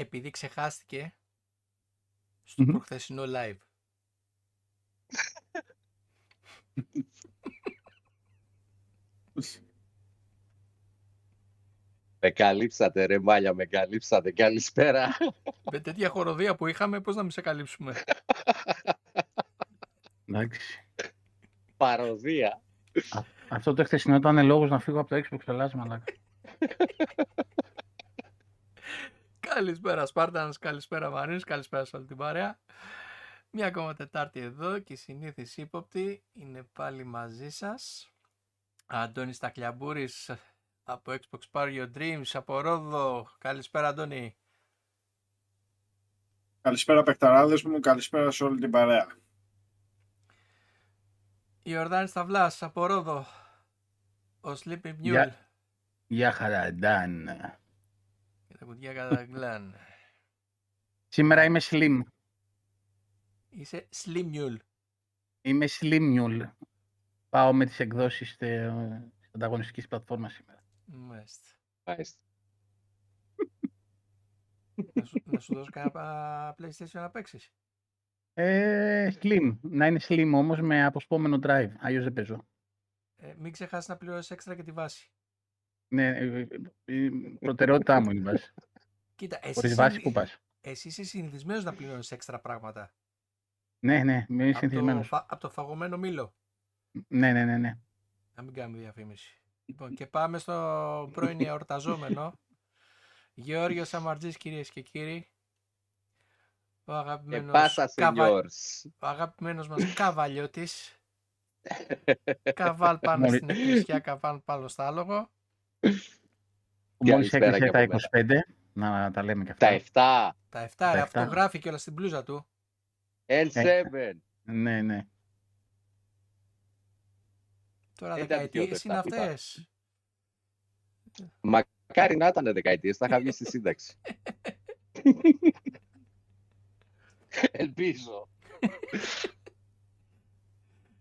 επειδή ξεχάστηκε στο Μμμ. προχθεσινό live. Με καλύψατε ρε μάλια, με καλύψατε. Καλησπέρα. Με τέτοια χοροδία που είχαμε, πώς να μην σε καλύψουμε; Εντάξει. Παροδία. Αυτό το χθεσινό ήταν λόγος να φύγω από το Xbox Ελλάς, μαλάκα. Καλησπέρα Σπάρτανς, καλησπέρα Μαρίνος, καλησπέρα σε όλη την παρέα. Μια ακόμα Τετάρτη εδώ και η συνήθις ύποπτη είναι πάλι μαζί σας. Αντώνης Τακλιαμπούρης από Xbox Power Your Dreams, από Ρόδο. Καλησπέρα Αντώνη. Καλησπέρα παιχταράδες μου, καλησπέρα σε όλη την παρέα. Ιορδάνης Σταυλάς από Ρόδο. Ο Sleeping Mule. Γεια. Γεια χαρά, Νταν. Και τα κουτιά κατά γκλάν. Σήμερα είμαι slim. Είσαι Slim Mule. Είμαι slim mule. Πάω με τις εκδόσεις της ανταγωνιστικής πλατφόρμας σήμερα. Μάλιστα. Μάλιστα. να, σου, να σου δώσω κανένα PlayStation να παίξεις; Ε, slim. Να είναι slim όμως με αποσπόμενο drive. Αλλιώς δεν παίζω. Ε, μην ξεχάσεις να πληρώσεις έξτρα και τη βάση. Ναι, ε, ε, η προτεραιότητά μου είναι η βάση. Κοίτα, εσύ, Χωρίς βάση συνηθι- που πας; εσύ είσαι συνηθισμένος να πληρώνεις έξτρα πράγματα; Ναι, ναι, είμαι Από το, συνηθισμένος. φα- από το φαγωμένο μήλο; Ναι, ναι, ναι, ναι. Να μην κάνουμε διαφήμιση. Λοιπόν, και πάμε στο πρώην εορταζόμενο. Γεώργιος Αμαρτζής, κυρίες και κύριοι. Ο Και αγαπημένος, πάσα καβα... σενιόρς. ο αγαπημένος μας καβαλιώτης. Καβάλ πάνω Μόλι- στην εκκλησιά, καβάλ πάνω στο άλογο. Που μόλις Καλησπέρα έκλεισε και τα από 25, να τα λέμε και αυτά. Τα 7. Τα 7, Τα ρε, εφτά. αυτό γράφει κιόλας στην μπλούζα του. L7. Ναι, ναι. Τώρα Ε, τα δεκαετίες δυο είναι λεπτά που αυτές. Μακάρι να ήταν δεκαετίες, θα είχα βγει στη σύνταξη. Ελπίζω.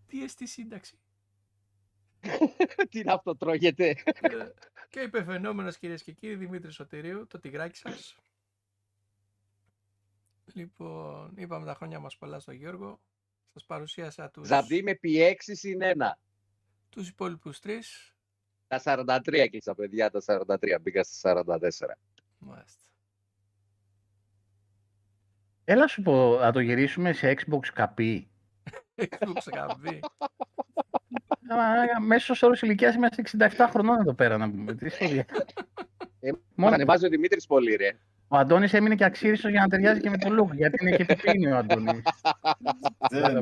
Τι εστί σύνταξη; Τι είναι αυτό, τρώγεται; Ε, και υπερφαινόμενος κυρίες και κύριοι Δημήτρης Σωτηρίου, το τυγράκι σας. Λοιπόν, είπαμε τα χρόνια μας πολλά στον Γιώργο. Σας παρουσίασα τους, Ζαμπτή με πι 6 συν 1. τους υπόλοιπους τρεις. Τα 43 και στα παιδιά τα 43. Μπήκα στα 44. Μάλιστα. Έλα σου πω, να το γυρίσουμε σε Xbox καπί. Xbox καμπή. Μέσο όρο ηλικίας είμαστε 67 χρονών εδώ πέρα να πούμε. Τι στο δια- Ε, Μόνο- Μας ανεβάζει ο Δημήτρης πολύ ρε. Ο Αντώνης έμεινε και αξίριστος για να ταιριάζει και με το look, γιατί είναι και πιπίνι ο Αντώνης. Δεν, ε,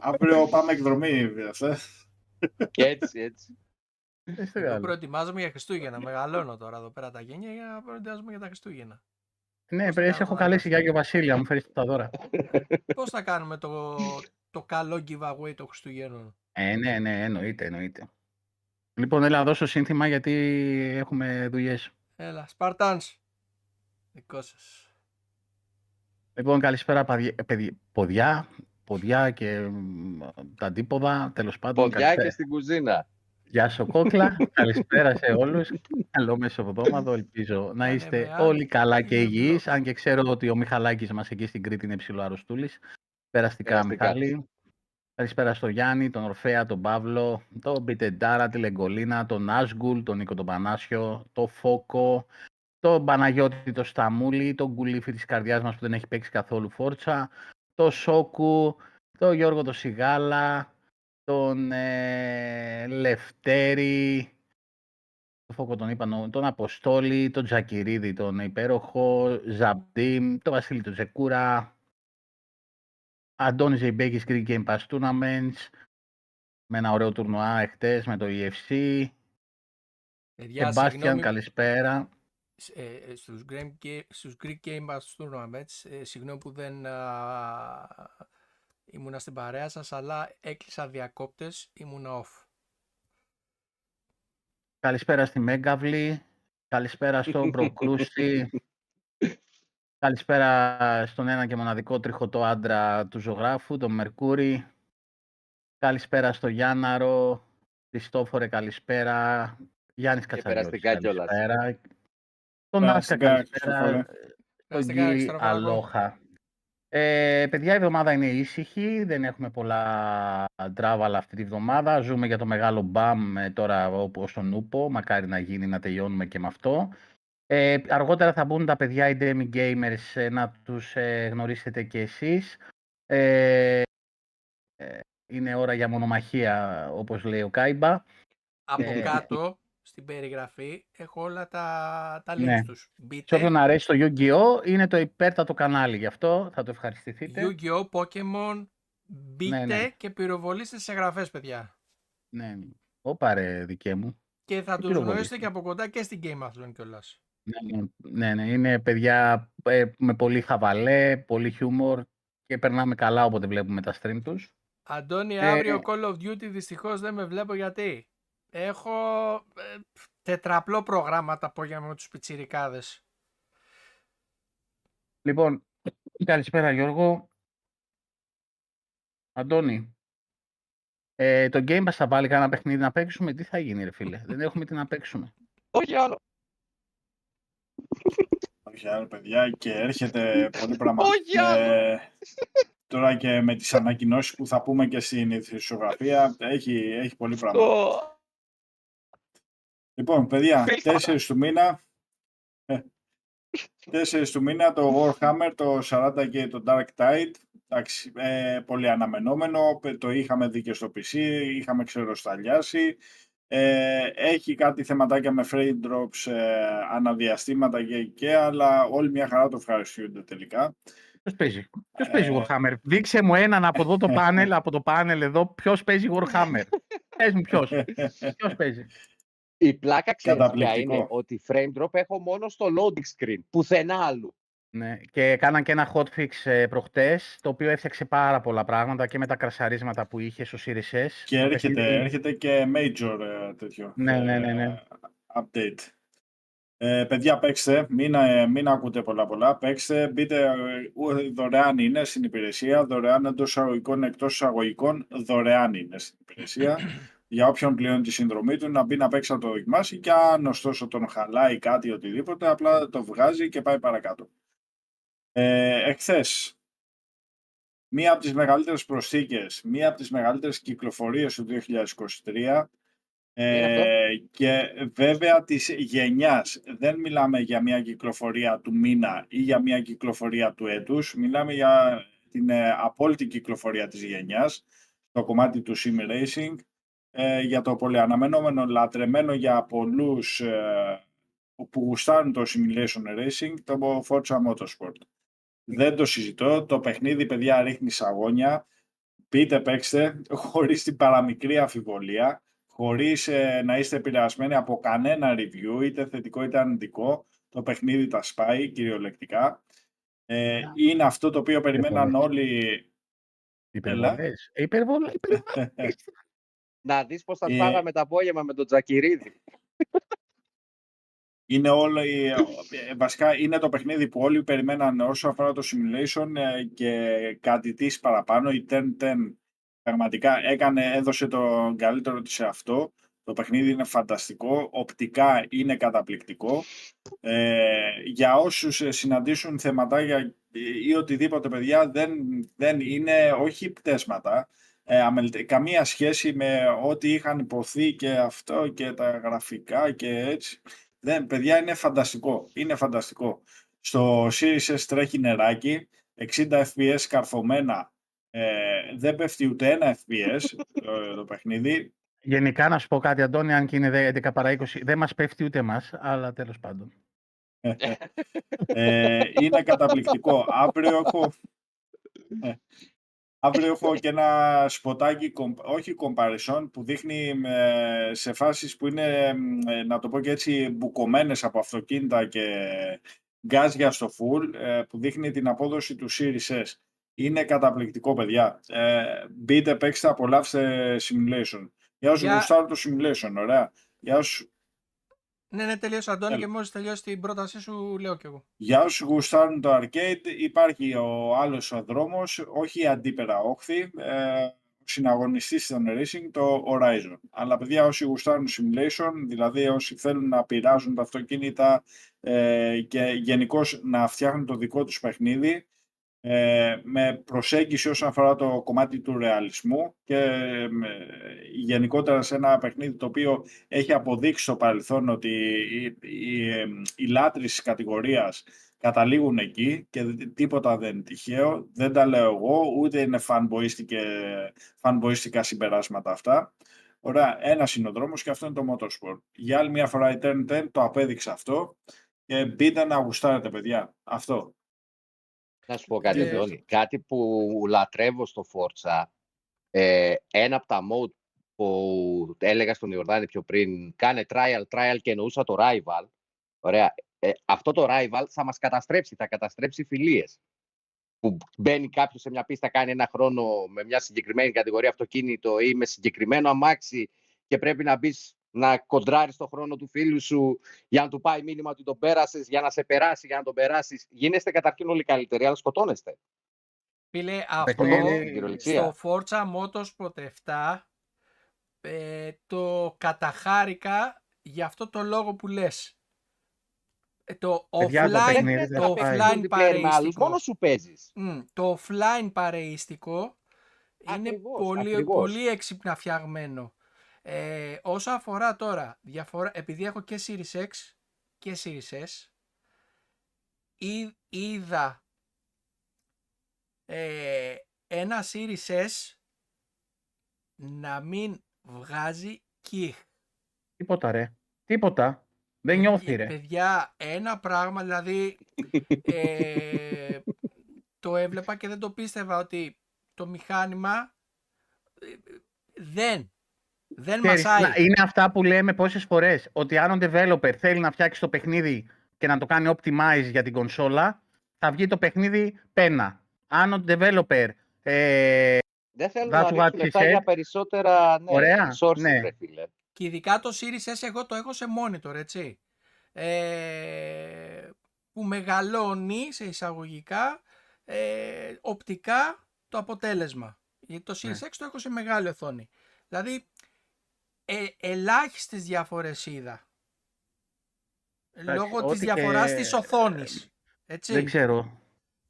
αύριο πάμε εκδρομή, βέβαια. Και έτσι, έτσι. Δεν στο Εγώ γάλα. προετοιμάζομαι για Χριστούγεννα. Μεγαλώνω τώρα εδώ πέρα τα γένια για να προετοιμάζομαι για τα Χριστούγεννα. Ναι, Πώς πρέπει θα σε έχω κάνω, καλέσει ε, για Άγιο Βασίλεια, μου φέρεις τα δώρα. Πώς θα κάνουμε το, το καλό giveaway των Χριστουγέννων; Ε, ναι, ναι, εννοείται, εννοείται. Λοιπόν, έλα να δώσω σύνθημα γιατί έχουμε δουλειές. Έλα, Spartans. Δικό σας. Λοιπόν, καλησπέρα παδι- παιδί- ποδιά, ποδιά και μ, τα αντίποδα, τέλος πάντων. Ποδιά καλησπέρα. και στην κουζίνα. Γεια σου κόκλα, καλησπέρα σε όλους. Καλό μεσοβδόμαδο, ελπίζω να Πάνε είστε με όλοι άλλη καλά και φίλο υγιείς, μπλοκ. αν και ξέρω ότι ο Μιχαλάκης μας εκεί στην Κρήτη είναι ψηλό αρρωστούλης. Περαστικά, Περαστικά. Μιχάλη. Καλησπέρα στο Γιάννη, τον Ορφέα, τον Παύλο, τον Μπιτεντάρα, τη Λεγκολίνα, τον Άσγκουλ, τον Νίκο τον Πανάσιο, τον Φόκο, τον Παναγιώτη, τον Σταμούλη, τον Κουλίφη της καρδιάς μας που δεν έχει παίξει καθόλου φόρτσα, τον Σόκου, τον Γιώργο τον Σιγάλα, τον ε, Λευτέρη, τον Φόκο τον είπα, νο- τον Αποστόλη, τον Τζακυρίδη, τον υπέροχο, Ζαμπτίμ, τον Βασίλη τον Τζεκούρα, Αντώνης Ζεϊμπέκης Greek Game Pass Tournaments, με ένα ωραίο τουρνουά εχθές με το EFC, Παιδιά, Σεμπάστιαν, συγγνώμη, καλησπέρα. σ- ε, ε, στους, Greek, Ga- στους Greek Game Pass Tournaments, ε, συγγνώμη που δεν α, ήμουνα στην παρέα σας, αλλά έκλεισα διακόπτες, ήμουνα off. Καλησπέρα στη Μέγκαβλη, καλησπέρα στον Προκρούστη, καλησπέρα στον ένα και μοναδικό τριχωτό άντρα του ζωγράφου, τον Μερκούρη, καλησπέρα στο Γιάνναρο, Χριστόφορε καλησπέρα, Γιάννης Και Κατσαριώτης περαστικά κιόλας. καλησπέρα, τον Περαστικά, Νάσκα καλησπέρα, Χριστόφορε. Περαστικά, Γκί αριστεροφάγο. Αλόχα. Ε, παιδιά, η εβδομάδα είναι ήσυχη. Δεν έχουμε πολλά τράβαλα αυτή τη βδομάδα. Ζούμε για το μεγάλο μπαμ ε, τώρα όπως τον Ούπο. Μακάρι να γίνει να τελειώνουμε και με αυτό. Ε, αργότερα θα μπουν τα παιδιά οι Demi Gamers ε, να τους ε, γνωρίσετε και εσείς. Ε, ε, είναι ώρα για μονομαχία όπως λέει ο Κάιμπα. Από Ε, κάτω, στην περιγραφή, έχω όλα τα, τα links Ναι. τους. Σε Μπείτε, όποιον αρέσει το Yu-Gi-Oh! είναι το υπέρτατο κανάλι γι' αυτό. Θα το ευχαριστηθείτε. Yu-Gi-Oh! Pokemon, μπείτε ναι. και πυροβολήστε τις εγγραφές, παιδιά. Ναι, ναι. Όπα ρε δικέ μου. Και θα Τι τους πυροβολήστε; γνωρίσετε και από κοντά και στην Game Athlon κιόλας. Ναι, ναι, ναι, ναι. Είναι παιδιά ε, με πολύ χαβαλέ, πολύ χιούμορ και περνάμε καλά όποτε βλέπουμε τα stream τους. Αντώνη, Ε, αύριο Call of Duty δυστυχώς δεν με βλέπω γιατί; Έχω ε, τετραπλό πρόγραμμα τα απόγευμα με τους πιτσιρικάδες. Λοιπόν, καλησπέρα Γιώργο. Αντώνη, ε, το Game Pass θα βάλει κανένα παιχνίδι να παίξουμε; Τι θα γίνει ρε φίλε, δεν έχουμε τι να παίξουμε. Όχι άλλο. Όχι άλλο, παιδιά, και έρχεται πολύ πράγμα. Όχι άλλο. Ε, τώρα και με τις ανακοινώσεις που θα πούμε και στην ηθισιογραφία, έχει, έχει πολύ πράγμα. Το... Λοιπόν, παιδιά, Φίλτρα. 4 του μήνα. 4 του μήνα το Warhammer, το 40 και το Dark Tide. Εντάξει, ε, πολύ αναμενόμενο. πε- Το είχαμε δει και στο PC, είχαμε ξεροσταλιάσει. Ε, έχει κάτι θεματάκια με frame drops, ε, αναδιαστήματα και, και, αλλά όλοι μια χαρά το ευχαριστούνται τελικά. Ποιος παίζει, ποιος παίζει Ε, Warhammer; Δείξε μου έναν από εδώ το πάνελ, από το πάνελ εδώ, ποιος παίζει Warhammer. Πες μου ποιος, ποιος παίζει. Η πλάκα ξέρεις ποια Καταπληκτικό. είναι ότι frame drop έχω μόνο στο loading screen. Πουθενά άλλου. Ναι, και έκαναν και ένα hotfix ε, προχτές, το οποίο έφτιαξε πάρα πολλά πράγματα και με τα κρασαρίσματα που είχε στο Series S. Και Το έρχεται, παιχνίδι- έρχεται και major ε, τέτοιο Ναι, ναι, ναι, ε, ναι. update. Ε, παιδιά, παίξτε, μην, ε, μην ακούτε πολλά πολλά, παίξτε, μπείτε, ε, ου- δωρεάν είναι στην υπηρεσία, δωρεάν εντός εισαγωγικών, εκτός εισαγωγικών, δωρεάν είναι στην υπηρεσία. Για όποιον πληρώνει τη συνδρομή του, να μπει να παίξει να το δοκιμάσει και αν ωστόσο τον χαλάει κάτι οτιδήποτε, απλά το βγάζει και πάει παρακάτω. Ε, εχθές, μία από τις μεγαλύτερες προσθήκες, μία από τις μεγαλύτερες κυκλοφορίες του 2023 είναι ε, και βέβαια της γενιάς. Δεν μιλάμε για μια κυκλοφορία του μήνα ή για μια κυκλοφορία του έτους. Μιλάμε για την ε, απόλυτη κυκλοφορία της γενιάς στο κομμάτι του Sim Racing ε, για το πολύ αναμενόμενο, λατρεμένο για πολλούς ε, που γουστάρουν το Simulation Racing, το Forza Motorsport. Δεν το συζητώ. Το παιχνίδι, παιδιά, ρίχνει σαγόνια. Πείτε, παίξτε, χωρίς την παραμικρή αμφιβολία, χωρίς ε, να είστε επηρεασμένοι από κανένα review, είτε θετικό είτε αρνητικό. Το παιχνίδι τα σπάει κυριολεκτικά. Ε, είναι αυτό το οποίο περιμέναν όλοι. Υπερβολές. Ε, Υπερβολές. υπερβολές. Να δεις πώς θα Ε, σπάγαμε τα απόγευμα με τον Τζακυρίδη. Είναι όλο, η- ε, βασικά είναι το παιχνίδι που όλοι περιμέναν όσο αφορά το simulation ε, και κάτι της παραπάνω. Η 10-10 πραγματικά έκανε, έδωσε το καλύτερο της σε αυτό. Το παιχνίδι είναι φανταστικό, οπτικά είναι καταπληκτικό. Ε, για όσους ε, συναντήσουν θεματάκια ε, ή οτιδήποτε παιδιά δεν, δεν είναι όχι πτέσματα. Ε, αμελ- καμία σχέση με ό,τι είχαν υποθεί και αυτό και τα γραφικά και έτσι. Δεν, παιδιά, είναι φανταστικό. Είναι φανταστικό. Στο Series S τρέχει νεράκι, 60 FPS καρφωμένα. Ε, δεν πέφτει ούτε ένα FPS το, το παιχνίδι. Γενικά να σου πω κάτι, Αντώνη, αν και είναι 11 παρά 20, δεν μας πέφτει ούτε μας, αλλά τέλος πάντων. Ε, είναι καταπληκτικό. Αύριο έχω, ε, αύριο έχω και ένα σποτάκι, κομ- όχι comparison, που δείχνει ε, σε φάσεις που είναι, ε, να το πω και έτσι, μπουκωμένες από αυτοκίνητα και γκάζια στο full, ε, που δείχνει την απόδοση του Series S. Είναι καταπληκτικό, παιδιά. Ε, μπείτε, παίξτε, απολαύστε simulation. Για όσους Για- γουστάρουν το simulation, ωραία. Για όσους Ναι, ναι, τελείωσε Αντώνη Έλα. και μόλις τελειώσει την πρότασή σου λέω κι εγώ. Για όσους γουστάρουν το arcade υπάρχει ο άλλος ο δρόμος, όχι η αντίπερα όχθη, ε, συναγωνιστής στον Racing το Horizon. Αλλά παιδιά όσοι γουστάρουν simulation, δηλαδή όσοι θέλουν να πειράζουν τα αυτοκίνητα ε, και γενικώς να φτιάχνουν το δικό τους παιχνίδι, ε, με προσέγγιση όσον αφορά το κομμάτι του ρεαλισμού και ε, γενικότερα σε ένα παιχνίδι το οποίο έχει αποδείξει στο παρελθόν ότι οι, οι, ε, οι λάτρεις της κατηγορίας καταλήγουν εκεί και τίποτα δεν είναι τυχαίο. Δεν τα λέω εγώ, ούτε είναι φανμποίστικα συμπεράσματα αυτά. Ωραία, ένας είναι ο δρόμος και αυτό είναι το motorsport. Για άλλη μια φορά η Turn 10 το απέδειξε αυτό και μπείτε να γουστάρετε παιδιά. Αυτό. Να σου πω κάτι, Και- Κάτι που λατρεύω στο Forza, ε, ένα από τα mode που έλεγα στον Ιορδάνη πιο πριν, κάνε trial, trial και εννοούσα το rival. Ωραία. Ε, αυτό το rival θα μας καταστρέψει, θα καταστρέψει φιλίες. Που μπαίνει κάποιος σε μια πίστα, κάνει ένα χρόνο με μια συγκεκριμένη κατηγορία αυτοκίνητο ή με συγκεκριμένο αμάξι και πρέπει να μπεις να κοντράρεις το χρόνο του φίλου σου για να του πάει μήνυμα ότι τον πέρασες, για να σε περάσει, για να τον περάσεις. Γίνεστε καταρχήν όλοι καλύτεροι, αλλά σκοτώνεστε. Φίλε, αυτό Παιχνίδι- Στην κυριολεξία. στο Forza Motorsport 7 ε, το καταχάρηκα για αυτό το λόγο που λες. Ε, το Παιδιά, το offline, παιχνίδι δεν το θα πάει. offline Multiplayer με άλλους, παρεΐστικο. μόνο σου παίζεις. Μμ, το offline παρεΐστικό είναι Ακριβώς, πολύ, ακριβώς. πολύ έξυπνα φτιαγμένο. Ε, όσο αφορά τώρα, διαφορά, επειδή έχω και Series X και Series S, εί- είδα ε, ένα Series S να μην βγάζει kick. Τίποτα ρε. Τίποτα. Δεν Παιδι- νιώθει ρε. Παιδιά, ένα πράγμα δηλαδή ε, το έβλεπα και δεν το πίστευα ότι το μηχάνημα ε, δεν, δεν Ξέρεις, μασάει. να- είναι αυτά που λέμε πόσες φορές. Ότι αν ο developer θέλει να φτιάξει το παιχνίδι και να το κάνει optimize για την κονσόλα, θα βγει το παιχνίδι πένα. Αν ο developer ε, Δεν θέλω That's να what ρίξουν she λεφτά said. για περισσότερα ναι, Ωραία, resources, ναι. ρε φίλε. Και ειδικά το Series S εγώ το έχω σε monitor, έτσι. Ε, που μεγαλώνει σε εισαγωγικά ε, οπτικά το αποτέλεσμα. Γιατί το Series Ναι. X το έχω σε μεγάλη οθόνη. Δηλαδή, ε, ελάχιστες διαφορές είδα. Λόγω της ό,τι και- διαφοράς της οθόνης. Έτσι. δεν ξέρω.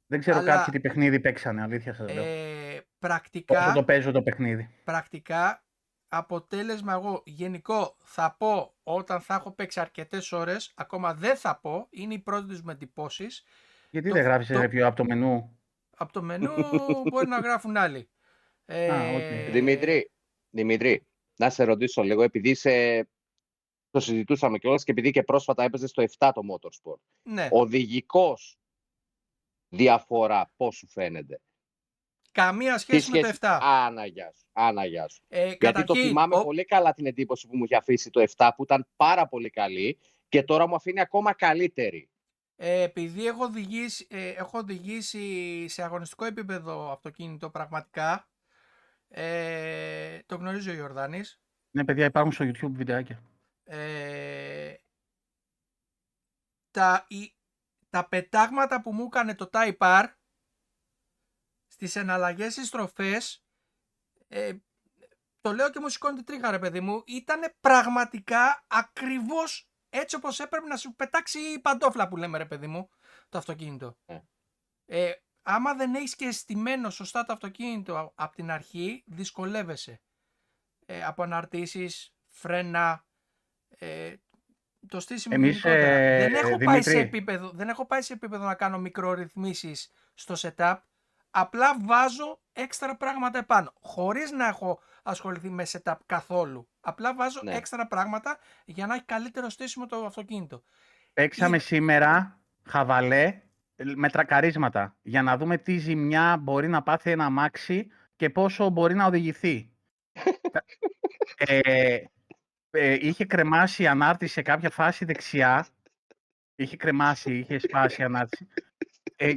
Δεν ξέρω Αλλά- κάποιοι τι παιχνίδι παίξανε, αλήθεια σας λέω. Ε, Όσο πρακτικά, το παίζω το παιχνίδι. πρακτικά αποτέλεσμα εγώ γενικό θα πω όταν θα έχω παίξει αρκετές ώρες, ακόμα δεν θα πω, είναι οι πρώτες μου εντυπώσεις. Γιατί το- δεν γράφεις το- review από το μενού; Από το μενού μπορεί να γράφουν άλλοι. Ε, οκ. Δημήτρη, Δημήτρη, να σε ρωτήσω λίγο, επειδή είσαι... το συζητούσαμε κιόλας και επειδή και πρόσφατα έπαιζες στο 7 το Motorsport. Ναι, Οδηγικός διαφορά, πώς σου φαίνεται; καμία Τι σχέση με το σχέση- 7. Άνα, γεια σου. Άνα, γεια σου. Ε, Γιατί το καταρχήν, θυμάμαι ο- πολύ καλά την εντύπωση που μου είχε αφήσει το 7 που ήταν πάρα πολύ καλή και τώρα μου αφήνει ακόμα καλύτερη. ε, επειδή έχω οδηγήσει, ε, έχω οδηγήσει σε αγωνιστικό επίπεδο αυτοκίνητο πραγματικά, ε, το γνωρίζει ο Ιορδάνης, Ναι, παιδιά, υπάρχουν στο YouTube βιντεάκια. ε, τα, οι- τα πετάγματα που μου έκανε το Type R στις εναλλαγές στις στροφές ε, το λέω και μου σηκώνει την τρίχα ρε παιδί μου ήταν πραγματικά ακριβώς έτσι όπως έπρεπε να σου πετάξει η παντόφλα που λέμε ρε παιδί μου το αυτοκίνητο Ε. ε, άμα δεν έχεις και στημένο σωστά το αυτοκίνητο από την αρχή δυσκολεύεσαι ε, από αναρτήσεις, φρένα, ε, το στήσιμο Εμείς, γενικότερα. ε, δεν, έχω πάει σε Δημήτρη. επίπεδο, δεν έχω πάει σε επίπεδο να κάνω μικρορυθμίσεις στο setup, απλά βάζω έξτρα πράγματα επάνω, χωρίς να έχω ασχοληθεί με setup καθόλου. Απλά βάζω Ναι. έξτρα πράγματα για να έχει καλύτερο στήσιμο το αυτοκίνητο. Παίξαμε σήμερα χαβαλέ με τρακαρίσματα για να δούμε τι ζημιά μπορεί να πάθει ένα αμάξι και πόσο μπορεί να οδηγηθεί. ε, ε, είχε κρεμάσει η ανάρτηση σε κάποια φάση δεξιά. Είχε κρεμάσει, είχε σπάσει η ανάρτηση. Ε,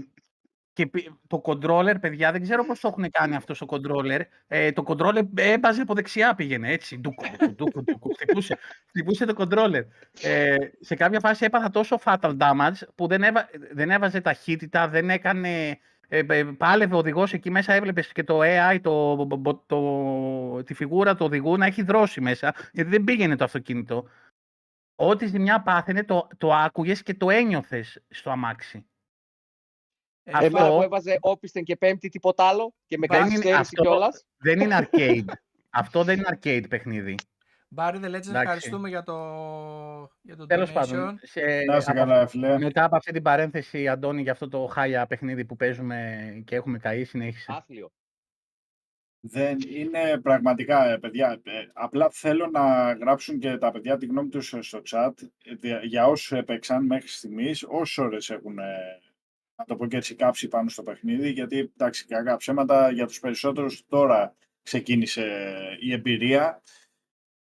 και πι- το controller, παιδιά, δεν ξέρω πώς το έχουν κάνει αυτός στο controller. Ε, το controller έμπαζε από δεξιά πήγαινε, έτσι. Ντούκου, ντούκου, ντούκου, ντούκου, χτυπούσε, χτυπούσε το controller. Ε, σε κάποια φάση έπαθα τόσο fatal damage που δεν, έβα- δεν έβαζε ταχύτητα, δεν έκανε Ε, ε, πάλευε ο οδηγός εκεί μέσα, έβλεπες και το AI, το, το, το, τη φιγούρα του οδηγού να έχει δρώσει μέσα, γιατί δεν πήγαινε το αυτοκίνητο. Ό,τι ζημιά πάθαινε, το, το άκουγες και το ένιωθες στο αμάξι. Ε, Αυτό- Εμένα που έβαζε όπισθεν και πέμπτη τίποτα άλλο και με Δεν κάνει είναι στέρηση αυτό. κιόλας. Δεν είναι arcade. Αυτό δεν είναι arcade παιχνίδι. Barry the Legend, Εντάξει. ευχαριστούμε για το, για το Τέλος donation. πάντων, σε, Να είστε από- καλά, φίλε. μετά από αυτή την παρένθεση, Αντώνη, για αυτό το χάλια παιχνίδι που παίζουμε και έχουμε καεί, συνέχισε. Άθλιο. Δεν είναι πραγματικά, ε, παιδιά. ε, απλά θέλω να γράψουν και τα παιδιά τη γνώμη τους στο chat ε, δια- για όσους έπαιξαν μέχρι στιγμής, όσες ώρες έχουν, ε, να το πω και έτσι, κάτσει πάνω στο παιχνίδι, γιατί, εντάξει, κακά ψέματα, για τους περισσότερους τώρα ξεκίνησε η εμπειρία.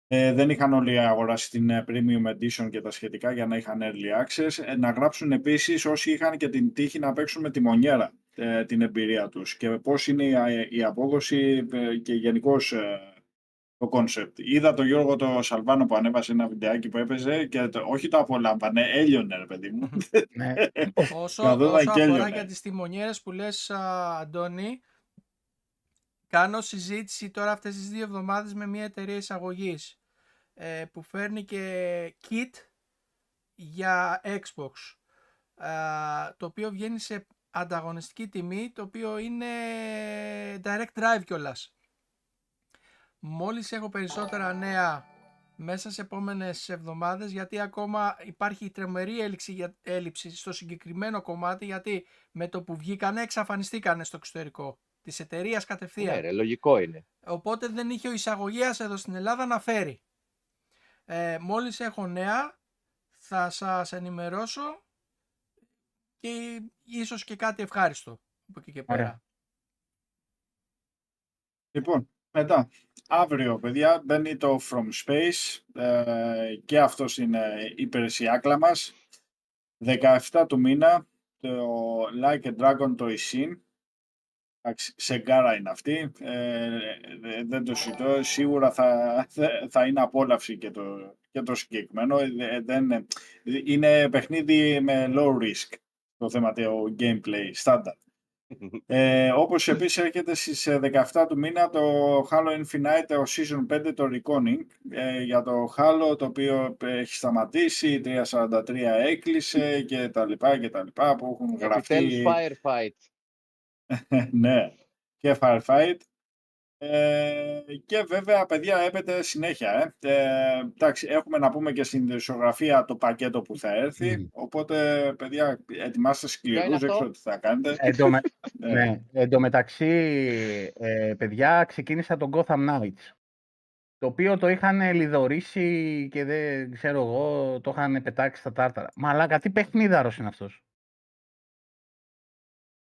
Ε, δεν είχαν όλοι αγοράσει την ε, Premium Edition και τα σχετικά για να είχαν Early Access. Ε, να γράψουν επίσης όσοι είχαν και την τύχη να παίξουν με τη τιμονιέρα ε, την εμπειρία τους και πώς είναι η, η απόδοση ε, και γενικώς το κόνσεπτ. Είδα τον Γιώργο το Σαλβάνο που ανέβασε ένα βιντεάκι που έπαιζε και το, όχι το απολάμβανε, έλειωνε ρε παιδί μου. Ναι. Όσο, Να δω όσο τα αφορά κέλιονα. για τις τιμονιέρες που λες, α, Αντώνη, κάνω συζήτηση τώρα αυτές τις δύο εβδομάδες με μια εταιρεία εισαγωγής ε, που φέρνει και kit για Xbox α, το οποίο βγαίνει σε ανταγωνιστική τιμή το οποίο είναι direct drive κιόλας. Μόλις έχω περισσότερα νέα μέσα σε επόμενες εβδομάδες γιατί ακόμα υπάρχει τρομερή έλλειψη, για- έλλειψη στο συγκεκριμένο κομμάτι γιατί με το που βγήκανε εξαφανιστήκανε στο εξωτερικό της εταιρείας κατευθείαν. Ναι, ρε, λογικό είναι. Οπότε δεν είχε ο εισαγωγέας εδώ στην Ελλάδα να φέρει. Ε, μόλις έχω νέα θα σας ενημερώσω και ίσως και κάτι ευχάριστο από εκεί και πέρα. Ωραία. Λοιπόν, μετά, αύριο, παιδιά, μπαίνει το From Space ε, και αυτός είναι υπηρεσιάκλα μας. 17 του μήνα, το Like a Dragon το Isin. Εντάξει, Σεγκάρα είναι αυτή. Ε, ε, δεν το συζητώ. Σίγουρα θα, θα είναι απόλαυση και το, και το συγκεκριμένο. Ε, δεν, είναι παιχνίδι με low risk το θέμα το gameplay, standard. Ε, όπως επίσης έρχεται στις ε, 17 του μήνα το Halo Infinite, το Season 5, το Reconing, ε, για το Halo το οποίο έχει σταματήσει, η 343 έκλεισε και τα λοιπά και τα λοιπά που έχουν γραφτεί. Επιτέλους firefight. ναι, και Firefight. Ε, και βέβαια, παιδιά, έπεται συνέχεια. Ε. Ε, εντάξει, έχουμε να πούμε και στην ισογραφία το πακέτο που θα έρθει. Μμμ. Οπότε, παιδιά, ετοιμάστε σκληρούς, είναι δεν αυτό; ξέρω τι θα κάνετε. Εν τω με- Ε, ναι. Εν τω μεταξύ, ε, παιδιά, ξεκίνησα τον Gotham Knights. Το οποίο το είχαν λιδωρήσει και δεν ξέρω εγώ, το είχαν πετάξει στα τάρταρα. Μαλάκα, τι παιχνίδαρος είναι αυτός;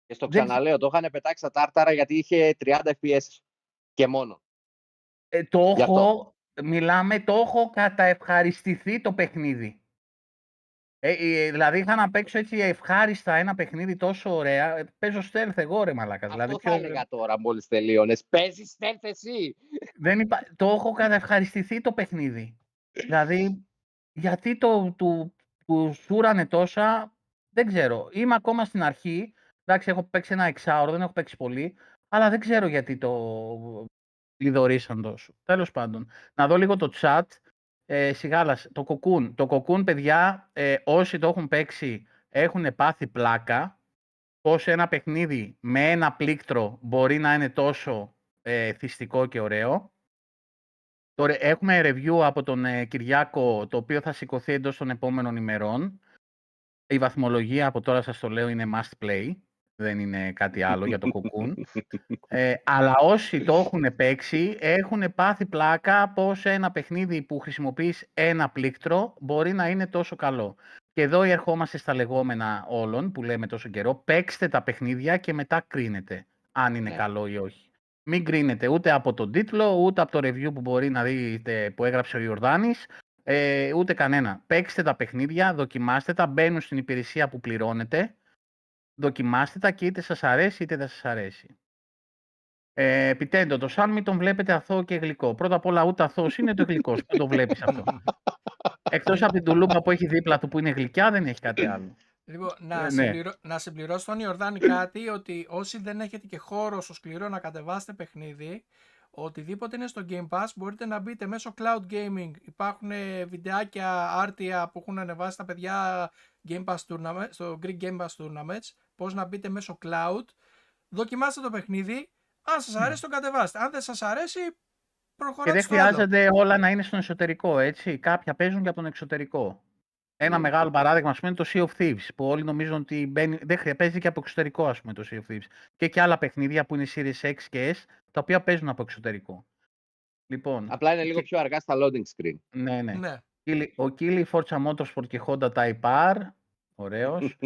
Και στο Δεν- ξαναλέω, το είχαν πετάξει στα τάρταρα γιατί είχε 30 FPS και μόνο. Ε, το Γι' αυτό. έχω, μιλάμε, το έχω καταευχαριστηθεί το παιχνίδι. Ε, ε, δηλαδή είχα να παίξω έτσι ευχάριστα ένα παιχνίδι τόσο ωραία. Ε, παίζω stealth εγώ ρε μαλάκα. Δηλαδή, Αυτό πιο- θα έλεγα τώρα μόλις τελείωνες. Παίζεις stealth εσύ. δεν υπά... Το έχω καταευχαριστηθεί το παιχνίδι. δηλαδή, γιατί το, του, του σούρανε τόσα, δεν ξέρω. Είμαι ακόμα στην αρχή. Εντάξει, έχω παίξει ένα εξάωρο, δεν έχω παίξει πολύ. Αλλά δεν ξέρω γιατί το λιδωρήσαν τόσο. Τέλος πάντων, να δω λίγο το chat. Ε, σιγάλας, το κοκκούν. Το κοκκούν, παιδιά, ε, όσοι το έχουν παίξει, έχουν πάθει πλάκα. Πώς ένα παιχνίδι με ένα πλήκτρο μπορεί να είναι τόσο ε, θυστικό και ωραίο. Τώρα, έχουμε review από τον ε, Κυριάκο, το οποίο θα σηκωθεί εντός των επόμενων ημερών. Η βαθμολογία από τώρα σας το λέω είναι must play. Δεν είναι κάτι άλλο για το κοκκούν. Ε, αλλά όσοι το έχουν παίξει έχουν πάθει πλάκα πως ένα παιχνίδι που χρησιμοποιείς ένα πλήκτρο μπορεί να είναι τόσο καλό. Και εδώ ερχόμαστε στα λεγόμενα όλων που λέμε τόσο καιρό. Παίξτε τα παιχνίδια και μετά κρίνετε αν είναι Ναι. καλό ή όχι. Μην κρίνετε ούτε από τον τίτλο, ούτε από το review που μπορεί να δείτε που έγραψε ο Ιορδάνης, ε, ούτε κανένα. Παίξτε τα παιχνίδια, δοκιμάστε τα, μπαίνουν στην υπηρεσία που πληρώνετε, δοκιμάστε τα και είτε σας αρέσει είτε δεν σας αρέσει. Ε, επιτέντω, το σαν μην τον βλέπετε αθώο και γλυκό. Πρώτα απ' όλα ούτε αθώος είναι το γλυκός. Πού το βλέπεις αυτό; Εκτός από την τουλούπα που έχει δίπλα του που είναι γλυκιά δεν έχει κάτι άλλο. Λοιπόν, να, Ε, ναι. συμπληρώ, να συμπληρώσω τον Ιορδάνη κάτι ότι όσοι δεν έχετε και χώρο στο σκληρό να κατεβάσετε παιχνίδι, οτιδήποτε είναι στο Game Pass μπορείτε να μπείτε μέσω Cloud Gaming. Υπάρχουν ε, βιντεάκια άρτια που έχουν ανεβάσει τα παιδιά Game Pass Tournament, στο Greek Game Pass Tournaments, πώς να μπείτε μέσω Cloud. Δοκιμάστε το παιχνίδι, αν σας αρέσει το κατεβάστε. Αν δεν σας αρέσει, Και προχωράτε δεν στο άλλο. χρειάζεται όλα να είναι στον εσωτερικό, έτσι. Κάποια παίζουν και από τον εξωτερικό. Ένα Ναι. μεγάλο παράδειγμα, ας πούμε, είναι το Sea of Thieves, που όλοι νομίζουν ότι μπαίνει, δεν χρειάζεται, παίζει και από εξωτερικό, ας πούμε, το Sea of Thieves. Και και άλλα παιχνίδια που είναι Series X και S, τα οποία παίζουν από εξωτερικό. Λοιπόν, Απλά είναι λίγο και- πιο αργά στα loading screen. ναι, ναι. Ναι. Κίλι- Ο Κίλι, Forza Motorsport και Honda Type R, ωραίος.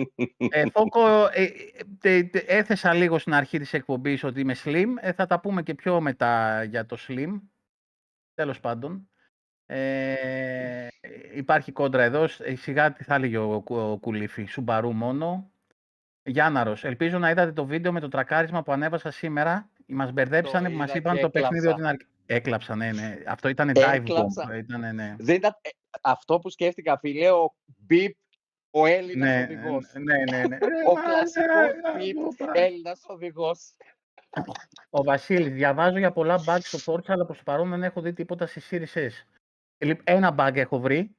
Ε, Φόκο, ε, ε, τε- τε- έθεσα λίγο στην αρχή της εκπομπής ότι είμαι slim. Ε, θα τα πούμε και πιο μετά για το slim. Τέλος πάντων. Ε, υπάρχει κόντρα εδώ. Σ- ε, Σιγά τι θα έλεγε ο, Κου- ο Κουλήφη. Σουμπαρού μόνο. Γιάνναρος, ελπίζω να είδατε το βίντεο με το τρακάρισμα που ανέβασα σήμερα. Μας μπερδέψανε που μας είδα είπαν και το παιχνίδι έκλαψα. ότι είναι αρκ- Έκλαψα, ναι, ναι. Αυτό ήταν dive bomb. Έκλαψα. Ήτανε, ναι. Δεν ήταν ε, αυτό που σκέφτηκα, φίλε, ο Μπιπ, ο Έλληνας Ναι, οδηγός. ναι, ναι, ναι. Ο κλασικός Μπιπ, Έλληνας οδηγός. Ο Βασίλης, διαβάζω για πολλά bugs στο Forza, αλλά προς το παρόν δεν έχω δει τίποτα στη Series S. Λοιπόν, Ένα bug έχω βρει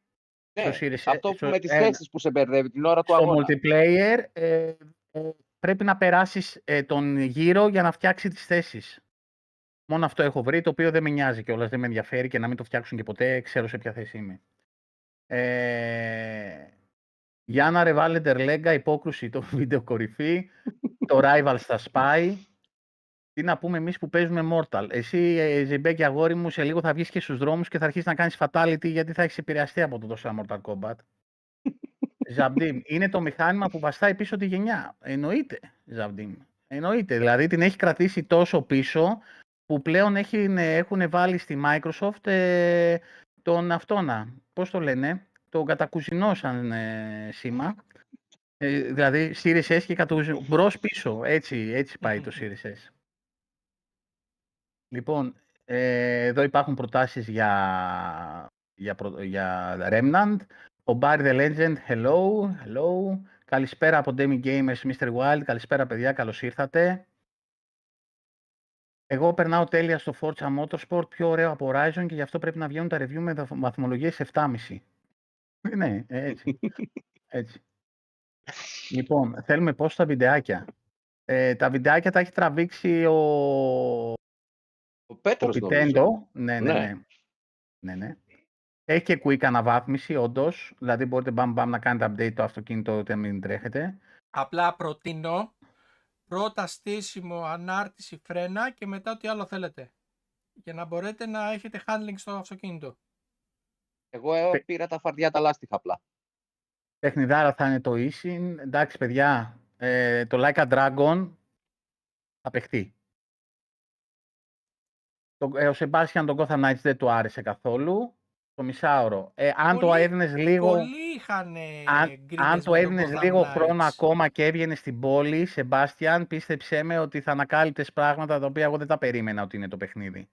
Ναι, στο Series S. αυτό που στο- με τις ένα. θέσεις που σε μπερδεύει την ώρα του Στο αγώνα. multiplayer ε, ε, πρέπει να περάσεις ε, τον γύρο για να φτιάξει τις θέσεις. Μόνο αυτό έχω βρει, το οποίο δεν με νοιάζει κιόλας, δεν με ενδιαφέρει και να μην το φτιάξουν και ποτέ, ξέρω σε ποια θέση είμαι. Ε, Γιάννα Ρεβάλεντερ Λέγκα, υπόκρουση το βίντεο κορυφή, το Rival στα Spy. Τι να πούμε εμείς που παίζουμε Mortal. Εσύ, ε, Ζεμπέκη αγόρι μου, σε λίγο θα βγεις και στους δρόμους και θα αρχίσεις να κάνεις fatality γιατί θα έχεις επηρεαστεί από το τόσο Mortal Kombat. Ζαμπτίμ, είναι το μηχάνημα που βαστάει πίσω τη γενιά. Εννοείται, Ζαμπτίμ. Εννοείται. Δηλαδή την έχει κρατήσει τόσο πίσω που πλέον έχει, έχουν βάλει στη Microsoft ε, τον αυτόνα. Πώς το λένε, τον κατακουζινώσαν ε, σήμα. Ε, δηλαδή Series S και κατακουζινό. Μπρος πίσω. Έτσι, έτσι πάει το Series S. Λοιπόν, ε, εδώ υπάρχουν προτάσεις για, για, προ- για Remnant. Ο Barry the Legend, hello, hello. Καλησπέρα από Demi Gamers, Mr. Wild. Καλησπέρα παιδιά, καλώς ήρθατε. Εγώ περνάω τέλεια στο Forza Motorsport, πιο ωραίο από Horizon και γι' αυτό πρέπει να βγαίνουν τα review με βαθ- βαθμολογίες 7,5. Ε, Ναι, ε, έτσι. έτσι. Λοιπόν, θέλουμε πώς τα βιντεάκια. Ε, τα βιντεάκια τα έχει τραβήξει ο, Ο ο Πέτρος νομίζω. Πιτέντο. Ναι, ναι, Ναι. ναι. ναι, ναι. Έχει και quick αναβάθμιση, όντως. Δηλαδή μπορείτε μπαμ μπαμ να κάνετε update το αυτοκίνητο ούτε να μην τρέχετε. Απλά προτείνω πρώτα στήσιμο, ανάρτηση, φρένα και μετά ό,τι άλλο θέλετε. Για να μπορείτε να έχετε handling στο αυτοκίνητο. Εγώ ε, Πε- πήρα τα φαρδιά τα λάστιχα απλά. Παιχνιδάρα θα είναι το Easy. Εντάξει, παιδιά, ε, το Like a Dragon θα παιχτεί. Το, ε, ο Sebastian τον Gotham Knights δεν του άρεσε καθόλου. Το μισάωρο. Ε, αν το Πολλοί- έδινες λίγο... Πολλοί είχαν Αν, αν το έδινες λίγο χρόνο ακόμα και έβγαινε στην πόλη, Σεμπάστιαν, πίστεψέ με ότι θα ανακάλυπτες πράγματα τα οποία εγώ δεν τα περίμενα ότι είναι το παιχνίδι.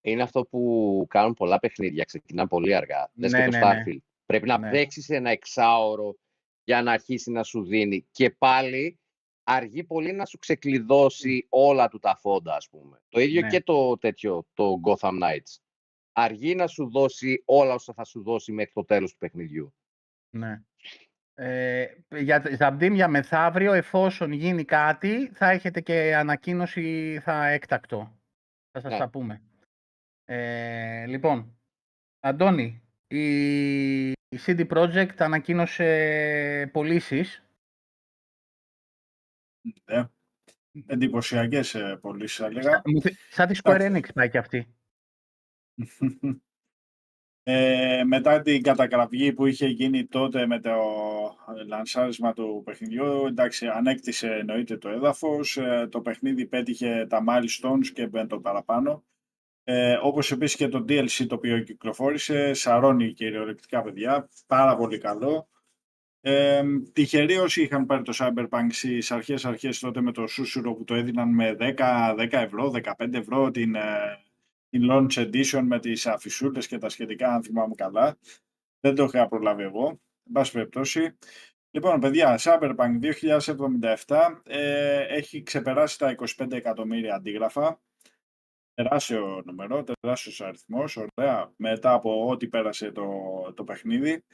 Είναι αυτό που κάνουν πολλά παιχνίδια, ξεκινάνε πολύ αργά. Δες Ναι, και το ναι, ναι. Starfield. Πρέπει να Ναι. παίξεις ένα εξάωρο για να αρχίσει να σου δίνει. Και πάλι αργεί πολύ να σου ξεκλειδώσει όλα του τα φόντα, ας πούμε. Το ίδιο Ναι. και το τέτοιο, το Gotham Knights. Αργεί να σου δώσει όλα όσα θα σου δώσει μέχρι το τέλος του παιχνιδιού. Ναι. Ε, για Ζαμπτίμ για μεθαύριο, εφόσον γίνει κάτι, θα έχετε και ανακοίνωση θα έκτακτο. Θα σας Ναι. τα πούμε. Ε, λοιπόν, Αντώνη, η, η CD Projekt ανακοίνωσε πωλήσεις. Ναι. Εντυπωσιακές πωλήσεις, θα έλεγα. Σαν τη Square Enix πάει και αυτή. Ε, μετά την κατακραυγή που είχε γίνει τότε με το λανσάρισμα του παιχνιδιού, εντάξει, ανέκτησε εννοείται το έδαφος, ε, το παιχνίδι πέτυχε τα milestones και με το παραπάνω. Ε, όπως επίσης και το DLC το οποίο κυκλοφόρησε, σαρώνει κυριολεκτικά παιδιά, πάρα πολύ καλό. Ε, τυχεροί όσοι είχαν πάρει το Cyberpunk στις αρχές αρχές τότε με το Susuro που το έδιναν με 10, 10 ευρώ, 15 ευρώ την, ε, την launch edition με τις αφισούλες και τα σχετικά αν θυμάμαι καλά. Δεν το είχα προλάβει εγώ. Εν πάση περιπτώσει, Λοιπόν, παιδιά, Cyberpunk 2077 ε, έχει ξεπεράσει τα 25 εκατομμύρια αντίγραφα. Τεράστιο νούμερο, τεράστιος αριθμός, ωραία, μετά από ό,τι πέρασε το, το παιχνίδι.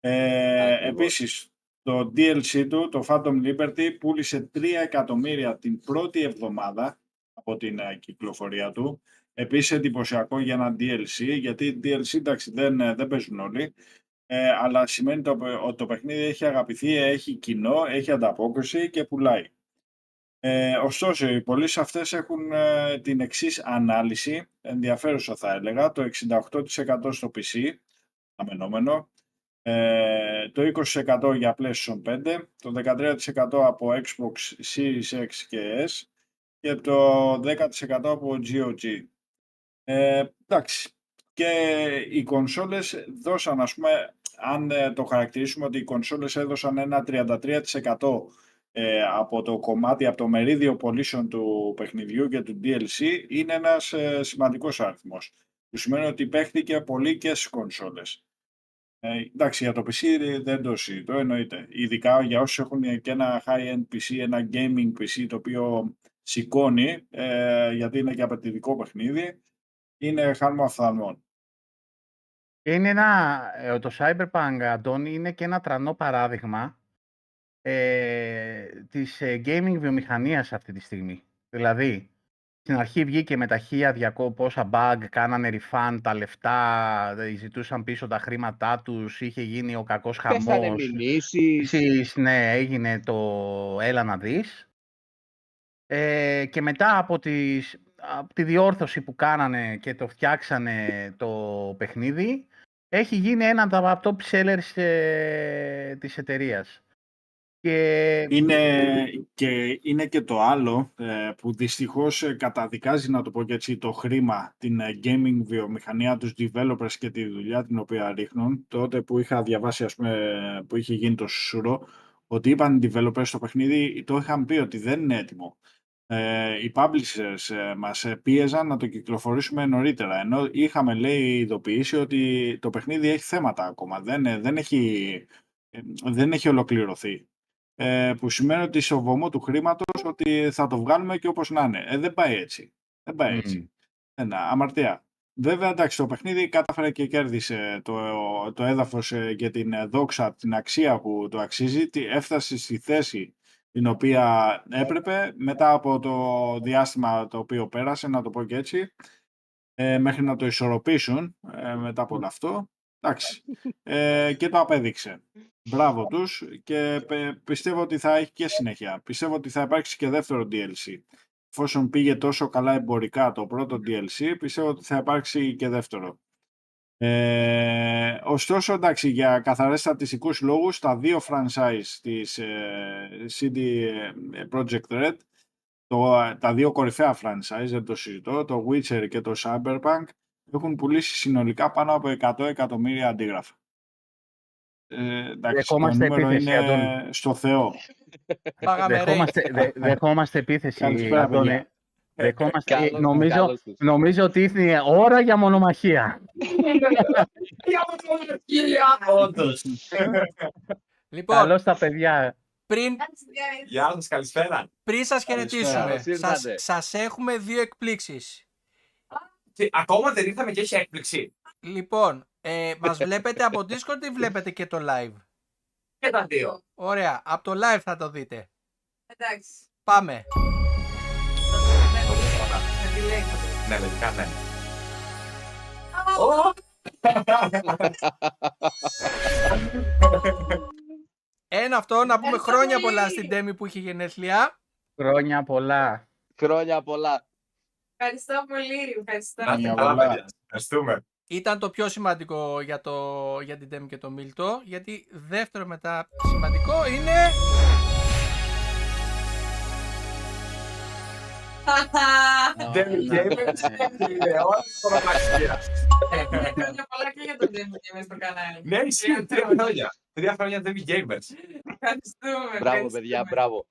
Ε, Ακριβώς. επίσης, το DLC του, το Phantom Liberty, πούλησε 3 εκατομμύρια την πρώτη εβδομάδα από την ε, κυκλοφορία του. Επίσης εντυπωσιακό για ένα DLC, γιατί DLC εντάξει δεν, ε, δεν παίζουν όλοι, ε, αλλά σημαίνει το, ότι το παιχνίδι έχει αγαπηθεί, έχει κοινό, έχει ανταπόκριση και πουλάει. Ε, ωστόσο, οι πωλήσεις αυτές έχουν ε, την εξής ανάλυση, ενδιαφέρουσα θα έλεγα, το 68% στο PC, αμενόμενο, ε, το 20% για PlayStation 5, το 13% από Xbox Series X και S και το 10% από GOG. Ε, εντάξει, και οι κονσόλες δώσαν, ας πούμε, αν ε, το χαρακτηρίσουμε ότι οι κονσόλες έδωσαν ένα 33% ε, από το κομμάτι, από το μερίδιο πωλήσεων του παιχνιδιού και του DLC, είναι ένας ε, σημαντικός αριθμός. Που σημαίνει ότι παίχτηκε πολύ και στις κονσόλες. Ε, εντάξει, για το PC δεν το συζητώ, εννοείται. Ειδικά για όσους έχουν και ένα high-end PC, ένα gaming PC το οποίο σηκώνει, ε, γιατί είναι και απαιτητικό παιχνίδι, είναι χάρμα φθαλμών. Είναι ένα, ε, το Cyberpunk, Αντώνη, είναι και ένα τρανό παράδειγμα ε, της ε, gaming βιομηχανίας αυτή τη στιγμή. Δηλαδή, στην αρχή βγήκε με τα 1200 πόσα bug, κάνανε refund τα λεφτά, ε, ζητούσαν πίσω τα χρήματά τους, είχε γίνει ο κακός Πέσανε χαμός. μηνύσεις. Εσείς, ναι, έγινε το έλα να δεις. Ε, και μετά από, τις, από τη διόρθωση που κάνανε και το φτιάξανε το παιχνίδι, έχει γίνει ένα από τα top sellers ε, της εταιρείας. Και Είναι και, είναι και το άλλο ε, που δυστυχώς ε, καταδικάζει, να το πω και έτσι, το χρήμα, την ε, gaming βιομηχανία, τους developers και τη δουλειά την οποία ρίχνουν. Τότε που είχα διαβάσει, ας πούμε, που είχε γίνει το σουρό, ότι είπαν οι developers στο παιχνίδι, το είχαν πει ότι δεν είναι έτοιμο. Ε, οι publishers ε, μας ε, πίεζαν να το κυκλοφορήσουμε νωρίτερα, ενώ είχαμε, λέει, ειδοποιήσει ότι το παιχνίδι έχει θέματα ακόμα, δεν, ε, δεν, έχει, ε, δεν έχει ολοκληρωθεί ε, που σημαίνει ότι στο βωμό του χρήματος ότι θα το βγάλουμε και όπως να είναι. Ε, δεν πάει έτσι. Δεν πάει έτσι. Μμμ. Ένα, αμαρτία. Βέβαια, εντάξει, το παιχνίδι κατάφερε και κέρδισε το, το έδαφος ε, και την ε, δόξα, την αξία που το αξίζει. Τι- Έφτασε στη θέση την οποία έπρεπε μετά από το διάστημα το οποίο πέρασε, να το πω και έτσι, ε, μέχρι να το ισορροπήσουν ε, μετά από όλο αυτό. Εντάξει. Ε, και το απέδειξε. Μπράβο τους και πε- πιστεύω ότι θα έχει και συνέχεια. Πιστεύω ότι θα υπάρξει και δεύτερο DLC. Εφόσον πήγε τόσο καλά εμπορικά το πρώτο DLC, πιστεύω ότι θα υπάρξει και δεύτερο. Ε, ωστόσο, εντάξει, για καθαρές στατιστικούς λόγους, τα δύο franchise της ε, CD Projekt Red, το, τα δύο κορυφαία franchise, δεν το συζητώ, το Witcher και το Cyberpunk, έχουν πουλήσει συνολικά πάνω από 100 εκατομμύρια αντίγραφα. Ε, εντάξει, το Δεχόμαστε νούμερο επίθεση, είναι Αντώνη. στο Θεό. Πάγαμε ρε. δεχόμαστε, δε- δεχόμαστε επίθεση, Καλησπέρα, Αντώνη. Παιδιά. Δεχόμαστε, Καλώς, νομίζω, καλώς τους. νομίζω ότι ήρθε ώρα για μονομαχία. Όντως. Λοιπόν, Καλώς τα παιδιά. πριν, Γεια σας, καλησπέρα. πριν σας Καλησπέρα. χαιρετήσουμε, Καλώς ήρθατε. σας, σας έχουμε δύο εκπλήξεις. Και ακόμα δεν ήρθαμε και έχει έκπληξη. Λοιπόν, ε, μας βλέπετε από Discord ή βλέπετε και το live; Και τα δύο. Ωραία, από το live θα το δείτε. Εντάξει. Πάμε. Ναι, λογικά ναι. Ένα αυτό, να πούμε Ευχαριστώ χρόνια πολύ. πολλά στην Τέμι που είχε γενέθλια. Χρόνια πολλά. Χρόνια πολλά. Ευχαριστώ πολύ. Ευχαριστώ. Να είστε Μια καλά, πολλά. παιδιά. Ευχαριστούμε. Ήταν το πιο σημαντικό για, το, για την Τέμι και το Μίλτο, γιατί δεύτερο μετά σημαντικό είναι... David ναι. Gamers και όλη η προμαχία. Χρόνια πολλά και για τον David και μέσα στο κανάλι. Ναι, ισχύει. Τρία χρόνια. Τρία χρόνια David Gamers. Ευχαριστούμε. Μπράβο, παιδιά, μπράβο.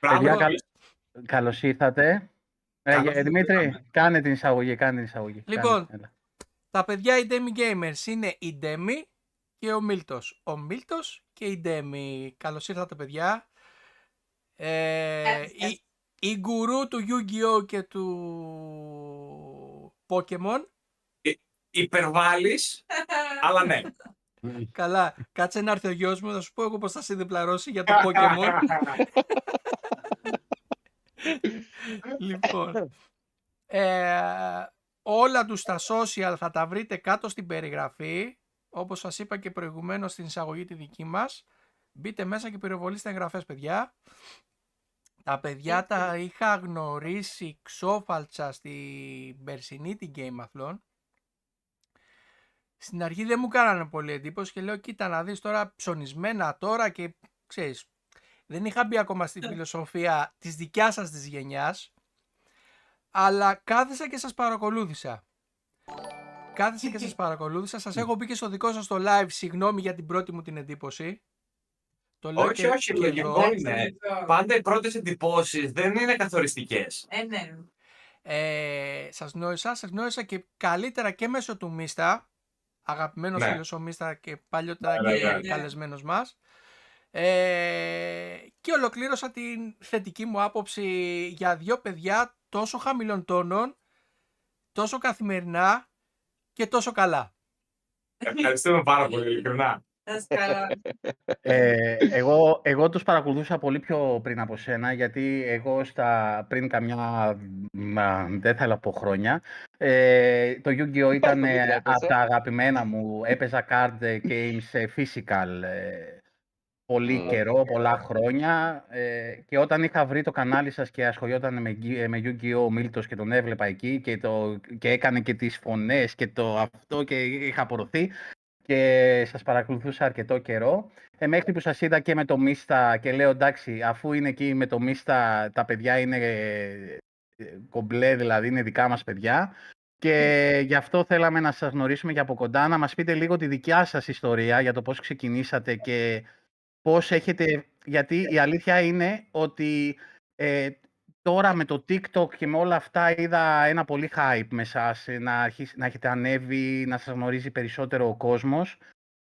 Μπράβο. Παιδιά, καλ- καλώς ήρθατε. Ε, Καλώς ε, Δημήτρη, ήρθαμε. κάνε την εισαγωγή, κάνε την εισαγωγή. Λοιπόν, Κάνε, έλα. Τα παιδιά οι Demi Gamers είναι η Demi, και ο Μίλτος. Ο Μίλτος και η Ντέμι. Καλώς ήρθατε παιδιά. Ε, Καλησπέρα. η, η γκουρού του Yu-Gi-Oh! και του Pokemon. Υπερβάλλεις, αλλά ναι. Καλά, κάτσε να έρθει ο γιος μου, θα σου πω εγώ πώς θα σε διπλαρώσει για το Pokemon. λοιπόν, ε, όλα τους τα social θα τα βρείτε κάτω στην περιγραφή. Όπως σας είπα και προηγουμένως στην εισαγωγή τη δική μας. Μπείτε μέσα και πυροβολήστε εγγραφές, παιδιά. Τα παιδιά τα είχα γνωρίσει ξόφαλτσα στην περσινή την Gameathlon. Στην αρχή δεν μου κάνανε πολύ εντύπωση και λέω κοίτα να δεις τώρα ψωνισμένα τώρα και ξέρεις δεν είχα μπει ακόμα στη φιλοσοφία της δικιάς σας της γενιάς αλλά κάθισα και σας παρακολούθησα. Κάθισα και σας παρακολούθησα. Σας έχω πει και στο δικό σας το live συγγνώμη για την πρώτη μου την εντύπωση. Το λέω Όχι, και- όχι, και λογικό εδώ. είναι. Πάντα οι πρώτες εντυπώσεις δεν είναι καθοριστικές. Ε, ναι. Ε, σας γνώρισα, σας γνώρισα και καλύτερα και μέσω του Μίστα, αγαπημένος Ναι. φίλος ο Μίστα και παλιότερα Ναι, και ναι, ναι. καλεσμένος μας. Ε, και ολοκλήρωσα την θετική μου άποψη για δύο παιδιά τόσο χαμηλών τόνων, τόσο καθημερινά και τόσο καλά. Ευχαριστούμε πάρα πολύ, ειλικρινά. Να είσαι καλά. Ε, εγώ, εγώ τους παρακολουθούσα πολύ πιο πριν από σένα, γιατί εγώ στα, πριν καμιά, μα, δεν θα πω χρόνια, ε, το Yu-Gi-Oh! ήταν Πολύ ε, τρέπεσαι. από τα αγαπημένα μου. Έπαιζα card games ε, physical ε, πολύ Μμμ. καιρό, πολλά χρόνια ε, και όταν είχα βρει το κανάλι σας και ασχολιόταν με, Gi- ε, με Yu-Gi-Oh! ο Μίλτος και τον έβλεπα εκεί και, το, και έκανε και τις φωνές και το αυτό και είχα απορροθεί και σας παρακολουθούσα αρκετό καιρό. Ε, μέχρι που σας είδα και με το Μίστα και λέω εντάξει, αφού είναι εκεί με το Μίστα, τα παιδιά είναι ε, ε, κομπλέ, δηλαδή είναι δικά μας παιδιά. Και γι' αυτό θέλαμε να σας γνωρίσουμε και από κοντά, να μας πείτε λίγο τη δικιά σας ιστορία για το πώς ξεκινήσατε και πώς έχετε... Γιατί η αλήθεια είναι ότι ε, τώρα με το TikTok και με όλα αυτά είδα ένα πολύ hype με εσάς, ε, να, αρχίσει, να έχετε ανέβει, να σας γνωρίζει περισσότερο ο κόσμος.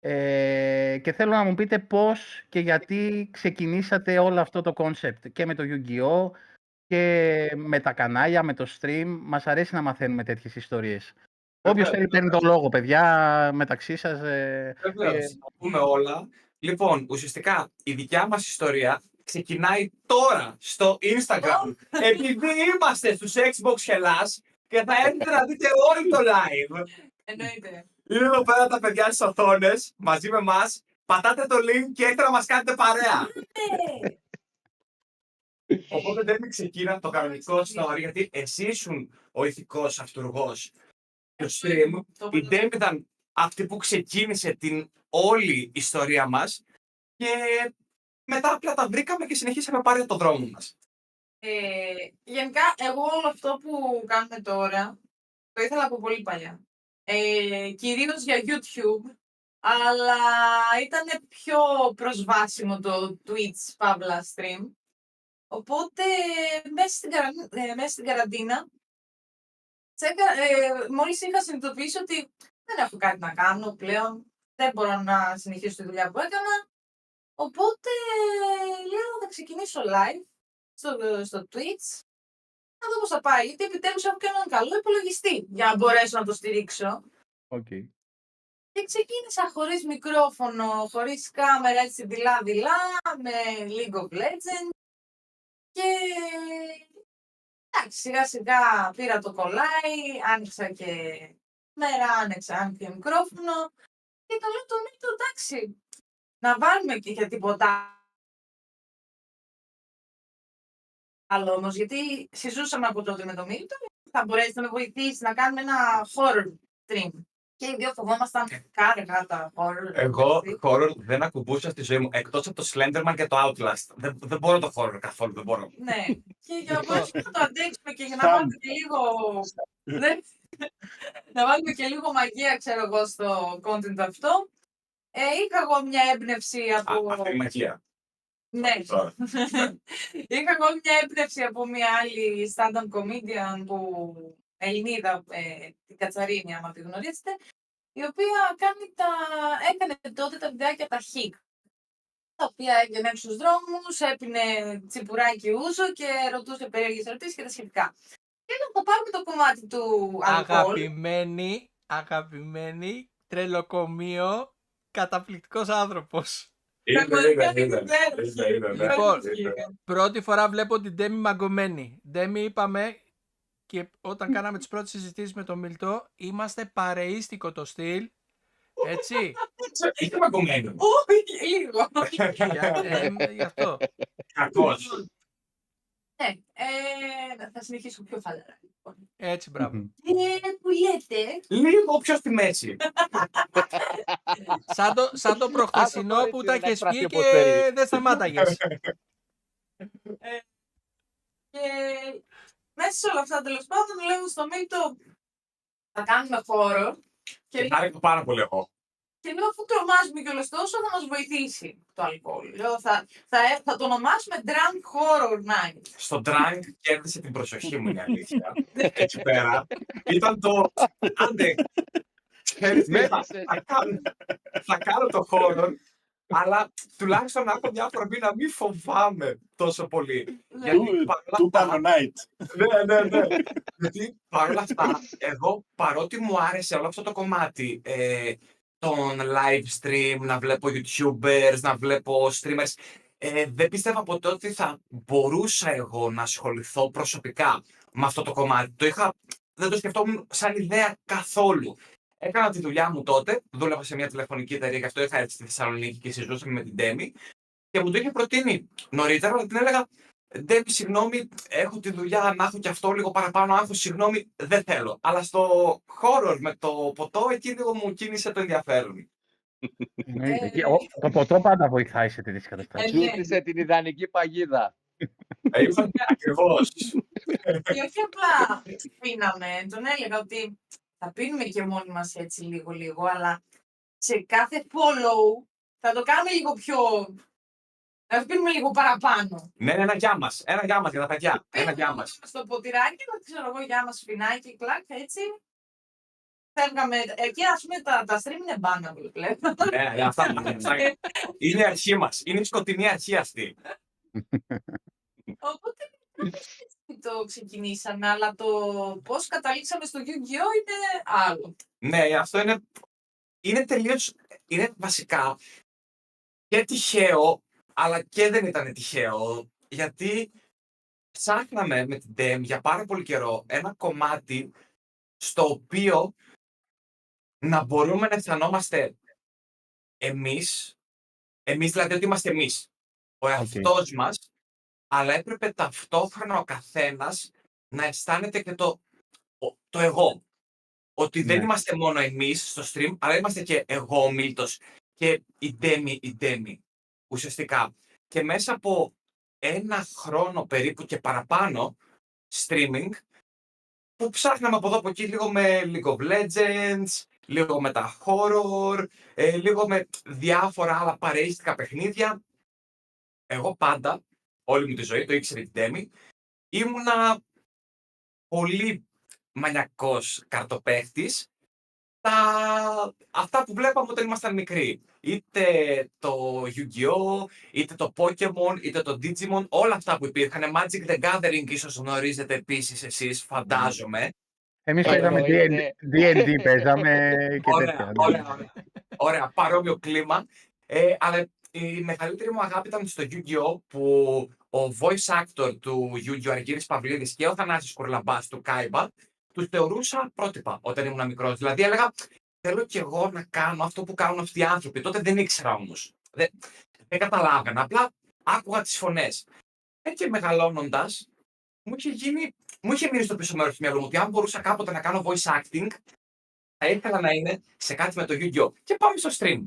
Ε, και θέλω να μου πείτε πώς και γιατί ξεκινήσατε όλο αυτό το concept και με το Yu-Gi-Oh! και με τα κανάλια, με το stream. Μας αρέσει να μαθαίνουμε τέτοιες ιστορίες. Όποιος Βεβαίως, θέλει παίρνει το λόγο, παιδιά, μεταξύ σας. Ε, Βεβαίως, ε, θα πούμε όλα. Λοιπόν, ουσιαστικά η δικιά μας ιστορία ξεκινάει τώρα στο Instagram. Επειδή είμαστε στους Xbox Hellas και θα έρθετε να δείτε όλο το live. Εννοείται. Είναι εδώ πέρα τα παιδιά στις οθόνες μαζί με εμάς. Πατάτε το link και έρθετε να μας κάνετε παρέα. Ε, Οπότε δεν ξεκίνα το κανονικό story, γιατί εσύ ήσουν ο ηθικός αυτούργος του stream. το Η Demi ήταν αυτή που ξεκίνησε την όλη ιστορία μας και μετά απλά τα βρήκαμε και συνεχίσαμε πάλι το δρόμο μας. Ε, γενικά, εγώ όλο αυτό που κάνουμε τώρα, το ήθελα από πολύ παλιά. Ε, κυρίως για YouTube, αλλά ήταν πιο προσβάσιμο το Twitch Παύλα Stream. Οπότε, μέσα στην, καρα- ε, μέσα στην καραντίνα, τσέκα, ε, μόλις είχα συνειδητοποιήσει ότι δεν έχω κάτι να κάνω πλέον, δεν μπορώ να συνεχίσω τη δουλειά που έκανα, οπότε λέω θα ξεκινήσω live στο, στο Twitch. Να δω πώς θα πάει, γιατί επιτέλους έχω και έναν καλό υπολογιστή για να μπορέσω να το στηρίξω. οκ. Και ξεκίνησα χωρίς μικρόφωνο, χωρίς κάμερα, έτσι δειλά-δειλά, με League of Legends. Και εντάξει, σιγά σιγά πήρα το κολάι, άνοιξα κάμερα, άνοιξα και μικρόφωνο. Και το λέω του Μίλτο, εντάξει, να βάλουμε και για τίποτα άλλο όμως, γιατί συζητούσαμε από τότε με τον Μίλτο, θα μπορέσει να με βοηθήσει να κάνουμε ένα horror stream. Και οι δύο φοβόμασταν κάργα τα horror. Εγώ έτσι. horror δεν ακουμπούσα στη ζωή μου, εκτός από το Slenderman και το Outlast. Δεν, δεν μπορώ το horror καθόλου, δεν μπορώ. Ναι, και για να μπορέσουμε να το αντέξουμε και για να Σαν. βάλουμε και λίγο... Ναι. να βάλουμε και λίγο μαγεία, ξέρω εγώ, στο content αυτό. Ε, είχα εγώ μια έμπνευση Α, από... αυτή η μαγεία. Ναι, Τώρα. Είχα εγώ μια έμπνευση από μια άλλη stand-up comedian που Ελληνίδα, ε, την Κατσαρίνη, άμα τη γνωρίζετε, η οποία κάνει τα... έκανε τότε τα βιντεάκια τα χικ, τα οποία έβγαινε έξω στους δρόμους, έπινε τσιπουράκι ούζο και ρωτούσε περίεργες ερωτήσεις και τα σχετικά. Και λέω, θα πάρουμε το κομμάτι του αλκοόλ. Αγαπημένη, αγαπημένη, τρελοκομείο, καταπληκτικός άνθρωπος. Ήταν, Πραγματικά ήταν, ήταν. υπέροχη. Ήταν, ήταν, ναι. Λοιπόν, Υπέροχη. Πρώτη φορά βλέπω την Ντέμι μαγκωμένη. Ντέμι είπαμε και όταν κάναμε τις πρώτες συζητήσεις με τον Μιλτό, είμαστε παρεΐστικο το στυλ. Έτσι. Είχε μαγκωμένο. Όχι, λίγο. Για, ε, γι' αυτό. Κακός. Ναι, ε, θα συνεχίσω πιο χαλαρά. Λοιπόν. Έτσι, μπράβο. Ε, που λέτε, Λίγο πιο στη μέση. Σαν το, σαν το προχθεσινό Άκου που τώρα, τα έτσι, έχεις να πει εκφραστεί και όπως θέλει. δεν σταμάταγες. και μέσα σε όλα αυτά τέλος πάντων λέω στο Μίλτο θα κάνουμε χώρο και, Και χάρηκα πάρα πολύ εγώ. Και λέω αφού τρομάζουμε κιόλας τόσο θα μας βοηθήσει το αλκοόλ. Λέω θα, θα, ε- θα το ονομάσουμε Drunk Horror Night. Στο drunk κέρδισε την προσοχή μου, είναι αλήθεια. Εκεί πέρα. Ήταν το. Άντε. Ξέρεις τι, θα, Μέτρησες. θα κάνω, θα κάνω το χώρο, αλλά τουλάχιστον να έχω μια αφορμή να μην φοβάμαι τόσο πολύ. Γιατί Του- παρόλα Του αυτά- Pano Night. ναι, ναι, ναι. Γιατί παρόλα αυτά, εγώ παρότι μου άρεσε όλο αυτό το κομμάτι ε, των live stream, να βλέπω youtubers, να βλέπω streamers, ε, δεν πίστευα ποτέ ότι θα μπορούσα εγώ να ασχοληθώ προσωπικά με αυτό το κομμάτι. Το είχα, δεν το σκεφτόμουν σαν ιδέα καθόλου. Έκανα τη δουλειά μου τότε, δούλευα σε μια τηλεφωνική εταιρεία και αυτό είχα έρθει στη Θεσσαλονίκη και συζητούσαμε με την Τέμι και μου το είχε προτείνει νωρίτερα, αλλά την έλεγα Ντέμι, συγγνώμη, έχω τη δουλειά να έχω και αυτό λίγο παραπάνω άγχος, συγγνώμη, δεν θέλω. Αλλά στο horror με το ποτό, εκεί λίγο μου κίνησε το ενδιαφέρον. Εννοείται. Και ο- Το ποτό πάντα βοηθάει σε τέτοιες καταστάσεις. Ε, ναι. Ζούτησε την ιδανική παγίδα. Ε, Είπα ακριβώς. Και όχι απλά πίναμε, τον έλεγα ότι θα πίνουμε και μόνοι μας έτσι λίγο-λίγο, αλλά σε κάθε follow θα το κάνουμε λίγο πιο... Θα πίνουμε λίγο παραπάνω. ναι, ένα γεια μας, ένα γεια μας για τα παιδιά, ένα γεια μας. Στο ποτηράκι, να ξέρω εγώ, για μας φινάκι, κλακ, έτσι. Φεύγαμε, εκεί ας πούμε τα, τα stream είναι bannable πλέον. Ναι, ναι, αυτά, αυτά. Είναι η αρχή μας, είναι η σκοτεινή αρχή αυτή. Οπότε έτσι το ξεκινήσαμε, αλλά το πώς καταλήξαμε στο Yu-Gi-Oh! είναι άλλο. Ναι, αυτό είναι, είναι τελείως, είναι βασικά και τυχαίο, αλλά και δεν ήταν τυχαίο, γιατί ψάχναμε με την DEM για πάρα πολύ καιρό ένα κομμάτι στο οποίο να μπορούμε να αισθανόμαστε εμείς, εμείς δηλαδή ότι είμαστε εμείς, ο εαυτός μας, αλλά έπρεπε ταυτόχρονα ο καθένας να αισθάνεται και το, ο- το εγώ. Ότι δεν Ναι. είμαστε μόνο εμείς στο stream, αλλά είμαστε και εγώ ο Μίλτος και η Ντέμι η Ντέμι, ουσιαστικά. Και μέσα από ένα χρόνο περίπου και παραπάνω streaming, που ψάχναμε από εδώ από εκεί λίγο με League of Legends, λίγο με τα horror, ε, λίγο με διάφορα άλλα παρεΐστικα παιχνίδια. Εγώ πάντα, όλη μου τη ζωή, το ήξερε την Τέμι, ήμουνα πολύ μανιακός καρτοπαίχτης τα... αυτά που βλέπαμε όταν ήμασταν μικροί. Είτε το Yu-Gi-Oh, είτε το Pokemon, είτε το Digimon, όλα αυτά που υπήρχαν. Magic the Gathering ίσως γνωρίζετε επίσης εσείς, φαντάζομαι. Εμείς Ε, παίζαμε εννοείται. D&D, D&D παίζαμε και Ωραία, τέτοια. ναι. ωραία, ωραία. Ωραία, παρόμοιο κλίμα. Ε, αλλά η μεγαλύτερη μου αγάπη ήταν στο Yu-Gi-Oh! που ο voice actor του Yu-Gi-Oh! Αργύρης Παυλίδης και ο Θανάσης Κουρλαμπάς του Κάιμπα τους θεωρούσα πρότυπα όταν ήμουν μικρός. Δηλαδή έλεγα, θέλω κι εγώ να κάνω αυτό που κάνουν αυτοί οι άνθρωποι. Τότε δεν ήξερα όμως. Δεν, δεν καταλάβαινα. Απλά άκουγα τις φωνές. Ε, και μεγαλώνοντας, μου είχε γίνει, μου είχε μείνει στο πίσω μέρος του μυαλού μου ότι αν μπορούσα κάποτε να κάνω voice acting, θα ήθελα να είναι σε κάτι με το Yu-Gi-Oh! Και πάμε στο stream.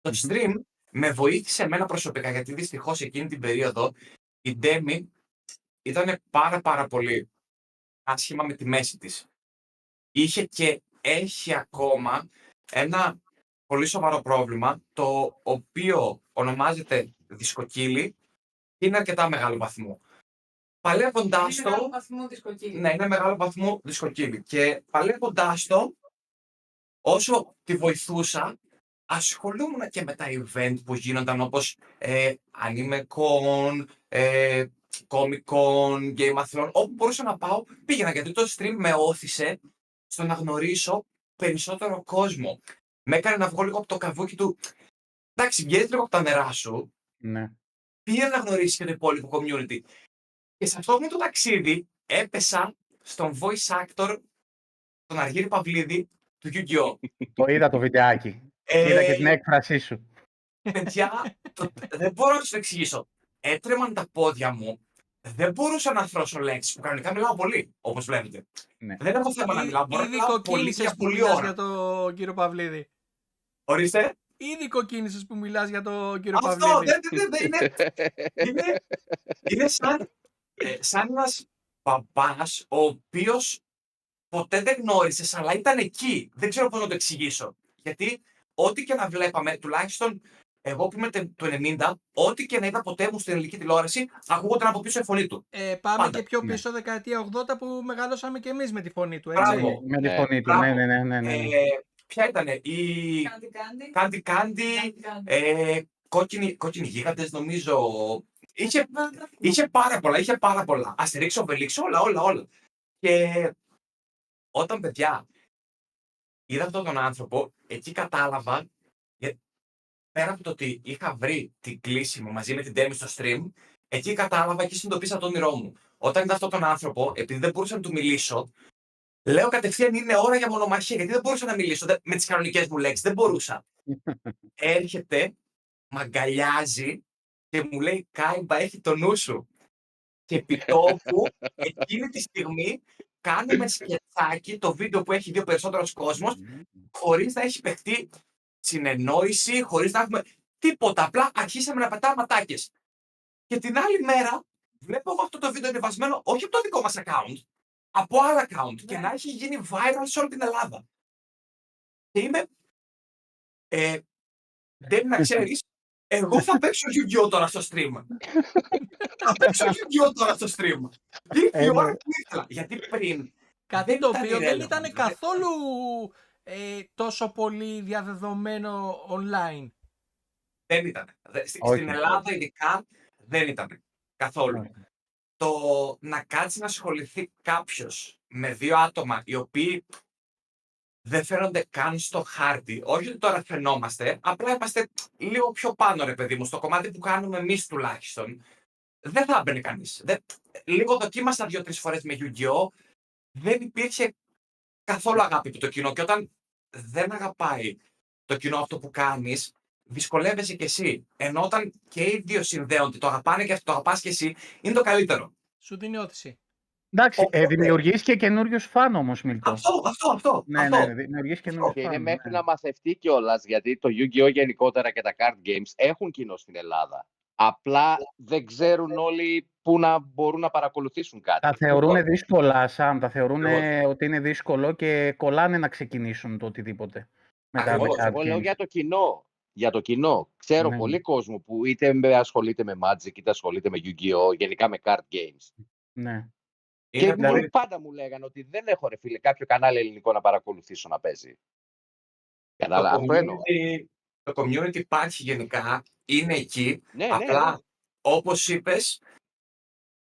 Το Μμμ. stream με βοήθησε εμένα προσωπικά, γιατί δυστυχώς εκείνη την περίοδο η Demi ήταν πάρα πάρα πολύ άσχημα με τη μέση της. Είχε και έχει ακόμα ένα πολύ σοβαρό πρόβλημα, το οποίο ονομάζεται δισκοκύλι και είναι αρκετά μεγάλο βαθμό. Παλεύοντάς Είναι μεγάλο το, βαθμό δισκοκύλι. ναι, είναι μεγάλο βαθμό δισκοκύλι. Και παλεύοντάς το, όσο τη βοηθούσα, ασχολούμουν και με τα event που γίνονταν όπως ε, Anime Con, ε, Comic Con, Game of Thrones, όπου μπορούσα να πάω, πήγαινα γιατί το stream με όθησε στο να γνωρίσω περισσότερο κόσμο. Με έκανε να βγω λίγο από το καβούκι του. Εντάξει, βγαίνεις λίγο από τα νερά σου, Ναι. πήγαινε να γνωρίσεις και το υπόλοιπο community. Και σε αυτό μου το ταξίδι έπεσα στον voice actor, τον Αργύρι Παυλίδη, του Yu-Gi-Oh! Το είδα το βιντεάκι. Είδα και την Ε, έκφρασή σου. παιδιά, το- δεν μπορώ να σου το εξηγήσω. Έτρεμαν τα πόδια μου. Δεν μπορούσα να θρώσω λέξεις που κανονικά μιλάω πολύ, όπως βλέπετε. Ναι. Δεν έχω θέμα να μιλάω. Μπορώ να Ήδη μιλάω πολύ κοκκίνησες για που πολλή μιλάς ώρα. για τον κύριο Παυλίδη. Ορίστε. Ήδη κοκκίνησες που μιλάς για τον κύριο Αυτό Παυλίδη. δεν, δεν, δεν, είναι, είναι, είναι σαν, ε, σαν ένας μπαμπάς ο οποίος ποτέ δεν γνώρισες αλλά ήταν εκεί. Δεν ξέρω πώς να το εξηγήσω. Γιατί ό,τι και να βλέπαμε, τουλάχιστον εγώ που είμαι τε- του 90, ό,τι και να είδα ποτέ μου στην ελληνική τηλεόραση, ακούγονταν από πίσω η φωνή του. Ε, πάμε Πάντα. και πιο Ναι. πίσω δεκαετία 80 που μεγαλώσαμε και εμείς με τη φωνή του, έτσι. Μπράβο. Με τη Ναι, φωνή του. μπράβο. Ναι, ναι, ναι, ναι, ναι. Ε, ποια ήταν η Κάντι, κάντι. Κάντι Κάντι, Κάντι, κάντι. ε, κόκκινοι, κόκκινοι γίγαντες νομίζω. Είχε, είχε πάρα πολλά, είχε πάρα πολλά. Αστερίξ, Οβελίξ, όλα, όλα, όλα. Και όταν παιδιά είδα αυτόν τον άνθρωπο, εκεί κατάλαβα, ε, πέρα από το ότι είχα βρει την κλίση μου μαζί με την Τέμι στο stream, εκεί κατάλαβα και συνειδητοποίησα το όνειρό μου. Όταν είδα αυτόν τον άνθρωπο, επειδή δεν μπορούσα να του μιλήσω, λέω κατευθείαν είναι ώρα για μονομαχία, γιατί δεν μπορούσα να μιλήσω δεν- με τις κανονικές μου λέξεις, δεν μπορούσα. Έρχεται, μ' αγκαλιάζει και μου λέει Κάιμπα έχει το νου σου. Και επί τόπου, εκείνη τη στιγμή, κάνουμε σκετσάκι το βίντεο που έχει δει ο περισσότερος κόσμος χωρίς να έχει παιχτεί συνεννόηση, χωρίς να έχουμε τίποτα. Απλά αρχίσαμε να πετάμε ατάκες. Και την άλλη μέρα βλέπω εγώ αυτό το βίντεο ανεβασμένο όχι από το δικό μας account, από άλλο account και Ναι. να έχει γίνει viral σε όλη την Ελλάδα. Και είμαι... Ε, δεν να ξέρεις, εγώ θα παίξω Yu-Gi-Oh τώρα στο stream. θα παίξω Yu-Gi-Oh τώρα στο stream. Ήρθε η Ε, ώρα ναι. που ήθελα. Γιατί πριν Κάτι δεν το ήταν οποίο δεν irrelevant, ήταν δεν- καθόλου ε, τόσο πολύ διαδεδομένο online. Δεν ήταν. Δε- στη- Όχι. Στην Ελλάδα ειδικά δεν ήταν καθόλου. Όχι. Το να κάτσεις να ασχοληθεί κάποιος με δύο άτομα οι οποίοι δεν φαίνονται καν στο χάρτη. Όχι ότι τώρα φαινόμαστε, απλά είμαστε λίγο πιο πάνω, ρε παιδί μου, στο κομμάτι που κάνουμε εμείς τουλάχιστον. Δεν θα έμπαινε κανείς. Λίγο δοκίμασα δύο-τρεις φορές με Yu-Gi-Oh! Δεν υπήρχε καθόλου αγάπη από το κοινό. Και όταν δεν αγαπάει το κοινό αυτό που κάνεις, δυσκολεύεσαι κι εσύ. Ενώ όταν και οι δύο συνδέονται, το αγαπάνε και αυτό, το αγαπάς κι εσύ, είναι το καλύτερο. Σου δίνει όθηση. Εντάξει, ε, Οπότε- δημιουργείς και καινούριος φαν όμως, Μιλτό. Αυτό, αυτό, αυτό. Ναι, αυτό. ναι, δημιουργείς καινούριος Και είναι φαν. μέχρι ναι. να μαθευτεί κιόλας, γιατί το Yu-Gi-Oh! γενικότερα και τα card games έχουν κοινό στην Ελλάδα. Απλά δεν ξέρουν όλοι πού να μπορούν να παρακολουθήσουν κάτι. Τα θεωρούν δύσκολα, Σαμ. Τα θεωρούν Ακριβώς. ότι είναι δύσκολο και κολλάνε να ξεκινήσουν το οτιδήποτε. Με τα Ακριβώς. card Εγώ λέω games. για το κοινό. Για το κοινό. Ξέρω Ναι. πολύ κόσμο που είτε με ασχολείται με Magic, είτε ασχολείται με Yu-Gi-Oh! γενικά με card games. Ναι. Είναι και δηλαδή- μου- πάντα μου λέγανε ότι δεν έχω ρε φίλε κάποιο κανάλι ελληνικό να παρακολουθήσω να παίζει. Κατάλαβα, το, αυτό εννοώ. community, το community υπάρχει γενικά, είναι εκεί. Ναι, ναι, Απλά, ναι. όπως είπες,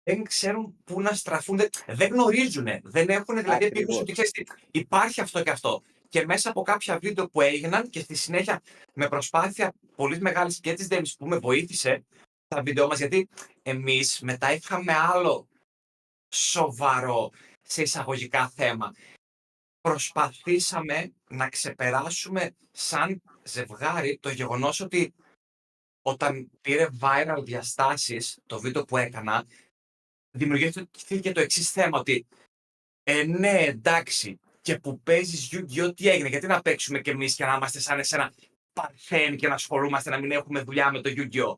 δεν ξέρουν πού να στραφούν, δεν, δεν γνωρίζουν. Δεν έχουν δηλαδή Ακριβώς. επίγνωση ότι ξέρεις τι, υπάρχει αυτό και αυτό. Και μέσα από κάποια βίντεο που έγιναν και στη συνέχεια με προσπάθεια πολύ μεγάλης και της Δέμης που με βοήθησε τα βίντεο μας, γιατί εμείς μετά είχαμε άλλο σοβαρό σε εισαγωγικά θέμα. Προσπαθήσαμε να ξεπεράσουμε σαν ζευγάρι το γεγονός ότι όταν πήρε viral διαστάσεις το βίντεο που έκανα, δημιουργήθηκε το εξής θέμα ότι ε, ναι, εντάξει, και που παίζεις Yu-Gi-Oh! τι έγινε, γιατί να παίξουμε κι εμείς και να είμαστε σαν εσένα παρθένοι και να ασχολούμαστε να μην έχουμε δουλειά με το Yu-Gi-Oh!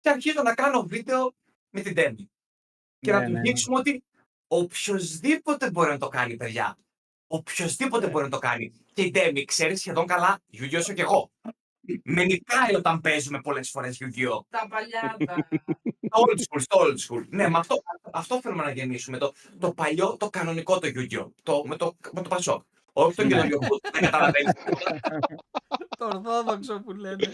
Και αρχίζω να κάνω βίντεο με την Demi. Και Ναι, να του ναι, ναι. δείξουμε ότι οποιοδήποτε μπορεί να το κάνει, παιδιά. Οποιοδήποτε μπορεί να το κάνει. Και η Demi ξέρει σχεδόν καλά Yu-Gi-Oh! όσο και εγώ. Με νικάει όταν παίζουμε πολλές φορές Yu-Gi-Oh! Τα παλιά τα. Το old school, το old school. Ναι, με αυτό, αυτό θέλουμε να γεννήσουμε. Το, το παλιό, το κανονικό το Yu-Gi-Oh! Το, με, το, με το Πασόκ. Όχι τον Ναι. καινούριο που δεν καταλαβαίνει. Το ορθόδοξο που λένε.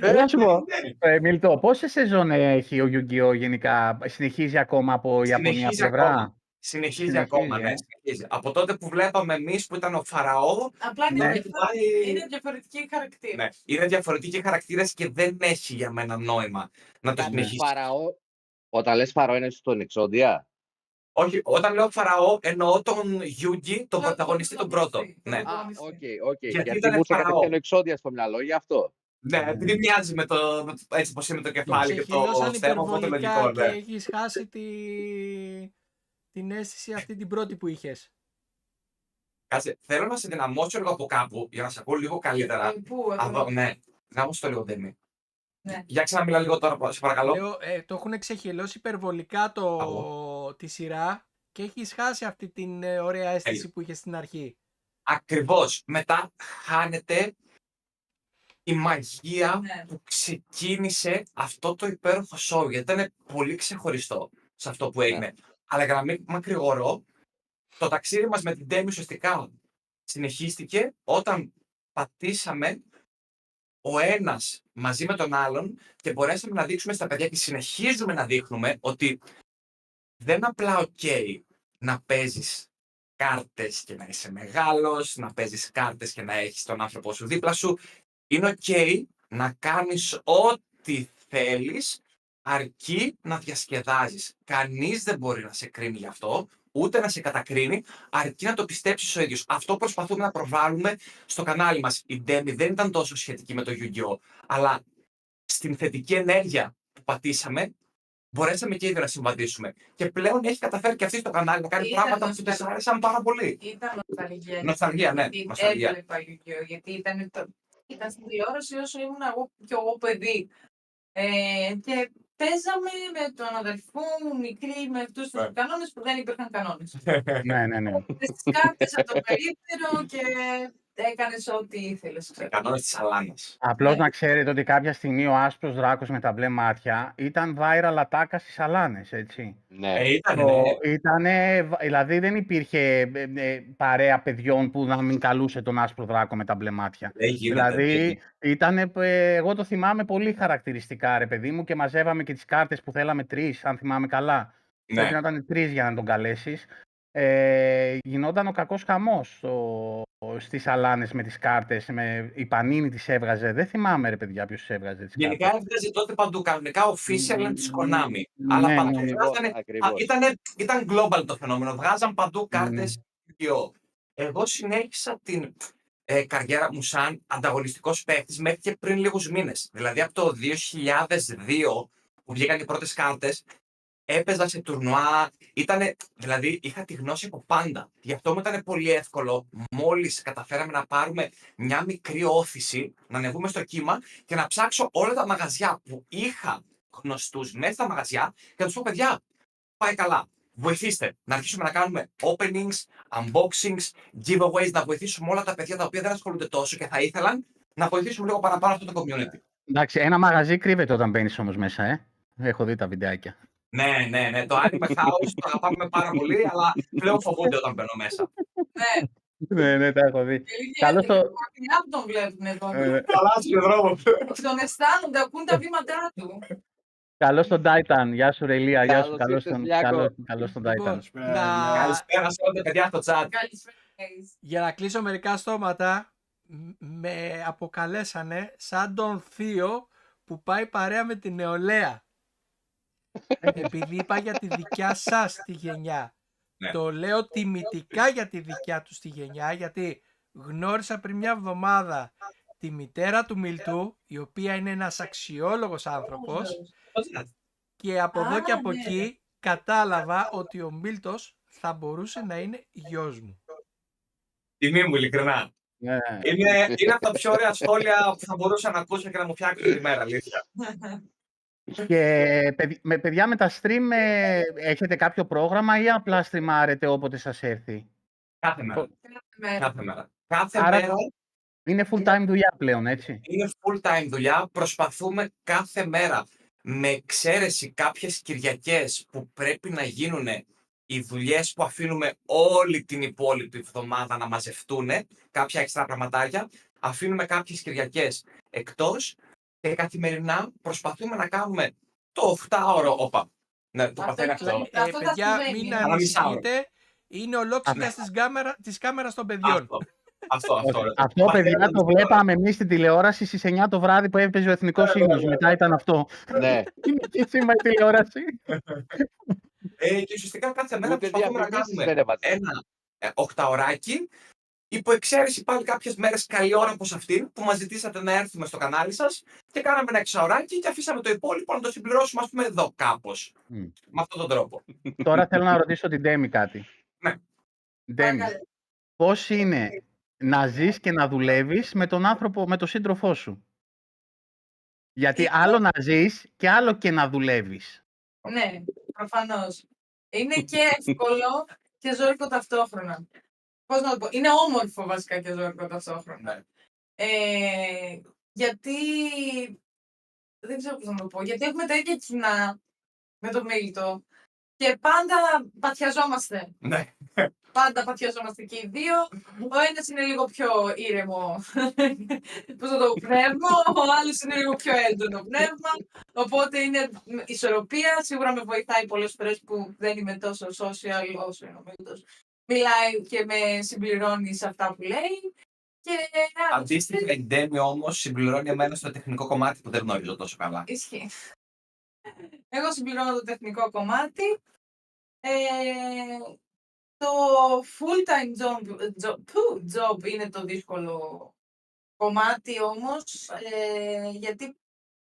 Ε, να σου πω, ε, Μιλτό, πόσες σεζόν έχει ο Yu-Gi-Oh! γενικά, συνεχίζει ακόμα από Ιαπωνία Συνεχίζει πλευρά; Ακόμα. Συνεχίζει, Συνεχίζει, ακόμα, ε. ναι, συνεχίζει. Από τότε που βλέπαμε εμείς που ήταν ο Φαραώ, Απλά είναι, Ναι. διαφορετική- είναι διαφορετική χαρακτήρα. ναι, είναι διαφορετικοί χαρακτήρες και δεν έχει για μένα νόημα να το Όταν συνεχίσει. Φαραώ, όταν λες Φαραώ είναι στον Εξόντια; Όχι, όταν λέω Φαραώ, εννοώ τον Γιούγκη, τον Το- πρωταγωνιστή τον πρώτο. πρωταγωνιστή. Ναι, Α, Πρωταγωνιστή. οκ, οκ. Γιατί Γιατί ήταν μου ήρθε Φαραώ. κατευθείαν ο Εξόντιας στο μυαλό, γι' αυτό. ναι, επειδή μοιάζει με το, με το- έτσι πως είναι το Το κεφάλι και το ξεχυλώσαν στέμμα, οπότε υπερβολικά λογικό, και ναι. έχεις χάσει τη... την αίσθηση αυτή την πρώτη που είχες; Κάτσε, θέλω να σε δυναμώσω λίγο από κάπου για να σε ακούω λίγο καλύτερα. Ε, Πού, Α, εδώ; δω, ναι, δυνάμωσε το λίγο, Ντέμι. Ναι. Για ξαναμιλά λίγο τώρα, σε παρακαλώ. Λέω, ε, το έχουν ξεχυλώσει υπερβολικά το... τη σειρά και έχεις χάσει αυτή την ε, ωραία αίσθηση που είχες στην αρχή. Ακριβώς. Μετά χάνεται η μαγεία Ναι. που ξεκίνησε αυτό το υπέροχο show, γιατί ήταν πολύ ξεχωριστό σε αυτό που έγινε. Αλλά για να μην μακρηγορώ, το ταξίδι μας με την Τέμι ουσιαστικά συνεχίστηκε όταν πατήσαμε ο ένας μαζί με τον άλλον και μπορέσαμε να δείξουμε στα παιδιά και συνεχίζουμε να δείχνουμε ότι δεν απλά οκ να παίζεις κάρτες και να είσαι μεγάλος, να παίζεις κάρτες και να έχεις τον άνθρωπό σου δίπλα σου. Είναι οκ να κάνεις ό,τι θέλεις αρκεί να διασκεδάζεις. Κανείς δεν μπορεί να σε κρίνει γι' αυτό, ούτε να σε κατακρίνει, αρκεί να το πιστέψεις ο ίδιος. Αυτό προσπαθούμε να προβάλλουμε στο κανάλι μας. Η Demi δεν ήταν τόσο σχετική με το Yu-Gi-Oh! Αλλά στην θετική ενέργεια που πατήσαμε, μπορέσαμε και ήδη να συμβαδίσουμε. Και πλέον έχει καταφέρει και αυτή στο κανάλι να κάνει Ήταν πράγματα που της νοσταλγία. άρεσαν πάρα πολύ. Ήταν νοσταλγία. Νοσταλγία, ναι, Γιατί νοσταλγία. έβλεπα Yu-Gi-Oh! Γιατί ήταν, το... ήταν στην τηλεόραση όσο ήμουν εγώ και εγώ παιδί. Ε, και παίζαμε με τον αδελφό μου μικρή με αυτούς τους Ναι. κανόνες που δεν υπήρχαν κανόνες. Ναι, ναι, ναι. Τις κάρτες από το περίπτερο και έκανες ό,τι ήθελες. ξέρω. Κανόνες της Αλάνας. Απλώς Ναι. να ξέρετε ότι κάποια στιγμή ο άσπρος δράκος με τα μπλε μάτια ήταν viral ατάκα στις αλάνες, έτσι. Ναι. Ε, ήταν, Το, ναι. ήτανε, β- δηλαδή δεν υπήρχε ε, ε, παρέα παιδιών που να μην καλούσε τον άσπρο δράκο με τα μπλε μάτια. Δεν γίνεται. Δηλαδή, ήτανε, ε, εγώ το θυμάμαι πολύ χαρακτηριστικά, ρε παιδί μου, και μαζεύαμε και τις κάρτες που θέλαμε τρεις, αν θυμάμαι καλά. ναι. Πρέπει να ήταν τρεις για να τον καλέσεις. Ε, γινόταν ο κακός χαμός στο, στις αλάνες με τις κάρτες. Με, η Πανίνη τις έβγαζε. Δεν θυμάμαι, ρε παιδιά, ποιος τις έβγαζε τις Γενικά κάρτες. έβγαζε τότε παντού. Κανονικά official είναι της Konami. Ναι, Αλλά ναι, παντού ναι. βγάζανε. Ακριβώς. Α, ήτανε- ήταν global το φαινόμενο. Βγάζαν παντού Ναι. κάρτες Yu-Gi-Oh! Εγώ συνέχισα την ε, καριέρα μου σαν ανταγωνιστικός παίκτης μέχρι και πριν λίγους μήνες. Δηλαδή από το 2002 που βγήκαν οι πρώτες κάρτες, έπαιζα σε τουρνουά, ήτανε, δηλαδή είχα τη γνώση από πάντα. Γι' αυτό μου ήταν πολύ εύκολο μόλις καταφέραμε να πάρουμε μια μικρή όθηση, να ανεβούμε στο κύμα και να ψάξω όλα τα μαγαζιά που είχα γνωστούς μέσα στα μαγαζιά και να τους πω παιδιά, πάει καλά. Βοηθήστε να αρχίσουμε να κάνουμε openings, unboxings, giveaways, να βοηθήσουμε όλα τα παιδιά τα οποία δεν ασχολούνται τόσο και θα ήθελαν να βοηθήσουμε λίγο παραπάνω αυτό το community. Εντάξει, ένα μαγαζί κρύβεται όταν μπαίνεις όμως μέσα, ε. Έχω δει τα βιντεάκια. Ναι, ναι, ναι. Το Anime House το αγαπάμε πάρα πολύ, αλλά πλέον φοβούνται όταν μπαίνω μέσα. Ναι, ναι, ναι, τα έχω δει. και λίγοι Καλώς έτοιμοι το- από μακριά που τον βλέπουν εδώ. Ε, Καλά, στον δρόμος. Τον αισθάνονται, ακούν τα βήματά του. καλώς τον Titan. Γεια σου, Ρελία. Γεια σου. Καλώς Καλώς ήρθες, τον, Λιάκο. καλώς, καλώς τον Titan. Λοιπόν, Ε, να... Καλησπέρα σε όλα τα παιδιά στο chat. Καλησπέρα. guys. Για να κλείσω μερικά στόματα, μ- με αποκαλέσανε σαν τον θείο που πάει παρέα με την νεολαία. Επειδή είπα για τη δικιά σας τη γενιά. Ναι. Το λέω τιμητικά για τη δικιά τους τη γενιά, γιατί γνώρισα πριν μια εβδομάδα τη μητέρα του Μιλτού, η οποία είναι ένας αξιόλογος άνθρωπος και από εδώ Α, και από ναι. εκεί κατάλαβα ότι ο Μίλτος θα μπορούσε να είναι γιος μου. Τιμή μου, ειλικρινά. Ναι. Είναι, είναι από τα πιο ωραία σχόλια που θα μπορούσα να ακούσω και να μου φτιάξουν τη μέρα, αλήθεια. Και παιδι- με, παιδιά με τα stream ε, έχετε κάποιο πρόγραμμα ή απλά στριμάρετε όποτε σας έρθει; Κάθε μέρα. Μέρα. Κάθε μέρα. Κάθε Άρα- μέρα Είναι full time δουλειά πλέον, έτσι; είναι full time δουλειά. Προσπαθούμε κάθε μέρα με εξαίρεση κάποιες Κυριακές που πρέπει να γίνουν οι δουλειές που αφήνουμε όλη την υπόλοιπη εβδομάδα να μαζευτούν, κάποια έξτρα πραγματάκια, αφήνουμε κάποιες Κυριακές εκτός και καθημερινά προσπαθούμε να κάνουμε το 8ωρο. Όπα, ναι, το Αυτό παθαίνει είναι αυτό. το- Ε, Αυτό θα παιδιά, συμβαίνει. μην Ανά μισάωρο. ανησυχείτε. Είναι ολόκληρα της, κάμερα, της κάμερας των παιδιών. Αυτό, αυτό, αυτό. ρε. Αυτό, Παθαίνει παιδιά, ένα το μισάωρο. βλέπαμε εμείς στην τηλεόραση στις 9 το βράδυ που έπαιζε ο Εθνικός Ε, Ύμνος. βέβαια. Μετά ήταν αυτό. ναι. Είναι και σήμερα η τηλεόραση. Ε, και ουσιαστικά κάθε μέρα Ούτε προσπαθούμε να διαφημίσεις κάνουμε δεν έβαζε. ένα ε, οχταωράκι. Υπό εξαίρεση πάλι κάποιες μέρες καλή ώρα όπως αυτήν που μας ζητήσατε να έρθουμε στο κανάλι σας και κάναμε ένα εξαωράκι και αφήσαμε το υπόλοιπο να το συμπληρώσουμε, ας πούμε, εδώ κάπως. Μμ. Με αυτόν τον τρόπο. Τώρα θέλω να ρωτήσω την Ντέμι κάτι. Ναι. Ντέμι, Παρακαλώ. πώς είναι να ζεις και να δουλεύεις με τον άνθρωπο, με τον σύντροφό σου; Γιατί Ε, άλλο να ζεις και άλλο και να δουλεύεις. Ναι, προφανώς. Είναι και εύκολο και ζώρικο ταυτόχρονα. Πώς να το πω. Είναι όμορφο βασικά και ζώρικο ταυτόχρονα. Ναι. Ε, γιατί. Δεν ξέρω πώς να το πω. Γιατί έχουμε τα ίδια κοινά με το Μίλτο. Και πάντα πατιαζόμαστε. Ναι. Πάντα πατιαζόμαστε και οι δύο. Ο ένας είναι λίγο πιο ήρεμο. Πώς να το πω, πνεύμα. Ο άλλος είναι λίγο πιο έντονο πνεύμα. Οπότε είναι ισορροπία. Σίγουρα με βοηθάει πολλές φορές που δεν είμαι τόσο social όσο είναι ο Μίλτος. Μιλάει και με συμπληρώνει σε αυτά που λέει. Και Αντίστοιχα, η Ντέμι όμως συμπληρώνει εμένα στο τεχνικό κομμάτι που δεν γνωρίζω τόσο καλά. Ισχύει. Εγώ συμπληρώνω το τεχνικό κομμάτι. Ε, το full-time job, job, που, job είναι το δύσκολο κομμάτι όμως, ε, γιατί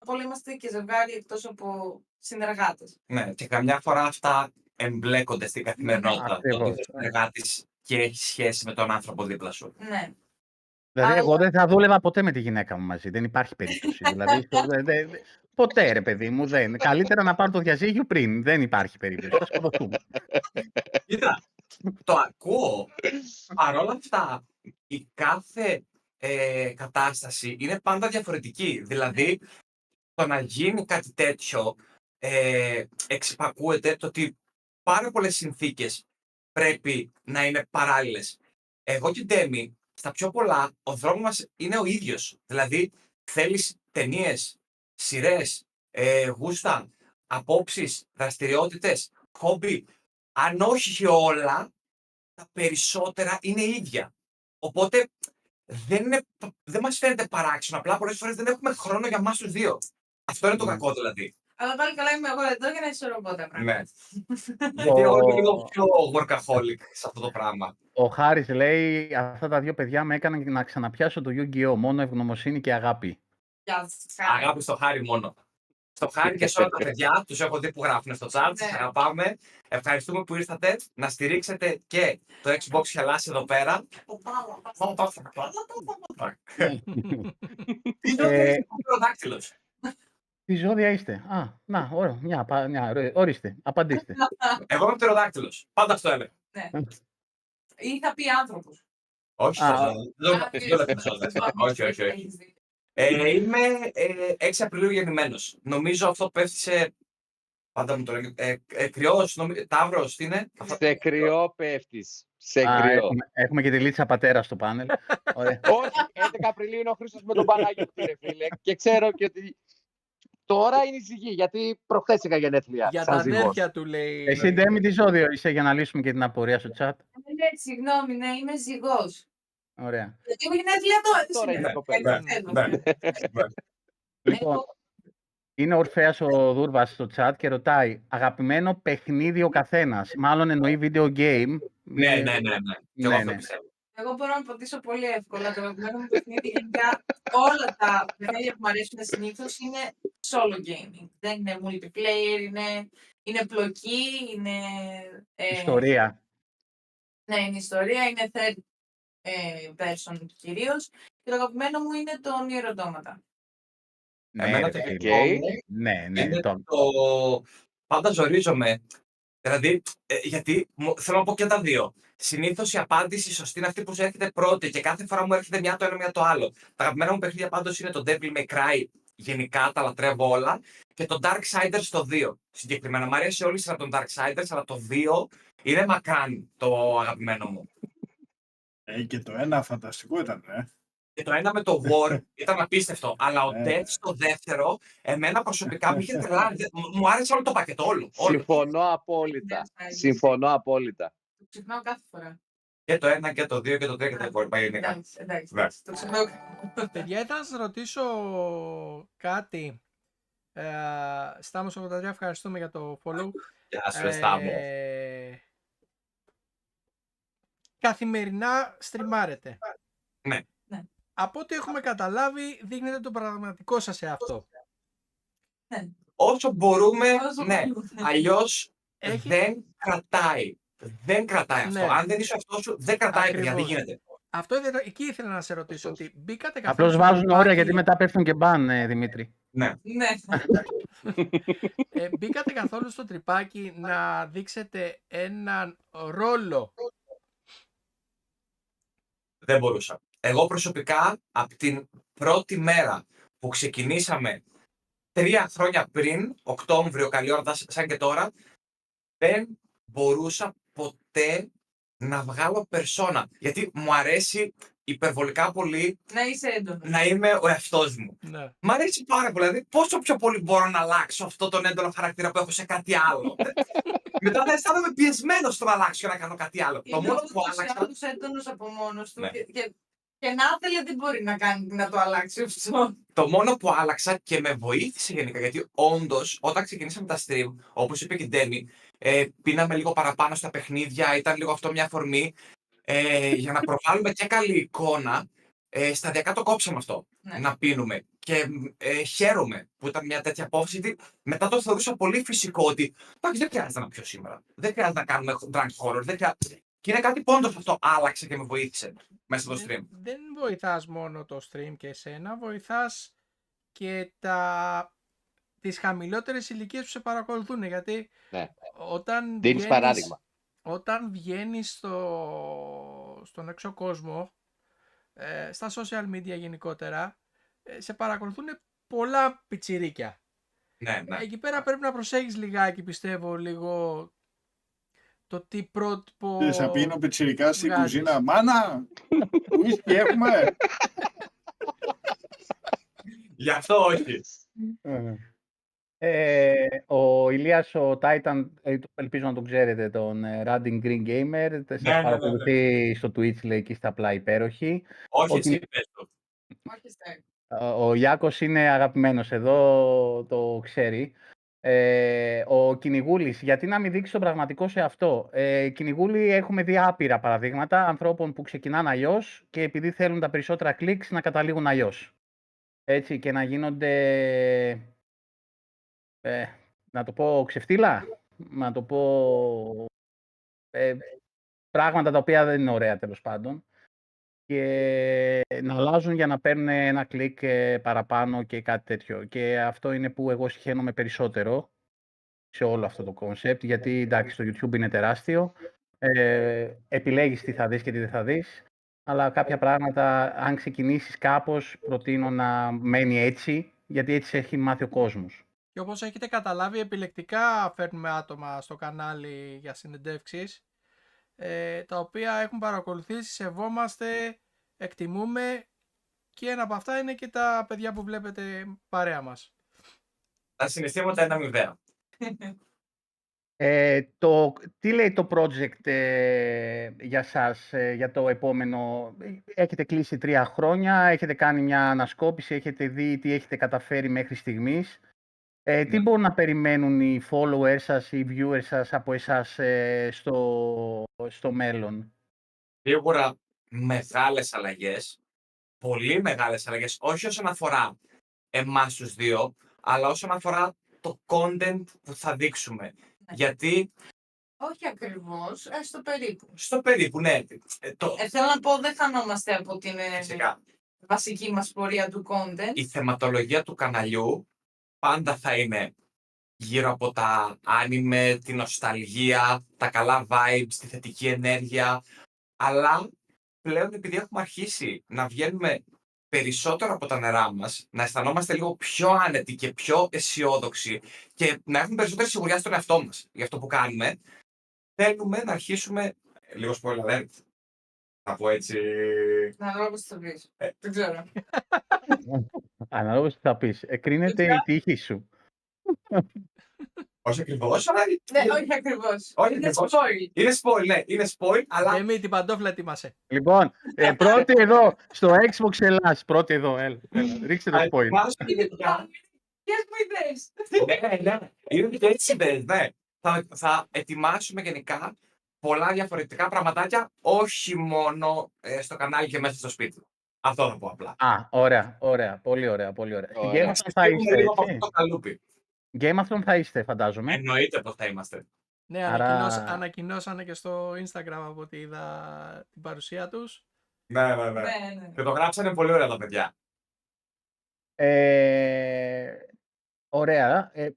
όλοι είμαστε και ζευγάρι εκτός από συνεργάτες. Ναι, και καμιά φορά αυτά εμπλέκονται στην καθημερινότητα. Το Ακριβώς. ότι ο συνεργάτης και έχει σχέση με τον άνθρωπο δίπλα σου. Ναι. Δηλαδή, Αλλά- εγώ δεν θα δούλευα ποτέ με τη γυναίκα μου μαζί. Δεν υπάρχει περίπτωση. δηλαδή, στο- δε- δε- δε- ποτέ, ρε παιδί μου, δεν. Καλύτερα να πάρω το διαζύγιο πριν. Δεν υπάρχει περίπτωση. Θα σκοτωθούμε. Κοίτα, το ακούω. Παρ' όλα αυτά, η κάθε ε, κατάσταση είναι πάντα διαφορετική. Δηλαδή, το να γίνει κάτι τέτοιο ε, εξυπακούεται το ότι πάρα πολλές συνθήκες πρέπει να είναι παράλληλες. Εγώ και η Ντέμι, στα πιο πολλά, ο δρόμος μας είναι ο ίδιος. Δηλαδή, θέλεις ταινίες, σειρές, ε, γούστα, απόψεις, δραστηριότητες, χόμπι. Αν όχι όλα, τα περισσότερα είναι ίδια. Οπότε δεν, είναι, δεν μας φαίνεται παράξενο. Απλά πολλές φορές δεν έχουμε χρόνο για μας τους δύο. Αυτό είναι το Ναι. κακό δηλαδή. Αλλά πάλι καλά είμαι εγώ εδώ για να ισορροπώ τα πράγματα. Ναι. Γιατί εγώ είμαι λίγο Ο, πιο workaholic σε αυτό το πράγμα. ο Χάρης λέει, αυτά τα δύο παιδιά με έκαναν να ξαναπιάσω το Yu-Gi-Oh! Μόνο ευγνωμοσύνη και αγάπη. Γεια σας. Αγάπη στο χάρι μόνο. Στο χάρι και σε όλα τα παιδιά, τους έχω δει που γράφουν στο chat, σας Ναι. αγαπάμε. Ευχαριστούμε που ήρθατε να στηρίξετε και το Xbox Χελάς εδώ πέρα. Τι Ε, ζώδια είσαι πτεροδάκτυλος. Τι ζώδια είστε. Α, να, ωραία, μια, απα- μια, ωραία, ορίστε, απαντήστε. Εγώ είμαι πτεροδάκτυλος. Πάντα αυτό έλεγα. Ή θα πει άνθρωπος. Όχι, Α, στο ζώδιο. Δεν Α, δεν λέω τέτοια ζώδια. Όχι, όχι, όχι. έχεις δίκιο. Ε, είμαι ε, 6 Απριλίου γεννημένος. Νομίζω αυτό πέφτει σε. Πάντα μου το λένε. Ε, ε, κρυός, νομι... Ταύρος, τι είναι; Αυτό- Σε κρυό πέφτεις. Σε Α, κρυό. έχουμε, έχουμε και τη Λίτσα Πατέρα στο πάνελ. Ωραία. Όχι, 11 Απριλίου είναι ο Χρήστος με τον Παναγιώτη, ρε φίλε. Και ξέρω και ότι τώρα είναι η ζυγή, γιατί προχθές είχα γενέθλια. Για σαν τα ζυγός. αδέρφια του λέει. Εσύ, Ντέμι, τι ζώδιο είσαι για να λύσουμε και την απορία στο chat; Ε, Ναι, συγγνώμη, ναι, είμαι ζυγός. Ωραία. Γιατί έχω γενέθλια τώρα. τι Τώρα σημαίνει; είναι κοπέλα. Έτσι θέλω. Ναι. Λοιπόν, είναι ο Ορφέας ο Δούρβας στο chat και ρωτάει αγαπημένο παιχνίδι ο καθένας. Μάλλον εννοεί video game. Ναι, Ε, ναι, ναι. ναι. Και εγώ ναι, αυτό ναι. Πιστεύω. Εγώ μπορώ να πατήσω πολύ εύκολα. Το αγαπημένο μου παιχνίδι γενικά όλα τα παιχνίδια που μου αρέσουν συνήθως είναι solo gaming. Δεν είναι multiplayer, είναι, είναι πλοκή, είναι. ε, Ιστορία. Ναι, είναι ιστορία, είναι third ε, person κυρίως. Και το αγαπημένο μου είναι το Nier Automata. Ναι, Εμένα ρε το φίλε. δικό Οκ. μου ναι, ναι. είναι το- το... Πάντα ζορίζομαι. Δηλαδή, ε, γιατί μου- θέλω να πω και τα δύο. Συνήθως η απάντηση σωστή είναι αυτή που σου έρχεται πρώτη και κάθε φορά μου έρχεται μια το ένα, μια το άλλο. Τα αγαπημένα μου παιχνίδια πάντως είναι το Devil May Cry γενικά τα λατρεύω όλα. Και το Darksiders το 2. Συγκεκριμένα, μου αρέσει όλη η σειρά των Darksiders, αλλά το 2 είναι μακράν το αγαπημένο μου. Ε, και το ένα φανταστικό ήταν, ε. Και το ένα με το War ήταν απίστευτο. Αλλά ο Ε. Death στο δεύτερο, εμένα προσωπικά μου είχε τρελάνει. Δεν- μου- Μου άρεσε όλο το πακέτο, όλο. όλο. Συμφωνώ απόλυτα. Ναι, Συμφωνώ απόλυτα. Το ξεχνάω κάθε φορά. Και το ένα και το δύο και το τρία και τα υπόλοιπα γενικά. Εντάξει, εντάξει. Ναι. εντάξει, Το ξεχνάω. Παιδιά, ήθελα να σας ρωτήσω κάτι. Ε, Στάμος 83, ευχαριστούμε για το follow. Γεια σου, Στάμο. Ε, καθημερινά στριμάρετε. Ναι. Ναι. Από ό,τι έχουμε καταλάβει, δείχνετε το πραγματικό σας εαυτό. Όσο μπορούμε, Όσο ναι. μπορούμε. Αλλιώς Έχει- δεν κρατάει. Δεν κρατάει αυτό. Ναι. Αν δεν είσαι αυτός σου, δεν κρατάει, παιδιά. Δεν Ακριβώς. γίνεται. Αυτό ήθελα, εκεί ήθελα να σε ρωτήσω, Σωστός. ότι μπήκατε καθόλου Απλώς στο βάζουν όρια τρυπάκι- γιατί μετά πέφτουν και μπαν, ε, Δημήτρη. Ναι. Ναι. ε, μπήκατε καθόλου στο τρυπάκι να δείξετε έναν ρόλο; Δεν μπορούσα. Εγώ προσωπικά, από την πρώτη μέρα που ξεκινήσαμε τρία χρόνια πριν, Οκτώβριο, καλή ώρα, δα- σαν και τώρα, δεν μπορούσα ποτέ να βγάλω περσόνα. Γιατί μου αρέσει υπερβολικά πολύ Να είσαι έντονος. να είμαι ο εαυτός μου. Ναι. Μ' αρέσει πάρα πολύ. Δηλαδή, πόσο πιο πολύ μπορώ να αλλάξω αυτό τον έντονο χαρακτήρα που έχω σε κάτι άλλο. Μετά θα αισθάνομαι πιεσμένος στο να αλλάξω και να κάνω κάτι άλλο. το μόνο που άλλαξα. άλλους έντονος από μόνος του Ναι. και, και, και να ήθελε δεν μπορεί να κάνει να το αλλάξει αυτό. Το μόνο που άλλαξα και με βοήθησε γενικά, γιατί όντως όταν ξεκινήσαμε τα stream, όπως είπε και η Ντέμι, ε, πίναμε λίγο παραπάνω στα παιχνίδια, ήταν λίγο αυτό μια αφορμή. Ε, για να προβάλλουμε και καλή εικόνα, ε, σταδιακά το κόψαμε αυτό. Ναι. Να πίνουμε. Και ε, χαίρομαι που ήταν μια τέτοια απόφαση, γιατί μετά το θεωρούσα πολύ φυσικό ότι εντάξει, δεν χρειάζεται να πιω σήμερα. Δεν χρειάζεται να κάνουμε drunk horror. Δεν χρειάζεται. Και είναι κάτι που όντως αυτό άλλαξε και με βοήθησε μέσα στο stream. Δεν, δεν βοηθάς μόνο το stream και εσένα, βοηθάς και τα, τις χαμηλότερες ηλικίες που σε παρακολουθούν, γιατί Ναι. όταν Δίνεις βγαίνεις, παράδειγμα. όταν βγαίνεις στο, στον έξω κόσμο, ε, στα social media γενικότερα, ε, σε παρακολουθούν πολλά πιτσιρίκια. Ναι, ναι. Εκεί πέρα πρέπει να προσέχεις λιγάκι, πιστεύω, λίγο το τι πρότυπο... Και θα πίνει ο Πιτσιρικάς στην βγάζεις. κουζίνα. Μάνα, ουίσκι έχουμε. Γι' αυτό όχι. Ε, ο Ηλίας ο Titan, ε, το- ελπίζω να τον ξέρετε, τον ε, Running Green Gamer, σας ναι, ναι, παρακολουθεί στο Twitch, λέει, εκεί στα απλά υπέροχη. Όχι, Ότι- εσύ πες το. Όχι στέκ. Ο- Ο Ιάκος είναι αγαπημένος εδώ, το ξέρει. Ε, ο Κυνηγούλης, γιατί να μην δείξει τον πραγματικό σε αυτό. Ε, Κυνηγούλη, έχουμε δει άπειρα παραδείγματα ανθρώπων που ξεκινάνε αλλιώς και επειδή θέλουν τα περισσότερα κλικς να καταλήγουν αλλιώς. Έτσι και να γίνονται, ε, να το πω ξεφτίλα, να το πω ε, πράγματα τα οποία δεν είναι ωραία τέλος πάντων και να αλλάζουν για να παίρνουν ένα κλικ ε, παραπάνω και κάτι τέτοιο. Και αυτό είναι που εγώ συχαίνομαι περισσότερο σε όλο αυτό το κόνσεπτ, γιατί εντάξει, το YouTube είναι τεράστιο, ε, επιλέγεις τι θα δεις και τι δεν θα δεις, αλλά κάποια πράγματα, αν ξεκινήσεις κάπως, προτείνω να μένει έτσι, γιατί έτσι έχει μάθει ο κόσμος. Και όπως έχετε καταλάβει, επιλεκτικά φέρνουμε άτομα στο κανάλι για συνεντεύξεις, ε, τα οποία έχουν παρακολουθήσει, σεβόμαστε, εκτιμούμε και ένα από αυτά είναι και τα παιδιά που βλέπετε παρέα μας. Τα συναισθήματα είναι αμοιβαία. Ε, το, τι λέει το project ε, για σας, ε, για το επόμενο. Έχετε κλείσει τρία χρόνια, έχετε κάνει μια ανασκόπηση, έχετε δει τι έχετε καταφέρει μέχρι στιγμής; Ε, τι Ναι. μπορούν να περιμένουν οι followers σας, οι viewers σας από εσάς ε, στο, στο μέλλον; Σίγουρα μεγάλες αλλαγές, πολύ μεγάλες αλλαγές, όχι όσον αφορά εμάς τους δύο, αλλά όσον αφορά το content που θα δείξουμε. Γιατί Όχι ακριβώς, ε, στο περίπου. στο περίπου, ναι, ε, το, Ε, θέλω να πω, δεν χανόμαστε από την ε, φυσικά, βασική μας πορεία του content. η θεματολογία του καναλιού πάντα θα είναι γύρω από τα άνιμε, την νοσταλγία, τα καλά vibes, τη θετική ενέργεια, αλλά πλέον επειδή έχουμε αρχίσει να βγαίνουμε περισσότερο από τα νερά μας, να αισθανόμαστε λίγο πιο άνετοι και πιο αισιόδοξοι και να έχουμε περισσότερη σιγουριά στον εαυτό μας για αυτό που κάνουμε, θέλουμε να αρχίσουμε, λίγο spoiler alert, θα πω έτσι, Να δω τι θα πεις. Ε. Δεν ξέρω. Αναλόγως τι θα πεις. Εκρίνεται η τύχη σου. όχι ακριβώς, αλλά Ναι, όχι ακριβώς. Όχι Είναι ακριβώς. spoil. είναι spoil, ναι, είναι spoil, αλλά Δέμη, την παντόφλα ετοίμασε. Λοιπόν, ε, πρώτη εδώ, στο Xbox Ελλάς. Πρώτη εδώ, έλα, έλα, ρίξτε το αλλά spoil. ετοιμάζομαι γενικά. Ποιες μου ιδέες. ναι, ναι, είναι και έτσι ιδέες, ναι. Θα, θα ετοιμάσουμε γενικά πολλά διαφορετικά πραγματάκια, όχι μόνο ε, στο κανάλι και μέσα στο σπίτι. Αυτό θα πω απλά. Α, ωραία, ωραία, πολύ ωραία, πολύ ωραία. Στην Ωραία. Game of Thrones θα Φύγουμε είστε, λίγο από έτσι; αυτό το καλούπι. Game of Thrones θα είστε, φαντάζομαι. Εννοείται πως θα είμαστε. Ναι, Άρα- ανακοινώσ- ανακοινώσανε και στο Instagram από ό,τι είδα την παρουσία τους. Ναι, ναι, ναι. Ναι, ναι. Και το γράψανε πολύ ωραία τα παιδιά. Ε, ωραία. Ε,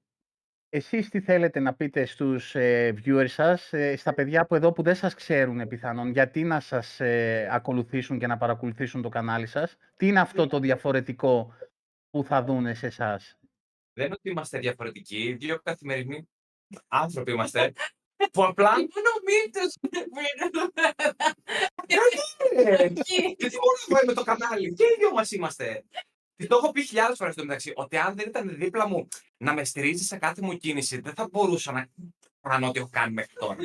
εσείς τι θέλετε να πείτε στους ε, viewers σας, ε, στα παιδιά που εδώ που δεν σας ξέρουν πιθανόν, γιατί να σας ε, ακολουθήσουν και να παρακολουθήσουν το κανάλι σας; Τι είναι αυτό το διαφορετικό που θα δούνε σε εσάς; Δεν είναι ότι είμαστε διαφορετικοί, δύο καθημερινοί άνθρωποι είμαστε, που απλά... Είναι ο μύτος που είναι εδώ πέρα. Ε, Εκεί. Γιατί μόνο εγώ είμαι το κανάλι. Και οι δύο μας είμαστε. Τη το έχω πει χιλιάδες φορές στο μεταξύ. Ότι αν δεν ήταν δίπλα μου να με στηρίζει σε κάθε μου κίνηση, δεν θα μπορούσα να κάνω ό,τι έχω κάνει μέχρι τώρα.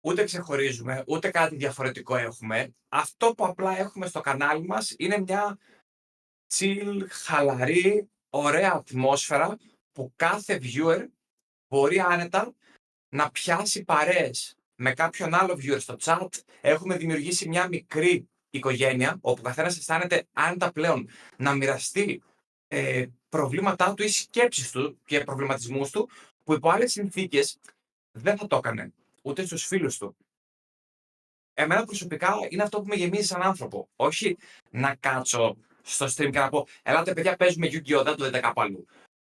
Ούτε ξεχωρίζουμε, ούτε κάτι διαφορετικό έχουμε. Αυτό που απλά έχουμε στο κανάλι μας είναι μια chill, χαλαρή, ωραία ατμόσφαιρα που κάθε viewer μπορεί άνετα να πιάσει παρέες με κάποιον άλλο viewer στο chat. Έχουμε δημιουργήσει μια μικρή οικογένεια όπου ο καθένας αισθάνεται άνετα πλέον να μοιραστεί ε, προβλήματά του ή σκέψεις του και προβληματισμούς του που υπό άλλες συνθήκες δεν θα το έκανε ούτε στους φίλους του. Εμένα προσωπικά είναι αυτό που με γεμίζει σαν άνθρωπο. Όχι να κάτσω στο stream και να πω Ελάτε παιδιά παίζουμε Yu-Gi-Oh! Δεν το δείτε κάπου αλλού.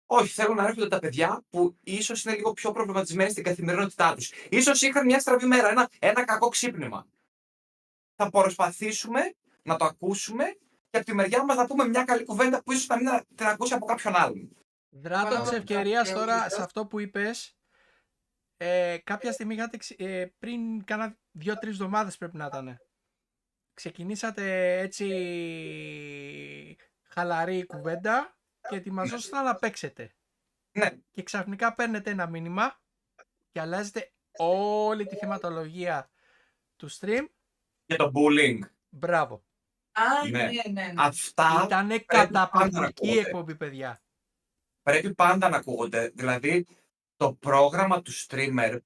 Όχι, θέλω να έρχονται τα παιδιά που ίσως είναι λίγο πιο προβληματισμένοι στην καθημερινότητά τους. σω είχαν μια στραβή μέρα, ένα, ένα κακό ξύπνημα. Θα προσπαθήσουμε να το ακούσουμε και από τη μεριά μας να πούμε μια καλή κουβέντα που ίσως να μην την ακούσει από κάποιον άλλον. Δράτω Πάρα της πολύ ευκαιρίας καλό, τώρα Νίκο. σε αυτό που είπες. Ε, κάποια στιγμή είχατε, ξε- ε, πριν κάνα δύο-τρεις εβδομάδες πρέπει να ήταν. Ξεκινήσατε έτσι χαλαρή κουβέντα και ετοιμαζόσασταν να παίξετε. Ναι, Και ξαφνικά παίρνετε ένα μήνυμα και αλλάζετε όλη τη θεματολογία του stream. Για το bullying. Μπράβο. Α, Ναι. ναι, ναι. ναι. Αυτά Ήτανε πάντα να καταπληκτική ακούγονται. εκπομπή, παιδιά. πρέπει πάντα να ακούγονται. Δηλαδή, το πρόγραμμα του streamer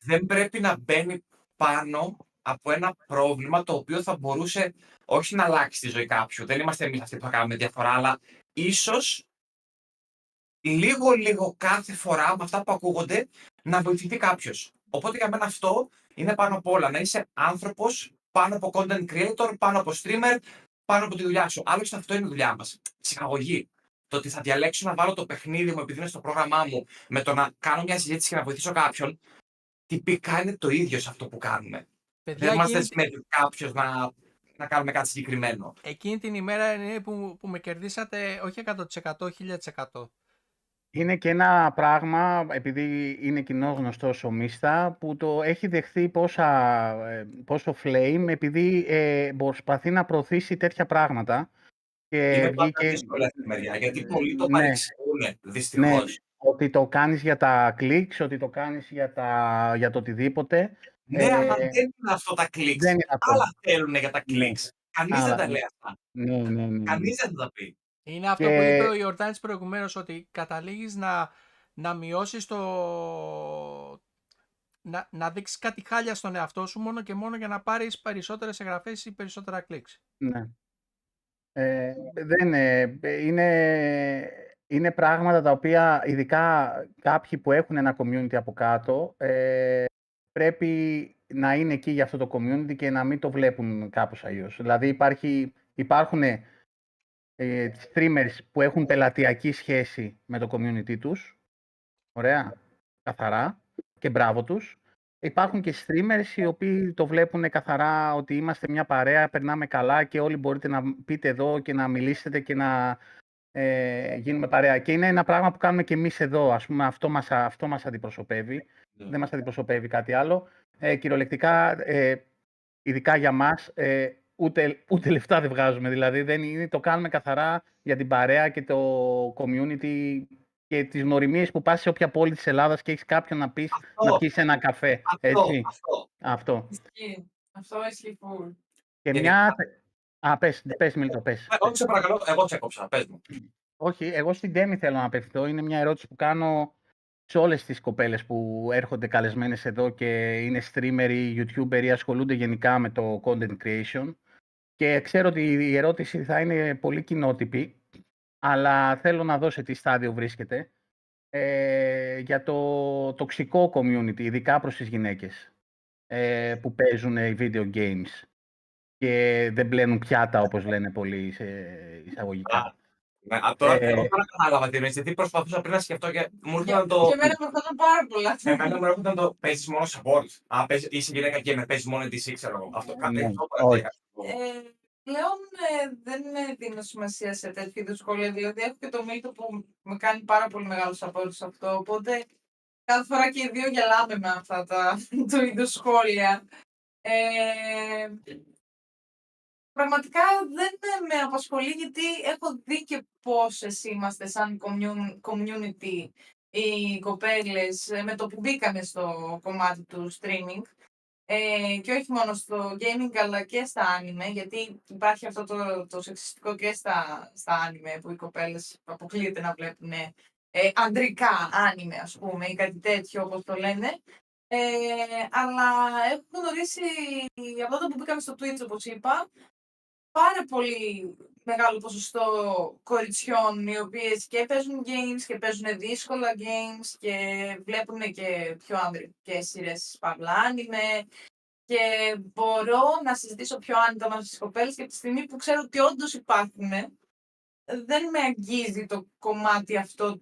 δεν πρέπει να μπαίνει πάνω από ένα πρόβλημα το οποίο θα μπορούσε όχι να αλλάξει τη ζωή κάποιου. Δεν είμαστε εμείς αυτοί που θα κάνουμε διαφορά, αλλά ίσως λίγο λίγο κάθε φορά με αυτά που ακούγονται να βοηθηθεί κάποιος. Οπότε για μένα αυτό είναι πάνω απ' όλα. Να είσαι άνθρωπος, πάνω από content creator, πάνω από streamer, πάνω από τη δουλειά σου. Άλλωστε αυτό είναι η δουλειά μας. Ψυχαγωγή. Το ότι θα διαλέξω να βάλω το παιχνίδι μου επειδή είναι στο πρόγραμμά μου με το να κάνω μια συζήτηση και να βοηθήσω κάποιον. Τυπικά είναι το ίδιο σε αυτό που κάνουμε. Παιδιά, Δεν μα εκείνη, δεσμεύει κάποιο να, να κάνουμε κάτι συγκεκριμένο. εκείνη την ημέρα είναι που, που με κερδίσατε όχι 100% 1000%. Είναι και ένα πράγμα, επειδή είναι κοινό γνωστό ο Μίστα, που το έχει δεχθεί πόσα, ε, πόσο flame, επειδή ε, προσπαθεί να προωθήσει τέτοια πράγματα. Και είναι πάντα βγήκε δύσκολη αυτή η μεριά γιατί πολλοί το Ναι. παρεξηγούν. Δυστυχώς. ότι το κάνεις για τα clicks, ότι το κάνεις για, τα, για το οτιδήποτε. Ναι, Ε, αλλά δεν είναι αυτό τα κλικ. Δεν είναι αυτό. Άλλα θέλουν για τα Ναι. κλικ. Κανείς δεν Άλλα. τα λέει αυτά. Ναι, ναι, ναι, ναι. Κανείς δεν θα τα πει. Είναι αυτό Και- που είπε ο Ιορτάνης προηγουμένως ότι καταλήγεις να, να μειώσεις το... Να, να δείξεις κάτι χάλια στον εαυτό σου μόνο και μόνο για να πάρεις περισσότερες εγγραφές ή περισσότερα κλικς. Ναι. Ε, δεν είναι, είναι, είναι πράγματα τα οποία ειδικά κάποιοι που έχουν ένα community από κάτω ε, πρέπει να είναι εκεί για αυτό το community και να μην το βλέπουν κάπως αλλιώς. Δηλαδή υπάρχει, υπάρχουν ε, streamers που έχουν πελατειακή σχέση με το community τους. Ωραία, καθαρά και μπράβο τους. υπάρχουν και streamers οι οποίοι το βλέπουν καθαρά ότι είμαστε μια παρέα, περνάμε καλά και όλοι μπορείτε να πείτε εδώ και να μιλήσετε και να ε, γίνουμε παρέα. Και είναι ένα πράγμα που κάνουμε και εμείς εδώ, ας πούμε, αυτό μας, αυτό μας αντιπροσωπεύει. Ναι. Δεν μας αντιπροσωπεύει κάτι άλλο. Ε, κυριολεκτικά, ε, ειδικά για μας, ε, ούτε, ούτε λεφτά δεν βγάζουμε. Δηλαδή, δεν είναι, το κάνουμε καθαρά για την παρέα και το community και τις γνωριμίες που πας σε όποια πόλη της Ελλάδας και έχεις κάποιον να πεις να Αυτό, πιεις ένα καφέ. αυτό, Έτσι, αυτό. αυτό. Ισχύει. Αυτό ισχύει full. Και Γενικά- μια... Α, πες, πες Μίλτο, πες. Ε, Όχι, σε παρακαλώ, εγώ τσέκοψα. Πες μου. Όχι, εγώ στην Τέμι θέλω να απευθυνθώ. Είναι μια ερώτηση που κάνω σε όλες τις κοπέλες που έρχονται καλεσμένες εδώ και είναι streamer ή youtuber ή ασχολούνται γενικά με το content creation. Και ξέρω ότι η ερώτηση θα είναι πολύ κοινότυπη, αλλά θέλω να δω σε τι στάδιο βρίσκεται. Ε, για το τοξικό community, ειδικά προς τις γυναίκες ε, που παίζουν οι video games και δεν μπλένουν πιάτα όπως λένε πολλοί σε εισαγωγικά. Α, Ναι, α, τώρα Ε, εγώ τώρα κατάλαβα τι εννοείς, γιατί προσπαθούσα πριν να σκεφτώ και μου Και, έρχονταν Ναι, το... και εμένα με έρχονταν πάρα πολλά. Εμένα μου έρχονταν το παίζεις μόνο support. Α, παίζεις, είσαι γυναίκα και με παίζεις μόνο DC, ξέρω εγώ. Αυτό κάτι Ναι, αυτό όχι. Παρατήρησα. Ε, πλέον ε, δεν ε, δίνω σημασία σε τέτοιου είδους σχόλια. Δηλαδή, έχω και το Μίλτο που με κάνει πάρα πολύ μεγάλο support σε αυτό. Οπότε, κάθε φορά και οι δύο γελάμε με αυτά τα του είδου σχόλια. Ε, πραγματικά δεν ε, με απασχολεί γιατί έχω δει και πόσες είμαστε σαν commun- community οι κοπέλες ε, με το που μπήκαμε στο κομμάτι του streaming ε, και όχι μόνο στο gaming αλλά και στα anime γιατί υπάρχει αυτό το, το σεξιστικό και στα, στα anime που οι κοπέλες αποκλείεται να βλέπουν ε, ανδρικά anime ας πούμε ή κάτι τέτοιο όπως το λένε. Ε, αλλά έχω γνωρίσει από τότε που μπήκαμε στο Twitch όπως είπα πάρα πολύ μεγάλο ποσοστό κοριτσιών οι οποίες και παίζουν games και παίζουν δύσκολα games και βλέπουν και πιο ανδρικές σειρές παύλα άνιμε και μπορώ να συζητήσω πιο άνετα μαζί στις κοπέλες και από τη στιγμή που ξέρω ότι όντως υπάρχουν δεν με αγγίζει το κομμάτι αυτό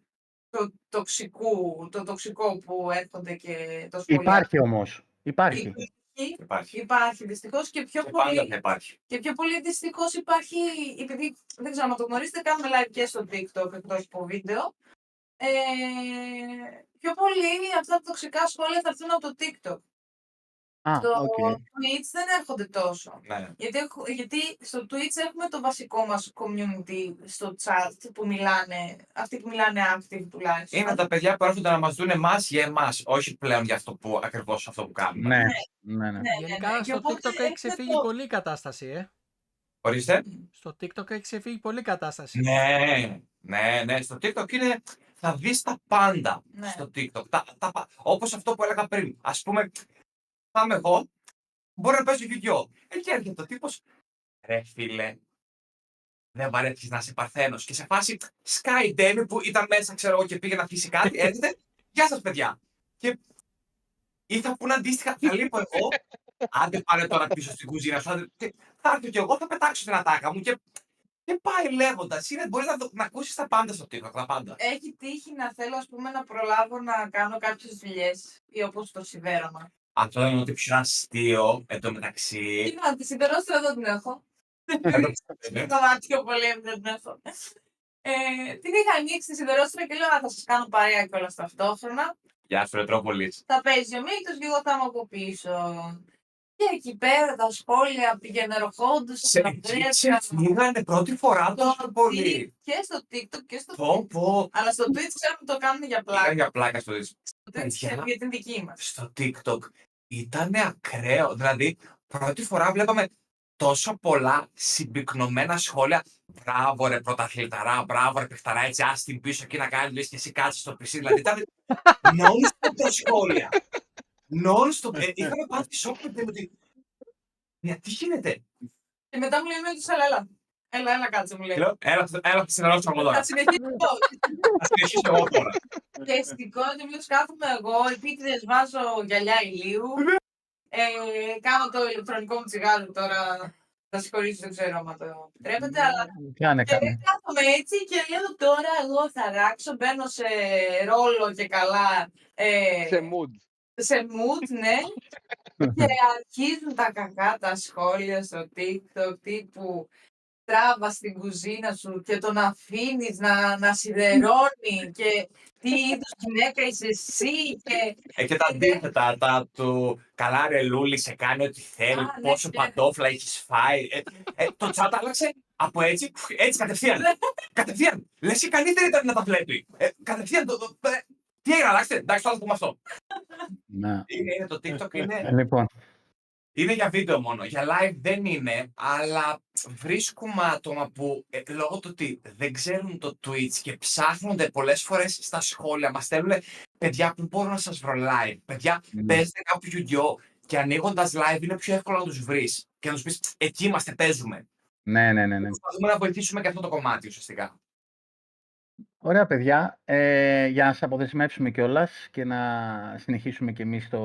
το τοξικού, το τοξικό που έρχονται και το σχολιάζουν. Υπάρχει όμως. Υπάρχει. Υπάρχει, Υπάρχει. υπάρχει δυστυχώς και πιο Και πολύ πάντα θα υπάρχει. και πιο πολύ δυστυχώς υπάρχει, επειδή δεν ξέρω αν το γνωρίζετε, κάνουμε live και στο TikTok εκτός από βίντεο. Ε, πιο πολύ αυτά τα τοξικά σχόλια θα έρθουν από το TikTok. Α, Στο οκ. Twitch δεν έρχονται τόσο. Ναι. Γιατί, έχω- γιατί στο Twitch έχουμε το βασικό μας community στο chat που μιλάνε, αυτοί που μιλάνε active τουλάχιστον. Είναι τα παιδιά που έρχονται να μας δουν εμάς για εμάς, όχι πλέον για αυτό που ακριβώς αυτό που κάνουμε. Ναι, ναι, ναι. Ναι, ναι, Γενικά ναι. Και στο οπότε TikTok έχει έχουμε ξεφύγει το- πολύ η κατάσταση, ε. Ορίστε. Στο TikTok έχει ξεφύγει πολύ η κατάσταση. Ναι, ναι, ναι. Στο TikTok είναι. Θα δεις τα πάντα Ναι. στο TikTok. Τα, τα, πα- όπως αυτό που έλεγα πριν. Ας πούμε, πάμε εγώ, μπορώ να παίζω Yu-Gi-Oh! Ε, και έρχεται ο τύπος, ρε φίλε, δεν βαρέθηκες να είσαι παρθένος. Και σε φάση Sky Demi που ήταν μέσα, ξέρω εγώ, και πήγε να αφήσει κάτι, έρχεται, γεια σας παιδιά. Και ή θα πούνε αντίστοιχα, θα λείπω εγώ, άντε πάρε τώρα πίσω στην κουζίνα σου, άντε, και θα έρθω κι εγώ, θα πετάξω την ατάκα μου και και πάει λέγοντας. Είναι μπορείς να, το- να ακούσεις τα πάντα στο TikTok. Τα πάντα. Έχει τύχει να θέλω ας πούμε, να προλάβω να κάνω κάποιες δουλειές ή όπως το σιδέρωμα. Αυτό είναι ότι πιο αστείο εν τω μεταξύ. Κοίτα, τη σιδερόστρα δεν την έχω. Ναι. Το μάτιο πολύ δεν την έχω. Ε, την είχα ανοίξει τη σιδερόστρα και λέω «Α, θα σας κάνω παρέα κιόλας ταυτόχρονα. Γεια σου, Ρετρόπολη. Θα παίζει ο Μίλτος και εγώ θα είμαι από πίσω. Και εκεί πέρα τα σχόλια πήγαινε ερχόντουσαν, Σε, τα σε, σε βρέθηκαν. φύγανε πρώτη φορά τόσο Στο πολύ. Και στο TikTok και στο Πω, πω. Αλλά στο Twitch ξέρουμε ότι το κάνουν για Ήταν πλάκα. για πλάκα στο Twitch. Στο Twitch παιδιά. ξέρουμε για την δική μας. Στο TikTok ήταν ακραίο. Δηλαδή, πρώτη φορά βλέπαμε τόσο πολλά συμπυκνωμένα σχόλια. Μπράβο ρε πρωταθληταρά, μπράβο ρε παιχταρά, έτσι ας την πίσω και να κάνεις λες και εσύ κάτσε στο PC. Δηλαδή ήταν non-stop τα σχόλια. Non-stop. Ε, είχαμε πάθει σοκ με την ότι... Γιατί γίνεται; Και μετά μου λέει ο Μίλτος, έλα, έλα. Έλα, έλα, κάτσε μου λέει. Και λέω, έλα, έλα, θα συνεργάσω από τώρα. Θα συνεχίσω εγώ. Θα συνεχίσω εγώ τώρα. Πιεστικό είναι ότι μήπως κάθομαι εγώ, επίτηδες βάζω γυαλιά ηλίου. Ε, κάνω το ηλεκτρονικό μου τσιγάρο τώρα. Θα συγχωρήσω, δεν ξέρω αν το επιτρέπετε, αλλά Κάνε, και κάνε. κάθομαι έτσι και λέω τώρα εγώ θα ράξω, μπαίνω σε ρόλο και καλά. Ε, Σε mood. σε mood, ναι. και αρχίζουν τα κακά τα σχόλια στο TikTok τύπου τράβα στην κουζίνα σου και τον αφήνεις να, να σιδερώνει και τι είδους γυναίκα είσαι εσύ και Ε, και τα αντίθετα, τα του καλά ρε Λούλη, σε κάνει ό,τι θέλει, Α, ναι, πόσο και- παντόφλα έχεις φάει. Ε, ε, το chat άλλαξε από έτσι, φου, έτσι κατευθείαν. κατευθείαν. Λες η καλύτερη ήταν να τα βλέπει. Ε, κατευθείαν. Το, το- ε, τι έγινε, αλλάξτε. Εντάξει, τώρα θα πούμε αυτό. Να. Είναι, είναι το TikTok, είναι, Λοιπόν, είναι για βίντεο μόνο. Για live δεν είναι, αλλά βρίσκουμε άτομα που ε, λόγω του ότι δεν ξέρουν το Twitch και ψάχνονται πολλές φορές στα σχόλια, μας στέλνουν παιδιά που μπορώ να σας βρω live; Παιδιά, ναι. παίζετε κάποιο Yu-Gi-Oh! και ανοίγοντας live είναι πιο εύκολο να τους βρεις και να τους πεις: Εκεί είμαστε, παίζουμε. ναι, ναι, ναι, ναι. Προσπαθούμε να βοηθήσουμε και αυτό το κομμάτι ουσιαστικά. Ωραία, παιδιά. Ε, για να σας αποδεσμεύσουμε κιόλας και να συνεχίσουμε κι εμείς το...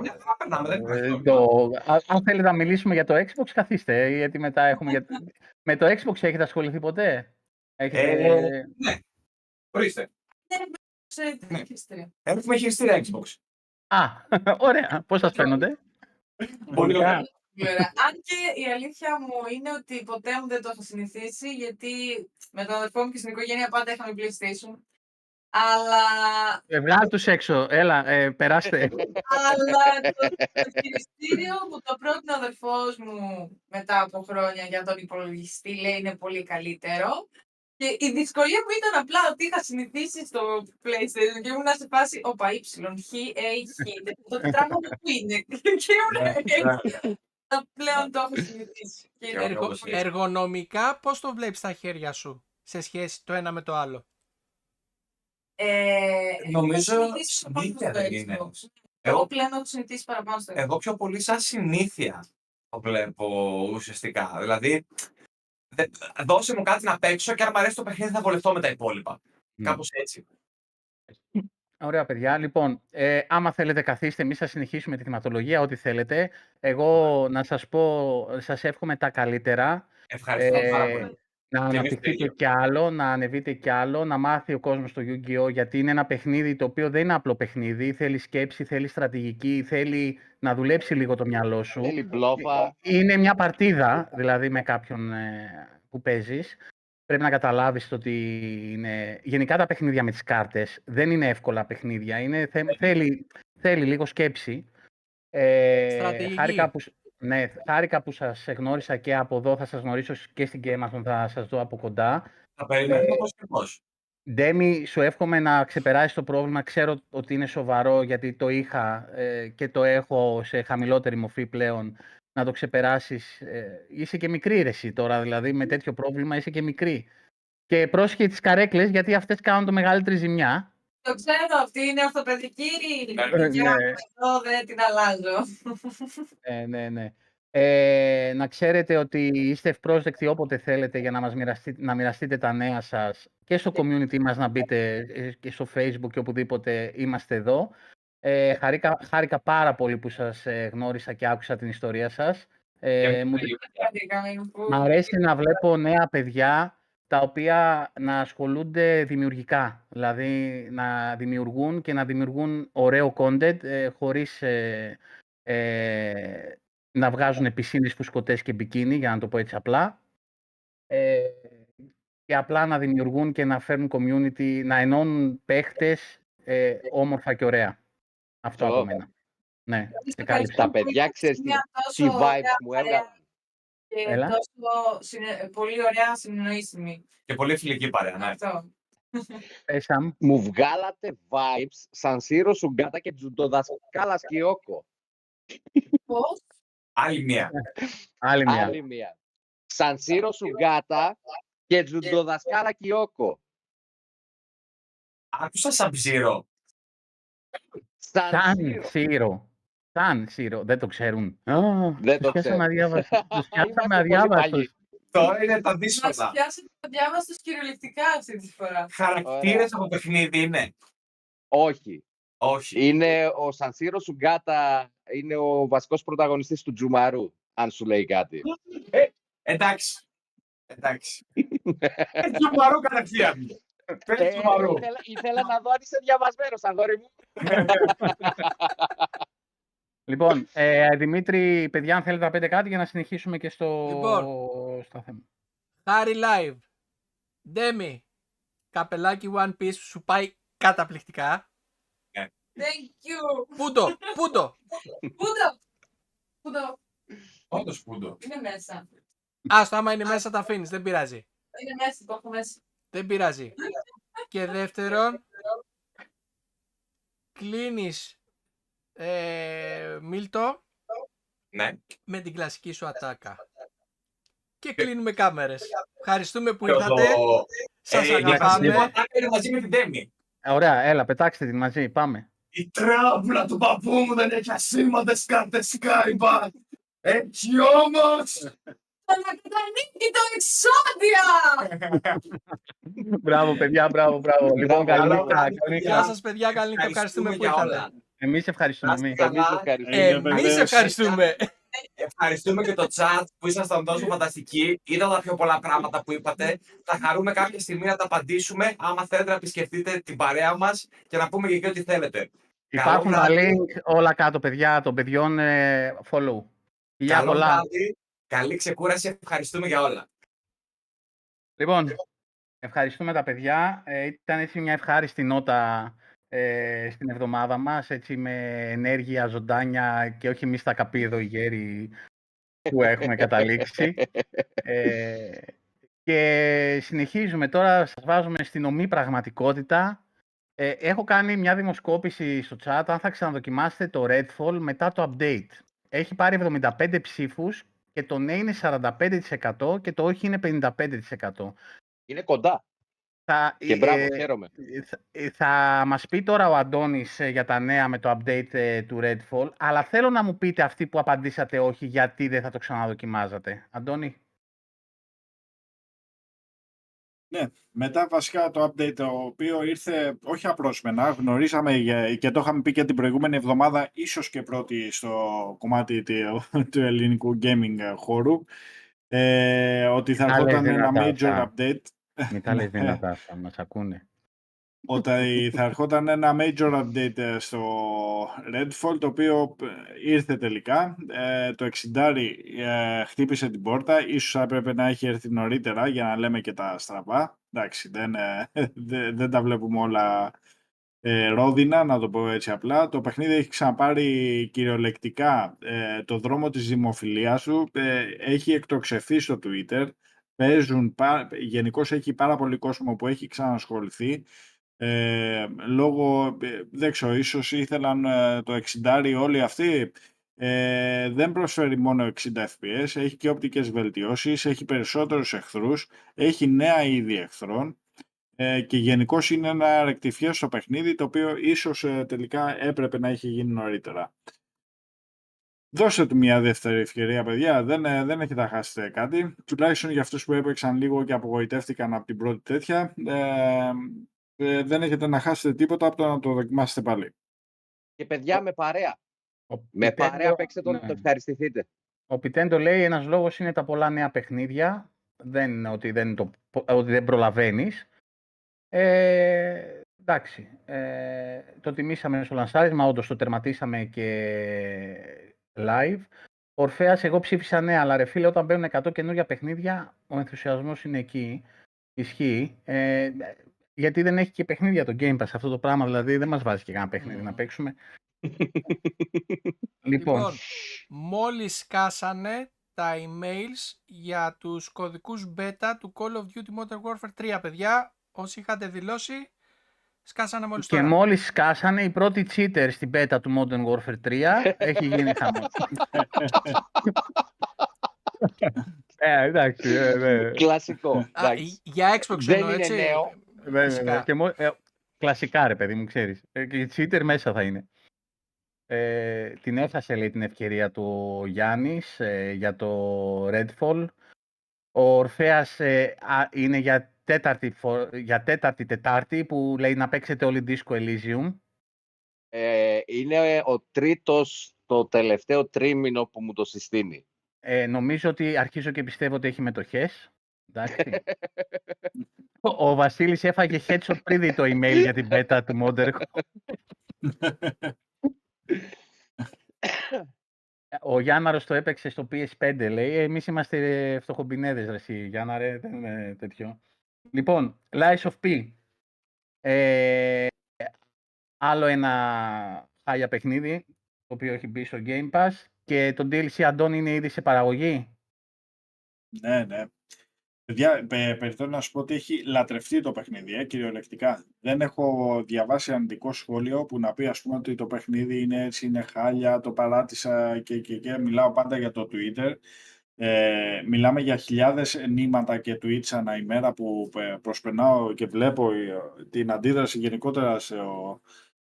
Μια χαρά περνάμε, δεν ε, υπάρχει το... Α- Αν θέλετε να μιλήσουμε για το Xbox, καθίστε, ε, γιατί μετά έχουμε... για- Με το Xbox έχετε ασχοληθεί ποτέ; Έχετε... Ε, Ναι. Ορίστε. ξέρετε, Ναι. χειριστήρια. Έχουμε χειριστήρια Xbox. Α, ωραία. Πώς σας φαίνονται; Πολύ ωραία. Πολύ ωραία. Αν και η αλήθεια μου είναι ότι ποτέ μου δεν το έχω συνηθίσει, γιατί με τον αδερφό μου και στην οικογένεια πάντα είχαμε PlayStation. Αλλά, Ε, Βγάλ' τους έξω. Έλα, ε, περάστε. αλλά το, το χειριστήριο που το πρότεινε ο αδερφός μου μετά από χρόνια για τον υπολογιστή λέει είναι πολύ καλύτερο. Και η δυσκολία μου ήταν απλά ότι είχα συνηθίσει στο PlayStation και ήμουν σε φάση «Όπα, Y, H, A, H, το τετράγωνο που είναι». Και ήμουν πλέον το έχω συνηθίσει. Και είναι Και Εργο- όπως είναι. εργονομικά, πώς το βλέπεις στα χέρια σου σε σχέση το ένα με το άλλο; Ε, Νομίζω έχω συνηθίσει συνήθεια παραπάνω δεν στο είναι. Xbox. Εγώ Εγώ, πλέον έχω συνηθίσει παραπάνω στο Xbox. εγώ πιο πολύ σαν συνήθεια το βλέπω ουσιαστικά. Δηλαδή, δε- δώσε μου κάτι να παίξω και αν μου αρέσει το παιχνίδι θα βολευτώ με τα υπόλοιπα. Μμ. Κάπως έτσι. Ωραία, παιδιά. Λοιπόν, ε, άμα θέλετε καθίστε, εμείς θα συνεχίσουμε τη θυματολογία, ό,τι θέλετε. Εγώ να σας πω, σας εύχομαι τα καλύτερα. Ευχαριστώ Ε, πάρα πολύ. να εμείς το αναπτυχθείτε ίδιο. κι άλλο, να ανεβείτε κι άλλο, να μάθει ο κόσμος το Yu-Gi-Oh! γιατί είναι ένα παιχνίδι το οποίο δεν είναι απλό παιχνίδι, θέλει σκέψη, θέλει στρατηγική, θέλει να δουλέψει λίγο το μυαλό σου. Θέλει μπλόφα. Είναι μια παρτίδα, δηλαδή με κάποιον ε, που παίζεις. Πρέπει να καταλάβεις ότι είναι... γενικά τα παιχνίδια με τις κάρτες δεν είναι εύκολα παιχνίδια. Είναι, θε- θέλει, θέλει λίγο σκέψη. Ε, Στρατηγική. χάρηκα που, σ- ναι, χάρηκα που σας γνώρισα και από εδώ, θα σας γνωρίσω και στην Gamazon, θα σας δω από κοντά. Θα περιμένουμε πώς και πώς. Ντέμι, σου εύχομαι να ξεπεράσεις το πρόβλημα. Ξέρω ότι είναι σοβαρό γιατί το είχα ε, και το έχω σε χαμηλότερη μορφή πλέον. Να το ξεπεράσεις. Ε, είσαι και μικρή ρε εσύ τώρα, δηλαδή με τέτοιο πρόβλημα είσαι και μικρή. Και πρόσχε τις καρέκλες γιατί αυτές κάνουν το μεγαλύτερη ζημιά. Το ξέρω, αυτή είναι ορθοπαιδική Ναι. δικιά Ναι. μου, εδώ δεν την αλλάζω. Ε, ναι, ναι. Ε, να ξέρετε ότι είστε ευπρόσδεκτοι όποτε θέλετε για να μας μοιραστείτε, να μοιραστείτε τα νέα σας και στο community μας να μπείτε ε, και στο facebook και οπουδήποτε είμαστε εδώ. Ε, χαρήκα, χάρηκα πάρα πολύ που σας ε, γνώρισα και άκουσα την ιστορία σας. Ε, μου, Μ' αρέσει να βλέπω νέα παιδιά τα οποία να ασχολούνται δημιουργικά. Δηλαδή να δημιουργούν και να δημιουργούν ωραίο content ε, χωρίς ε, ε, να βγάζουν πισίνες, φουσκωτές και μπικίνι, για να το πω έτσι απλά. Ε, και απλά να δημιουργούν και να φέρνουν community, να ενώνουν παίχτες ε, όμορφα και ωραία. Αυτό από Ω. μένα. Ναι, Είστε σε κάλυψα. Τα παιδιά, ξέρεις τι- τι vibes μου έβγαλαν. Και Έλα. τόσο συνε- πολύ ωραία συνεννοήσιμη. Και πολύ φιλική παρέα, ναι. Αυτό. Πες, Σαμ. Μου βγάλατε vibes σαν Σύρο Σουγκάτα και Τζουντοδασκάλα Σκιόκο. Πώς; Άλλη μία. Άλλη μια. Άλλη μία. Σαν Σύρο Σουγκάτα και Τζουντοδασκάλα Κιόκο. Άκουσα σαν ψήρο. Σαν Σαν Σύρο. Σύρο. Σαν Σύρο. Δεν το ξέρουν. Α, Δεν τους το πιάσαμε ξέρω. αδιάβαστος. Τους πιάσαμε Είμαστε πολύ αδιάβαστος. παλιοί. Τώρα είναι τα Μας δύσκολα. πιάσετε το διάβαστος κυριολεκτικά αυτή τη φορά. Χαρακτήρες από παιχνίδι είναι; Όχι. Όχι. Είναι ο Σανσίρο Σουγκάτα, είναι ο βασικός πρωταγωνιστής του Τζουμαρού, αν σου λέει κάτι. Εντάξει. Εντάξει. Ε, Τζουμαρού κατευθείαν. Πες Ε, τζουμαρού. ήθελα, ήθελα να δω αν είσαι διαβασμένος, αγόρι μου. Λοιπόν, ε, Δημήτρη, παιδιά, αν θέλετε να πείτε κάτι για να συνεχίσουμε και στο, Λοιπόν. στα θέματα. Χάρη live. Ντέμι. Καπελάκι One Piece σου πάει καταπληκτικά. Thank you. Πού το, πού το. Πού το. Πού το. Όντως πούντο. Είναι μέσα. Άστο, άμα είναι μέσα τα αφήνεις, δεν πειράζει. Είναι μέσα. Το έχω μέσα. Δεν πειράζει. Και δεύτερον, κλείνεις ε, Μίλτο Ναι. με την κλασική σου ατάκα. Και κλείνουμε κάμερες. Ευχαριστούμε που Το- ήρθατε. Σας Ε, η αγαπάμε. κλασική μου ατάκα είναι μαζί με την Τέμι. Ε, Ωραία, έλα, πετάξτε την μαζί, πάμε. Η τράπουλα του παππού μου δεν έχει ασήμαντες κάρτες Skybank. Έτσι όμως, Το να κατανοίκει το εξόδια. μπράβο, παιδιά, μπράβο, μπράβο. λοιπόν, καλή μπράβο, νύχτα, μπράβο, καλή Γεια νύχτα. σας παιδιά, καλή νύχτα. Ευχαριστούμε που για ήρθατε. όλα. Εμείς ευχαριστούμε. Να είστε εμείς. καλά. Εμείς ευχαριστούμε. Ε, Εμείς βεβαίως. ευχαριστούμε. Ευχαριστούμε και το chat που ήσασταν τόσο φανταστικοί. Είδα τα πιο πολλά πράγματα που είπατε. Θα χαρούμε κάποια στιγμή να τα απαντήσουμε. Άμα θέλετε να επισκεφτείτε την παρέα μας και να πούμε και εκεί ό,τι θέλετε. Υπάρχουν Καλό τα βράδυ. link όλα κάτω, παιδιά, των παιδιών ε, follow. Γεια Καλό πολλά. βράδυ. Καλή ξεκούραση. Ευχαριστούμε για όλα. Λοιπόν, ευχαριστούμε τα παιδιά. Ε, ήταν έτσι μια ευχάριστη νότα ε, στην εβδομάδα μας, έτσι με ενέργεια, ζωντάνια και όχι εμείς τα καπίδο οι γέροι που έχουμε καταλήξει. Ε, και συνεχίζουμε τώρα, σας βάζουμε στην ομή πραγματικότητα. Ε, έχω κάνει μια δημοσκόπηση στο chat αν θα ξαναδοκιμάσετε το Redfall μετά το update. Έχει πάρει 75 ψήφους και το ναι είναι 45% και το όχι είναι 55%. Είναι κοντά. Θα, Και ε, μπράβο, ε, χαίρομαι. θα, ε, θα μας πει τώρα ο Αντώνης ε, για τα νέα με το update ε, του Redfall, αλλά θέλω να μου πείτε αυτοί που απαντήσατε όχι γιατί δεν θα το ξαναδοκιμάζατε. Αντώνη. Μετά βασικά το update το οποίο ήρθε όχι απρόσμενα, γνωρίζαμε για- και το είχαμε πει και την προηγούμενη εβδομάδα, ίσως και πρώτη στο κομμάτι του, του ελληνικού gaming ε, χώρου, ε, ότι θα Τα λες έρχονταν ένα δυνατά major αυτά. update Μην τα λες Ναι. δυνατά, θα μας ακούνε. Ότι θα ερχόταν ένα major update ε, στο Redfall το οποίο ε, ήρθε τελικά. Ε, το 60 ε, χτύπησε την πόρτα. Ίσως θα έπρεπε να έχει έρθει νωρίτερα για να λέμε και τα στραβά. Εντάξει δεν, ε, δεν, δεν τα βλέπουμε όλα ε, ρόδινα να το πω έτσι απλά. Το παιχνίδι έχει ξαναπάρει κυριολεκτικά ε, το δρόμο της δημοφιλίας του ε, έχει εκτοξευθεί στο Twitter. Παίζουν, γενικώς έχει πάρα πολύ κόσμο που έχει ξανασχοληθεί ε, λόγω, ε, δεν ξέρω, ίσως ήθελαν ε, το 60 όλοι αυτοί. Ε, δεν προσφέρει μόνο 60 fps, έχει και οπτικές βελτιώσεις, έχει περισσότερους εχθρούς, έχει νέα είδη εχθρών ε, και γενικώ είναι ένα ρεκτιφιέ στο παιχνίδι το οποίο ίσως ε, τελικά έπρεπε να είχε γίνει νωρίτερα. Δώστε του μια δεύτερη ευκαιρία, παιδιά. Δεν, ε, δεν έχετε να χάσετε κάτι. Τουλάχιστον για αυτούς που έπαιξαν λίγο και απογοητεύτηκαν από την πρώτη τέτοια. Ε, ε, δεν έχετε να χάσετε τίποτα από το να το δοκιμάσετε πάλι. Και παιδιά με παρέα. Ο Με Πιτέντο- παρέα παίξτε το να ναι. το ευχαριστηθείτε. Ο Πιτέντο λέει ένας λόγος είναι τα πολλά νέα παιχνίδια. Δεν είναι ότι δεν, το, ότι δεν προλαβαίνεις. Ε, εντάξει. Ε, το τιμήσαμε στο λανσάρισμα, όντως το τερματίσαμε και live. Ορφέας, εγώ ψήφισα ναι, αλλά ρε φίλε, όταν μπαίνουν 100 καινούργια παιχνίδια, ο ενθουσιασμός είναι εκεί. Ισχύει. Ε, γιατί δεν έχει και παιχνίδια το Game Pass αυτό το πράγμα, δηλαδή δεν μας βάζει και κανένα παιχνίδι να παίξουμε. λοιπόν, Λοιπόν, μόλις σκάσανε τα emails για τους κωδικούς beta του Call of Duty Modern Warfare 3, παιδιά. Όσοι είχατε δηλώσει, σκάσανε μόλις Και τώρα. μόλις σκάσανε οι πρώτοι cheater στην beta του Modern Warfare 3, έχει γίνει χαμός. ε, εντάξει, ε, ναι. Κλασικό. Α, εντάξει. για Xbox Δεν εννοώ, είναι έτσι. νέο. Ναι, ναι, Φυσικά. ναι. Και μο- ε, κλασικά ρε παιδί μου, ξέρεις. Ε, και οι cheater μέσα θα είναι. Ε, την έφτασε λέει την ευκαιρία του ο Γιάννης ε, για το Redfall. Ο Ορφέας ε, α, είναι για τέταρτη, φο- για τέταρτη Τετάρτη που λέει να παίξετε όλη Disco Elysium. Ε, είναι ο τρίτος το τελευταίο τρίμηνο που μου το συστήνει. Ε, νομίζω ότι αρχίζω και πιστεύω ότι έχει μετοχές. Εντάξει. ο, ο Βασίλης έφαγε headshot πριν δει το email για την beta του Modern. Ο Γιάνναρος το έπαιξε στο PS5, λέει. Εμείς είμαστε φτωχομπινέδες, ρε εσύ, Γιάννα, ρε, δεν είναι τέτοιο. Λοιπόν, Lies of P. Ε, άλλο ένα χάλια παιχνίδι, το οποίο έχει μπει στο Game Pass. Και το DLC Αντώνη είναι ήδη σε παραγωγή; Ναι, ναι. Παιδιά, πε, περιθώρω να σου πω ότι έχει λατρευτεί το παιχνίδι, ε, κυριολεκτικά. Δεν έχω διαβάσει αρνητικό σχόλιο που να πει ας πούμε ότι το παιχνίδι είναι έτσι, είναι χάλια, το παράτησα και, και, και μιλάω πάντα για το Twitter. Ε, μιλάμε για χιλιάδες νήματα και tweets ανά ημέρα που ε, προσπερνάω και βλέπω ε, την αντίδραση γενικότερα σε,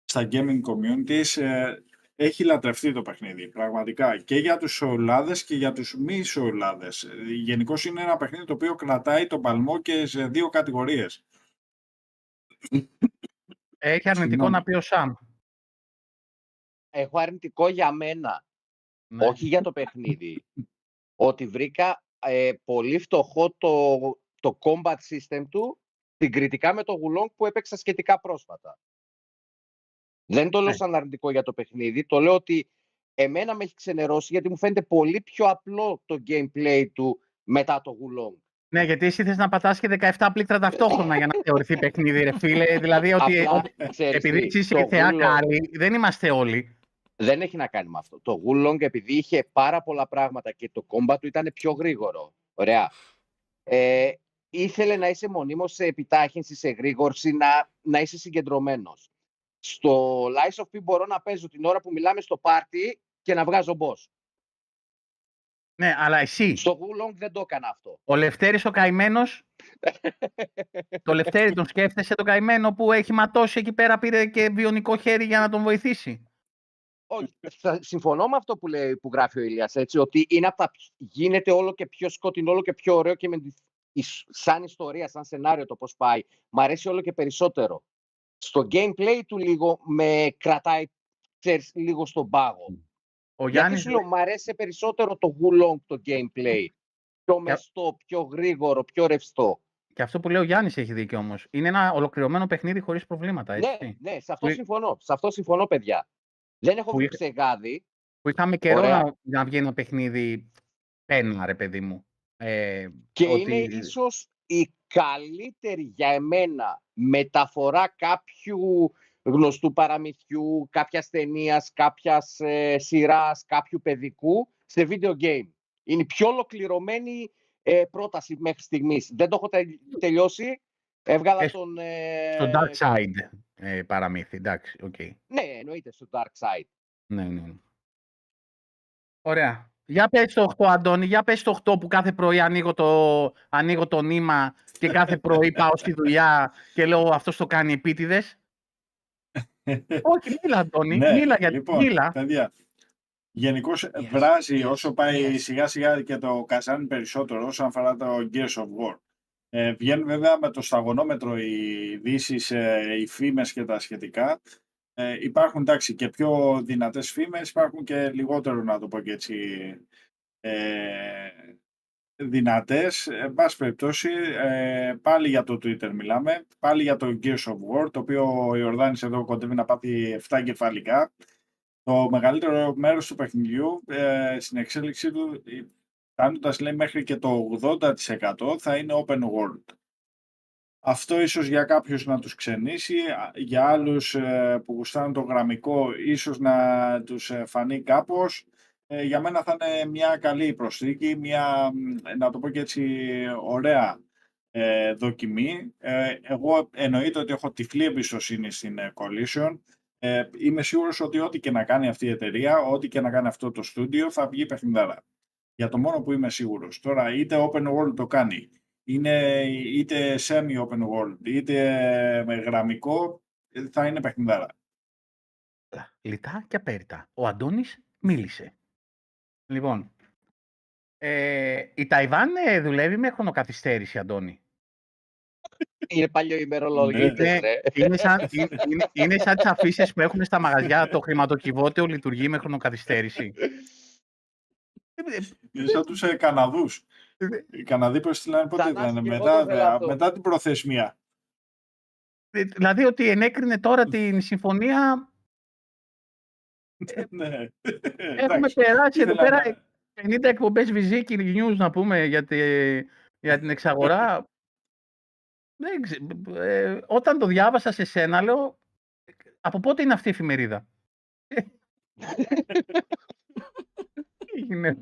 στα gaming communities. Ε, έχει λατρευτεί το παιχνίδι, πραγματικά. Και για τους σοουλάδες και για τους μη σοουλάδες. Γενικώ είναι ένα παιχνίδι το οποίο κρατάει τον παλμό και σε δύο κατηγορίες. Έχει αρνητικό Συγγνώμη. να πει ο Σαμ. Έχω αρνητικό για μένα, Ναι. όχι για το παιχνίδι. ότι βρήκα ε, πολύ φτωχό το, το combat system του συγκριτικά με το Wulong που έπαιξα σχετικά πρόσφατα. Δεν το λέω Ναι. σαν αρνητικό για το παιχνίδι, το λέω ότι εμένα με έχει ξενερώσει γιατί μου φαίνεται πολύ πιο απλό το gameplay του μετά το Wulong. Ναι, γιατί εσύ θες να πατάς και 17 πλήκτρα ταυτόχρονα για να θεωρηθεί παιχνίδι, ρε φίλε. Δηλαδή ότι, Απλά, ότι ξέρεις επειδή τι, εσύ είσαι το και θεά Wulong- καλή, δεν είμαστε όλοι. δεν έχει να κάνει με αυτό. Το Wulong επειδή είχε πάρα πολλά πράγματα και το combat του ήταν πιο γρήγορο. Ωραία. Ε, ήθελε να είσαι μονίμως σε επιτάχυνση, σε γρήγορση, να, να είσαι συγκεντρωμένος. Στο Lies of P μπορώ να παίζω την ώρα που μιλάμε στο πάρτι και να βγάζω boss. Ναι, αλλά εσύ, Στο Wulong δεν το έκανα αυτό. ο Λευτέρης ο καημένος, το Λευτέρη τον σκέφτεσαι τον καημένο που έχει ματώσει εκεί πέρα, πήρε και βιονικό χέρι για να τον βοηθήσει; Όχι, θα- συμφωνώ με αυτό που, λέει, που γράφει ο Ηλίας, έτσι, ότι είναι από τα, πιο- γίνεται όλο και πιο σκοτεινό, όλο και πιο ωραίο και με τη, η- σαν ιστορία, σαν σενάριο το πώς πάει. Μ' αρέσει όλο και περισσότερο. Στο gameplay του λίγο με κρατάει ξέρεις, λίγο στον πάγο. Ο Γιατί Γιάννης, σου λέω, μ' αρέσει περισσότερο το Wulong το gameplay. Πιο μεστό, πιο γρήγορο, πιο ρευστό. και αυτό που λέει ο Γιάννης έχει δίκιο όμως. Είναι ένα ολοκληρωμένο παιχνίδι χωρίς προβλήματα, έτσι. Ναι, ναι, σε αυτό Που- συμφωνώ. Σε αυτό συμφωνώ, παιδιά. Δεν έχω Που βρει είχα- ψεγάδι. Που είχαμε καιρό Ωραία. να, να βγει ένα παιχνίδι πένα, ρε παιδί μου. Ε, Και ότι- είναι ίσως η καλύτερη για εμένα μεταφορά κάποιου γνωστού παραμυθιού, κάποιας ταινίας, κάποιας ε, σειράς, κάποιου παιδικού σε video game. Είναι η πιο ολοκληρωμένη ε, πρόταση μέχρι στιγμής. Δεν το έχω τε- τελειώσει. Έβγαλα Ε, τον... Ε, Στο Dark Side ε, παραμύθι, εντάξει, οκ. Ναι, εννοείται στο Dark Side. Ναι, ναι. ναι. Ωραία. Για πες το 8, Αντώνη, για πες το 8 που κάθε πρωί ανοίγω το, ανοίγω το νήμα και κάθε πρωί πάω στη δουλειά και λέω αυτός το κάνει επίτηδες. Όχι, μίλα, Αντώνη, Ναι, μίλα, γιατί λοιπόν, μίλα. παιδιά, γενικώς βράζει όσο πάει σιγά σιγά και το καζάνι περισσότερο όσον αφορά το Gears of War. Ε, βγαίνουν βέβαια με το σταγονόμετρο οι ειδήσεις, ε, οι φήμες και τα σχετικά. Ε, υπάρχουν εντάξει και πιο δυνατές φήμες, υπάρχουν και λιγότερο να το πω και έτσι ε, δυνατές. Εν πάση περιπτώσει, ε, πάλι για το Twitter μιλάμε, πάλι για το Gears of War, το οποίο ο Ιορδάνης εδώ κοντεύει να πάθει 7 κεφαλικά. Το μεγαλύτερο μέρος του παιχνιδιού ε, στην εξέλιξή του, ε, φτάνοντας λέει μέχρι και το 80% θα είναι open world. Αυτό ίσως για κάποιους να τους ξενήσει, α- για άλλους ε, που γουστάρουν το γραμμικό ίσως να τους ε, φανεί κάπως. Ε, για μένα θα είναι μια καλή προσθήκη, μια, μ, να το πω και έτσι, ωραία ε, δοκιμή. Ε, εγώ εννοείται ότι έχω τυφλή εμπιστοσύνη στην ε, Collision. Ε, είμαι σίγουρος ότι ό,τι και να κάνει αυτή η εταιρεία, ό,τι και να κάνει αυτό το στούντιο, θα βγει παιχνιδάρα. Για το μόνο που είμαι σίγουρος. Τώρα, είτε open world το κάνει, είναι, είτε semi-open world, είτε με γραμμικό, ε, θα είναι παιχνιδάρα. Λιτά και απέριτα. Ο Αντώνης μίλησε. Λοιπόν, ε, η Ταϊβάν ε, δουλεύει με χρονοκαθυστέρηση, Αντώνη. Είναι παλιό ημερολογίτες, Ναι. ρε. Είναι σαν, είναι, είναι, είναι σαν τις αφήσεις που έχουν στα μαγαζιά το χρηματοκιβώτιο λειτουργεί με χρονοκαθυστέρηση. Ε, ε, Είναι σαν τους ε, Καναδούς. Οι Καναδοί που έστειλαν πότε Θανάση, ήταν, και εγώ μετά, το ήθελα αυτό. μετά την προθεσμία. Ε, Δηλαδή ότι ενέκρινε τώρα την συμφωνία ναι. Έχουμε Εντάξει. περάσει εδώ ήθελα πέρα να- 50 εκπομπές Viziki News να πούμε για, τη, για την εξαγορά. Δεν ξε- ε, όταν το διάβασα σε σένα, λέω, από πότε είναι αυτή η εφημερίδα; Τι έγινε.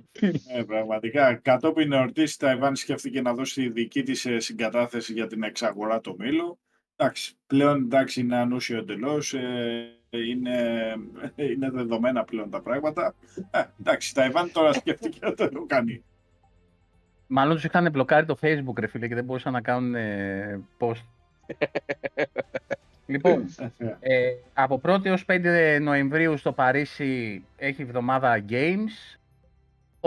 Ε, πραγματικά. Κατόπιν εορτής η Ταϊβάν σκέφτηκε να δώσει δική της συγκατάθεση για την εξαγορά του μήλου. Εντάξει, πλέον εντάξει, είναι ανούσιο εντελώς. είναι, είναι δεδομένα πλέον τα πράγματα. Ε, εντάξει, η Ταϊβάν τώρα σκέφτηκε να το κάνει. Μάλλον τους είχαν μπλοκάρει το facebook ρε φίλε και δεν μπορούσαν να κάνουν ε, post. λοιπόν, ε, από 1η έως 5 Νοεμβρίου στο Παρίσι έχει εβδομάδα Games,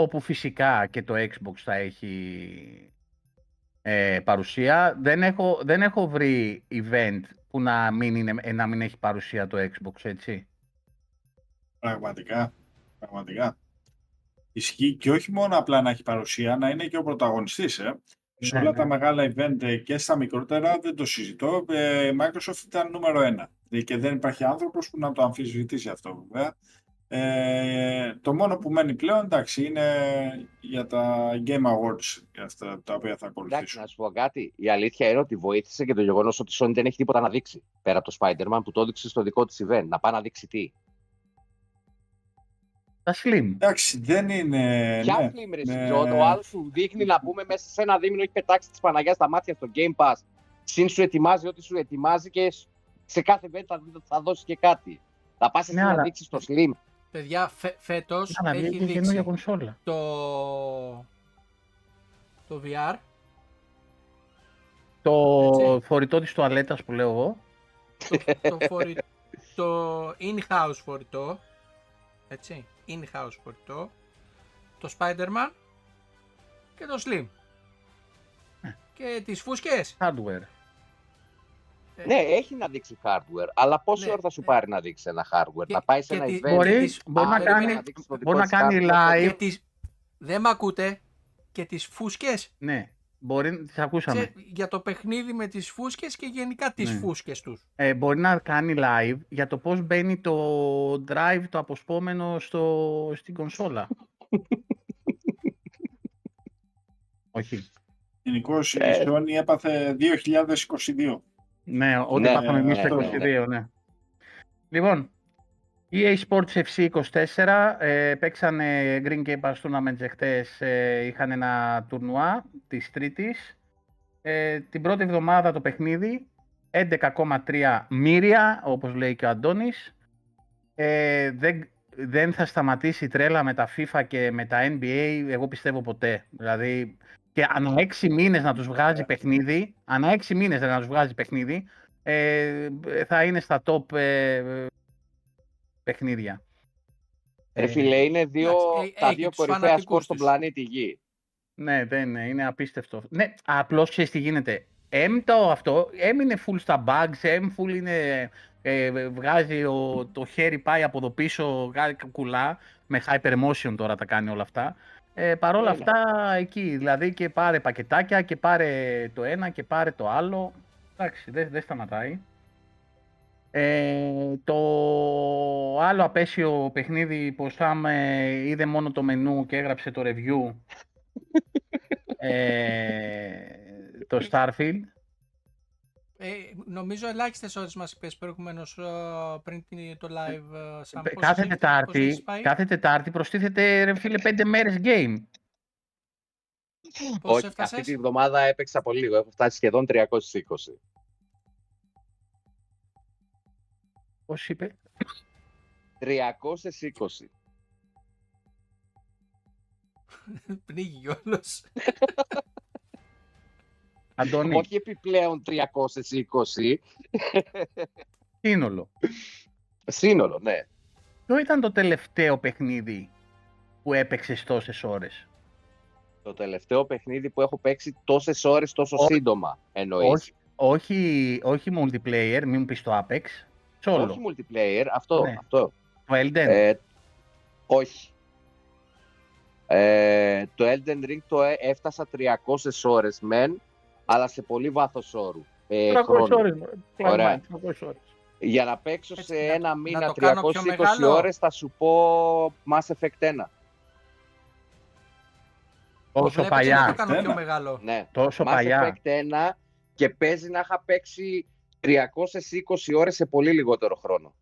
όπου φυσικά και το Xbox θα έχει ε, παρουσία. Δεν έχω, δεν έχω βρει event που να μην, είναι, ε, να μην έχει παρουσία το Xbox, έτσι. Πραγματικά. Πραγματικά. Ισχύει και όχι μόνο απλά να έχει παρουσία, να είναι και ο πρωταγωνιστής. Ε. Σε Ναι, όλα ναι. τα μεγάλα event ε, και στα μικρότερα δεν το συζητώ. Ε, η Microsoft ήταν νούμερο ένα. Ε, Και δεν υπάρχει άνθρωπος που να το αμφισβητήσει αυτό βέβαια. Ε, το μόνο που μένει πλέον εντάξει είναι για τα Game Awards για αυτά τα οποία θα Εντάξει, ακολουθήσουν. να σου πω κάτι. Η αλήθεια είναι ότι βοήθησε και το γεγονός ότι η Sony δεν έχει τίποτα να δείξει πέρα από το Spider-Man που το έδειξε στο δικό της event. Να πάει να δείξει τι. Τα Slim. Εντάξει, δεν είναι. Ποια ναι, film, ρε ναι. Σιτζόν, ο άλλο σου δείχνει να πούμε μέσα σε ένα δίμηνο έχει πετάξει τη Παναγιάς στα μάτια στο Game Pass. Συν σου ετοιμάζει ό,τι σου ετοιμάζει και σε κάθε event θα, θα δώσεις και κάτι. Θα πας εσύ Ναι, να αλλά- δείξεις το Slim. Παιδιά, φε, φέτος Να έχει βγει και δείξει καινούργια κονσόλα. το, το VR. Το Έτσι. φορητό της τουαλέτας που λέω εγώ. το, το, φορη, το in-house φορητό, έτσι, in-house φορητό, το Spider-Man και το Slim. Ναι. Και τις φούσκες. Hardware. Ε, Ναι, έχει να δείξει hardware, αλλά πόση Ναι, ώρα θα σου ναι. πάρει να δείξει ένα hardware. Και- να πάει σε και ένα τη- event. Μπορεί, τις- μπορεί, Α, να περίμενε κάνει, να δείξει το μπορεί δικό να της κάνει hardware. live. Και τις, δεν μ' ακούτε, και τις φούσκες. Ναι, μπορεί, τις ακούσαμε. Ξέ- για το παιχνίδι με τις φούσκες και γενικά τις Ναι. φούσκες τους. Ε, μπορεί να κάνει live για το πώς μπαίνει το drive το αποσπόμενο στο, στην κονσόλα. Όχι. Γενικώς η Ε. Sony έπαθε 2022. Ναι, ό,τι Ναι, πάθαμε εμείς ναι, το ναι, 22, ναι. Λοιπόν, EA Sports FC 24, ε, παίξανε Green Game Pass Tournament εχθές, ε, είχαν ένα τουρνουά της Τρίτης. Ε, την πρώτη εβδομάδα το παιχνίδι, 11,3 μύρια, όπως λέει και ο Αντώνης. Ε, δεν, δεν θα σταματήσει η τρέλα με τα FIFA και με τα NBA, εγώ πιστεύω ποτέ. Δηλαδή, και ανά έξι μήνες να τους βγάζει παιχνίδι, ανά έξι μήνες να τους βγάζει παιχνίδι, ε, θα είναι στα top ε, παιχνίδια. Ρε Ε, φίλε, είναι δύο, εντάξει, ε, τα έχει δύο τους κορυφαία φανατικούς σκορ στον της. πλανήτη Γη. Ναι, δεν είναι, είναι απίστευτο. Ναι, απλώς ξέρεις τι γίνεται. M το αυτό, M είναι full στα bugs, M full είναι, ε, βγάζει ο, το χέρι πάει από εδώ πίσω, βγάζει κουλά, με hypermotion τώρα τα κάνει όλα αυτά. Ε, Παρ' όλα Έλα. αυτά εκεί, δηλαδή και πάρε πακετάκια και πάρε το ένα και πάρε το άλλο. Εντάξει, δεν δεν σταματάει. Ε, το άλλο απέσιο παιχνίδι που ο Σαμ ε, είδε μόνο το μενού και έγραψε το review ε, το Starfield. Ε, νομίζω ελάχιστες ώρες μας είπες προηγουμένως ε, πριν την- το live. ε, Σαν πόσες κάθε, έχει- πόσες τετάρτη, έχεις πάει; κάθε Τετάρτη προστίθεται ρε φίλε πέντε μέρες game. Πώς Όχι, έφτασες; αυτή τη βδομάδα έπαιξα πολύ λίγο. Έχω φτάσει σχεδόν 320. Πώς είπε; 320. Πνίγει όλος. Αντώνη, Όχι επιπλέον 320. σύνολο. Σύνολο, ναι. Ποιο ήταν το τελευταίο παιχνίδι που έπαιξες τόσες ώρες; Το τελευταίο παιχνίδι που έχω παίξει τόσες ώρες τόσο Όχι. σύντομα εννοείς. Όχι, όχι, όχι multiplayer, μην μου πεις το Apex. Solo. Όχι multiplayer, αυτό. Ναι. αυτό. Το Elden. Ε, όχι. Ε, το Elden Ring το έ- έφτασα 300 ώρες μεν, αλλά σε πολύ βάθος όρου. Ε, 300 χρόνου. ώρες. μωρέ. Ωραία. Κλαμμάει, 300 ώρες. Για να παίξω Έτσι, σε να- ένα να μήνα το κάνω πιο 320 μεγάλο. ώρες θα σου πω Mass Effect 1. Τόσο Βλέπετε παλιά. να το κάνω πιο Ένα. μεγάλο. Ναι. Τόσο Mass παλιά. Effect 1 και παίζει να είχα παίξει 320 ώρες σε πολύ λιγότερο χρόνο.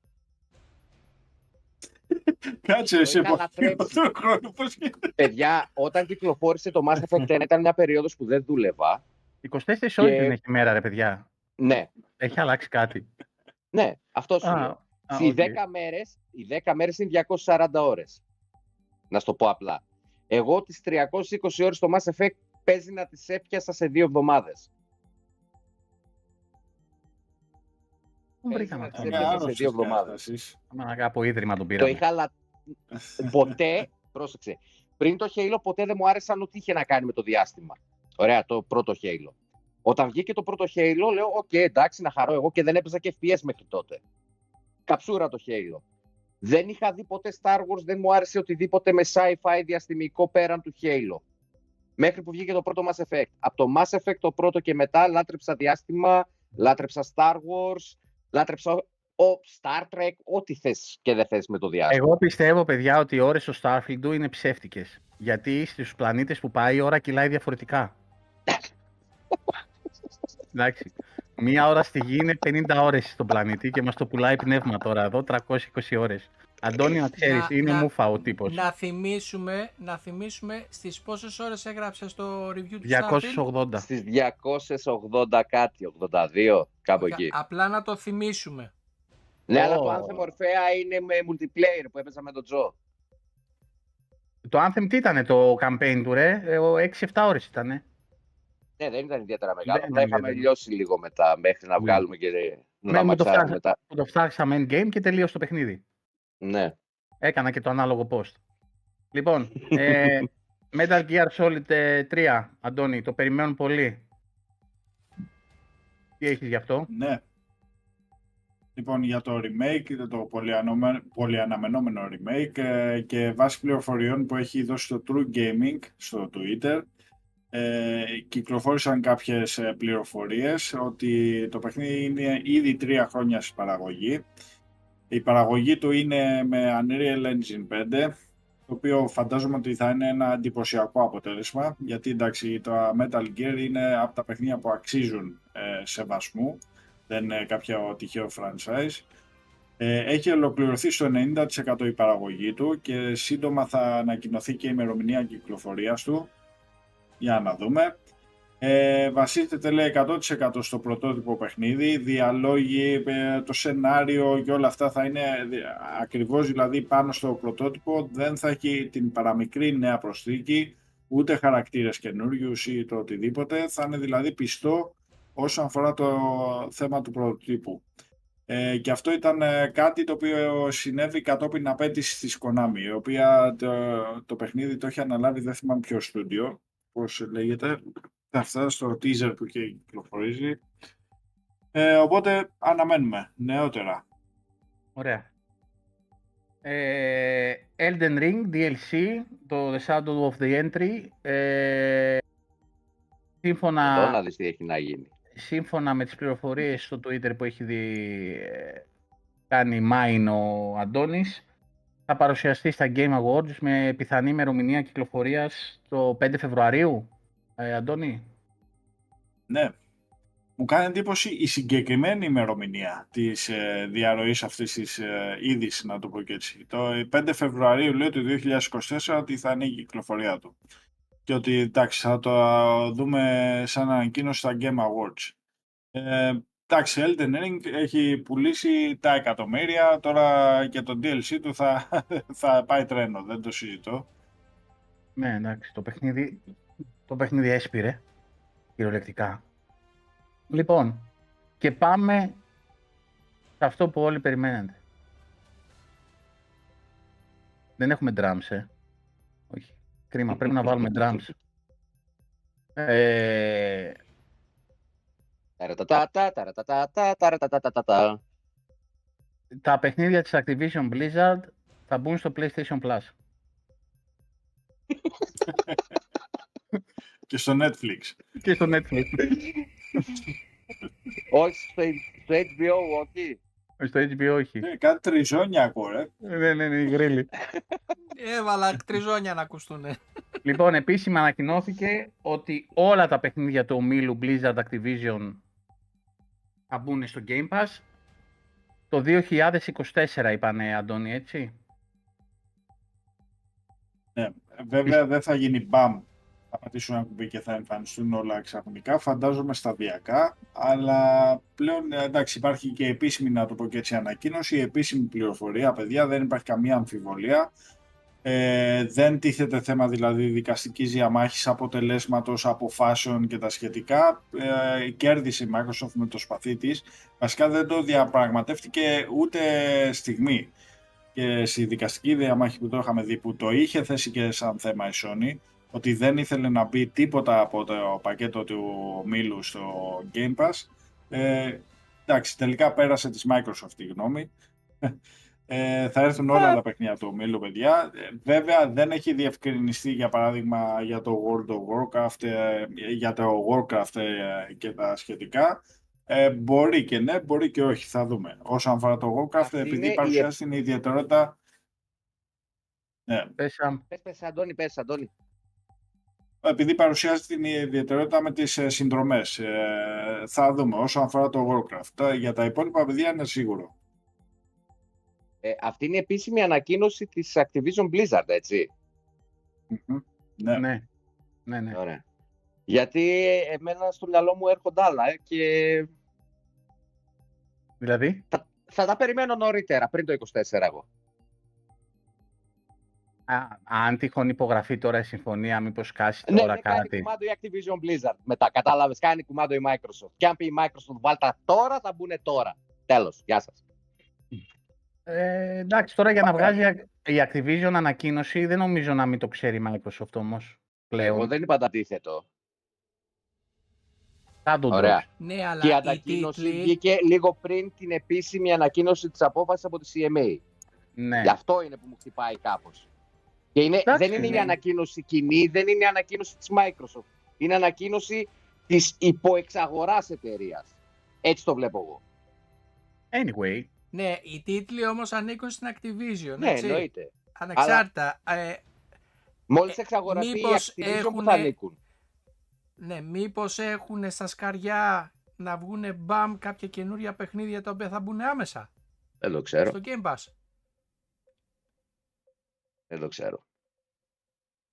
Κάτσε Το σε είχα λατρέψει. πολύ χρόνο. Πώς γίνεται; Παιδιά, όταν κυκλοφόρησε το Mass Effect 1 ήταν μια περίοδος που δεν δούλευα. 24 ώρες Και- δεν έχει μέρα, ρε παιδιά. Ναι, Έχει αλλάξει κάτι. ναι, αυτό σου Α, λέω. α, Οι οκ. 10 μέρες, οι 10 μέρες είναι 240 ώρες. Να σου το πω απλά. Εγώ τις 320 ώρες στο Mass Effect παίζει να τις έπιασα σε δύο εβδομάδες. Πού βρήκαμε Παίζει αυτό; να Είναι έπιασε σε άρρωστες δύο εβδομάδες. καταστάσεις. Μαλάκα, από ίδρυμα τον Το πήραμε. είχα λα... ποτέ, πρόσεξε, πριν το Halo ποτέ δεν μου άρεσαν ό,τι είχε να κάνει με το διάστημα. Ωραία, το πρώτο Halo. Όταν βγήκε το πρώτο Halo, λέω, οκ, εντάξει, να χαρώ εγώ και δεν έπαιζα και FPS μέχρι τότε. Καψούρα το Halo. Δεν είχα δει ποτέ Star Wars, δεν μου άρεσε οτιδήποτε με sci-fi διαστημικό πέραν του Halo. Μέχρι που βγήκε το πρώτο Mass Effect. Από το Mass Effect το πρώτο και μετά λάτρεψα διάστημα, λάτρεψα Star Wars, λάτρεψα ο Star Trek, ό,τι θες και δεν θες με το διάστημα. Εγώ πιστεύω, παιδιά, ότι οι ώρες στο Starfield του είναι ψεύτικες. Γιατί στους πλανήτες που πάει η ώρα κυλάει διαφορετικά. Εντάξει. Μία ώρα στη γη είναι 50 ώρες στον πλανήτη και μας το πουλάει πνεύμα τώρα εδώ, 320 ώρες. Αντώνη, να ξέρεις, Να- είναι να- μούφα ο τύπος. Να θυμίσουμε, να θυμίσουμε στις πόσες ώρες έγραψες στο review του Starfield. 280. Στις 280 κάτι, 82, κάπου Όχι, εκεί. Απλά να το θυμίσουμε. Ναι, αλλά το Ω. Anthem Orphea είναι με multiplayer που έπαιζα με τον Τζο. Το Anthem τι ήταν το campaign του, ρε; Ε, ο 6-7 ώρες ήτανε. Ναι, δεν ήταν ιδιαίτερα μεγάλο. Δεν Απλά ήταν είχαμε ιδιαίτερα. λιώσει λίγο μετά μέχρι να Ναι. βγάλουμε και Ναι, να με το μαξάρουμε φτιάξα. μετά. Που το φτιάξαμε endgame και τελείωσε το παιχνίδι. Ναι. Έκανα και το ανάλογο post. Λοιπόν, ε, Metal Gear Solid ε, 3, Αντώνη, το περιμένουν πολύ. Τι έχεις γι' αυτό; Ναι. Λοιπόν, για το remake, το πολύ, ανώμε- πολύ αναμενόμενο remake ε, και βάσει πληροφοριών που έχει δώσει το True Gaming στο Twitter, ε, κυκλοφόρησαν κάποιες ε, πληροφορίες ότι το παιχνίδι είναι ήδη τρία χρόνια στη παραγωγή. Η παραγωγή του είναι με Unreal Engine 5, το οποίο φαντάζομαι ότι θα είναι ένα εντυπωσιακό αποτέλεσμα, γιατί εντάξει, το Metal Gear είναι από τα παιχνίδια που αξίζουν ε, σεβασμού, δεν είναι κάποιο τυχαίο franchise. Ε, έχει ολοκληρωθεί στο 90% η παραγωγή του και σύντομα θα ανακοινωθεί και η ημερομηνία κυκλοφορίας του. Για να δούμε. Ε, βασίζεται λέει 100% στο πρωτότυπο παιχνίδι, διαλόγοι, ε, το σενάριο και όλα αυτά θα είναι δι- ακριβώς δηλαδή πάνω στο πρωτότυπο, δεν θα έχει την παραμικρή νέα προσθήκη, ούτε χαρακτήρες καινούριους ή το οτιδήποτε, θα είναι δηλαδή πιστό όσον αφορά το θέμα του πρωτοτύπου. Ε, και αυτό ήταν ε, κάτι το οποίο συνέβη κατόπιν απέτησης της Konami, η οποία το, το παιχνίδι το έχει αναλάβει, δεν θυμάμαι ποιο στούντιο, πώς λέγεται, θα φτάσει στο teaser που και κυκλοφορίζει. Ε, οπότε αναμένουμε νεότερα. Ωραία. Ε, Elden Ring, DLC, το The Shadow of the Entry. Ε, σύμφωνα, Εδώ να δεις τι έχει να γίνει. σύμφωνα με τις πληροφορίες στο Twitter που έχει δει, ε, κάνει mine ο Αντώνης, θα παρουσιαστεί στα Game Awards με πιθανή ημερομηνία κυκλοφορίας το 5 Φεβρουαρίου. Ε, Αντώνη, Ναι. Μου κάνει εντύπωση η συγκεκριμένη ημερομηνία της ε, διαρροής αυτής της ε, είδης, να το πω και έτσι. Το 5 Φεβρουαρίου λέει του 2024 ότι θα είναι η κυκλοφορία του. Και ότι εντάξει θα το δούμε σαν ανακοίνωση στα Game Awards. Ε, εντάξει, Elden Ring έχει πουλήσει τα εκατομμύρια, τώρα και το DLC του θα, θα πάει τρένο, δεν το συζητώ. ναι εντάξει, το παιχνίδι, το παιχνίδι έσπηρε, κυριολεκτικά. Λοιπόν, και πάμε σε αυτό που όλοι περιμένετε. Δεν έχουμε drums, ε. Όχι. Κρίμα, πρέπει να βάλουμε drums. Ε, Ταρατατάτα, ταρατατάτα, ταρατατατατατα. Τα παιχνίδια της Activision Blizzard θα μπουν στο PlayStation Plus. Και στο Netflix. Και στο Netflix. Όχι στο στο HBO, όχι. Στο HBO όχι. Ε, κάτι τριζόνια ακούω, ρε. Ε, Ναι, ναι, ναι, η γρήλη. Έβαλα τριζόνια να ακουστούν. λοιπόν, επίσημα ανακοινώθηκε ότι όλα τα παιχνίδια του ομίλου Blizzard Activision θα μπουν στο Game Pass το 2024 είπανε Αντώνη, έτσι. Ναι. Βέβαια δεν θα γίνει μπαμ. Θα πατήσουν ένα κουμπί και θα εμφανιστούν όλα ξαφνικά. Φαντάζομαι σταδιακά. Αλλά πλέον ε, εντάξει, υπάρχει και επίσημη, να το πω και έτσι, ανακοίνωση. Η επίσημη πληροφορία, παιδιά, δεν υπάρχει καμία αμφιβολία. Ε, δεν τίθεται θέμα δηλαδή δικαστικής διαμάχης αποτελέσματος, αποφάσεων και τα σχετικά. Ε, κέρδισε η Microsoft με το σπαθί της. Βασικά δεν το διαπραγματεύτηκε ούτε στιγμή. Και στη δικαστική διαμάχη που το είχαμε δει που το είχε θέσει και σαν θέμα η Sony ότι δεν ήθελε να μπει τίποτα από το πακέτο του μήλου στο Game Pass. Ε, εντάξει, τελικά πέρασε της Microsoft η γνώμη. Ε, θα έρθουν όλα τα παιχνίδια του ομίλου, παιδιά. Ε, βέβαια, δεν έχει διευκρινιστεί, για παράδειγμα, για το World of Warcraft, ε, για το Warcraft ε, και τα σχετικά. Ε, μπορεί και ναι, μπορεί και όχι, θα δούμε. Όσον αφορά το Warcraft, Αυτή είναι επειδή η- παρουσιάζει την ιδιαιτερότητα... Ναι, Πες, Σαμ. Πες, πες, Αντώνη, πες, Αντώνη. επειδή παρουσιάζει την ιδιαιτερότητα με τις ε, συνδρομές. Ε, θα δούμε όσον αφορά το Warcraft. Ε, Για τα υπόλοιπα παιδιά είναι σίγουρο. Ε, αυτή είναι η επίσημη ανακοίνωση της Activision Blizzard, έτσι. Μμμ. Ναι. Ναι. Ναι, ναι. Ωραία. Γιατί εμένα στο μυαλό μου έρχονται άλλα ε, και Δηλαδή, θα τα περιμένω νωρίτερα, πριν το 24 εγώ. α, αν τυχόν υπογραφεί τώρα η συμφωνία, μήπως κάσει Ναι, τώρα ναι, κάνει κάτι; κουμάντο η Activision Blizzard. Μετά, κατάλαβες, κάνει κουμάντο η Microsoft. Και αν πει η Microsoft, βάλτα τώρα, θα μπουν τώρα. Τέλος, γεια σας. Ε, εντάξει, τώρα για να βγάζει η Activision ανακοίνωση, δεν νομίζω να μην το ξέρει η Microsoft όμως. Πλέον. Εγώ δεν είπα το αντίθετο. Θα τον Ωραία. δώσει. Ναι, αλλά Και η οι ανακοίνωση τίτλοι... βγήκε λίγο πριν την επίσημη ανακοίνωση της απόφασης από τη CMA. Ναι. Γι' αυτό είναι που μου χτυπάει κάπως. Και είναι, Εντάξει, δεν είναι η ναι. ανακοίνωση κοινή, δεν είναι η ανακοίνωση της Microsoft. Είναι ανακοίνωση της υποεξαγοράς εταιρείας. Έτσι το βλέπω εγώ. Anyway, Ναι, οι τίτλοι όμως ανήκουν στην Activision, Ναι, έτσι. εννοείται. Ανεξάρτητα. Ε, Μόλις Ε, εξαγοραστεί η μήπως Activision που έχουνε- θα ανήκουν. ναι, μήπως έχουν στα σκαριά να βγουν μπαμ κάποια καινούρια παιχνίδια τα οποία θα μπουν άμεσα; Δεν το ξέρω. στο Game Pass. Δεν το ξέρω.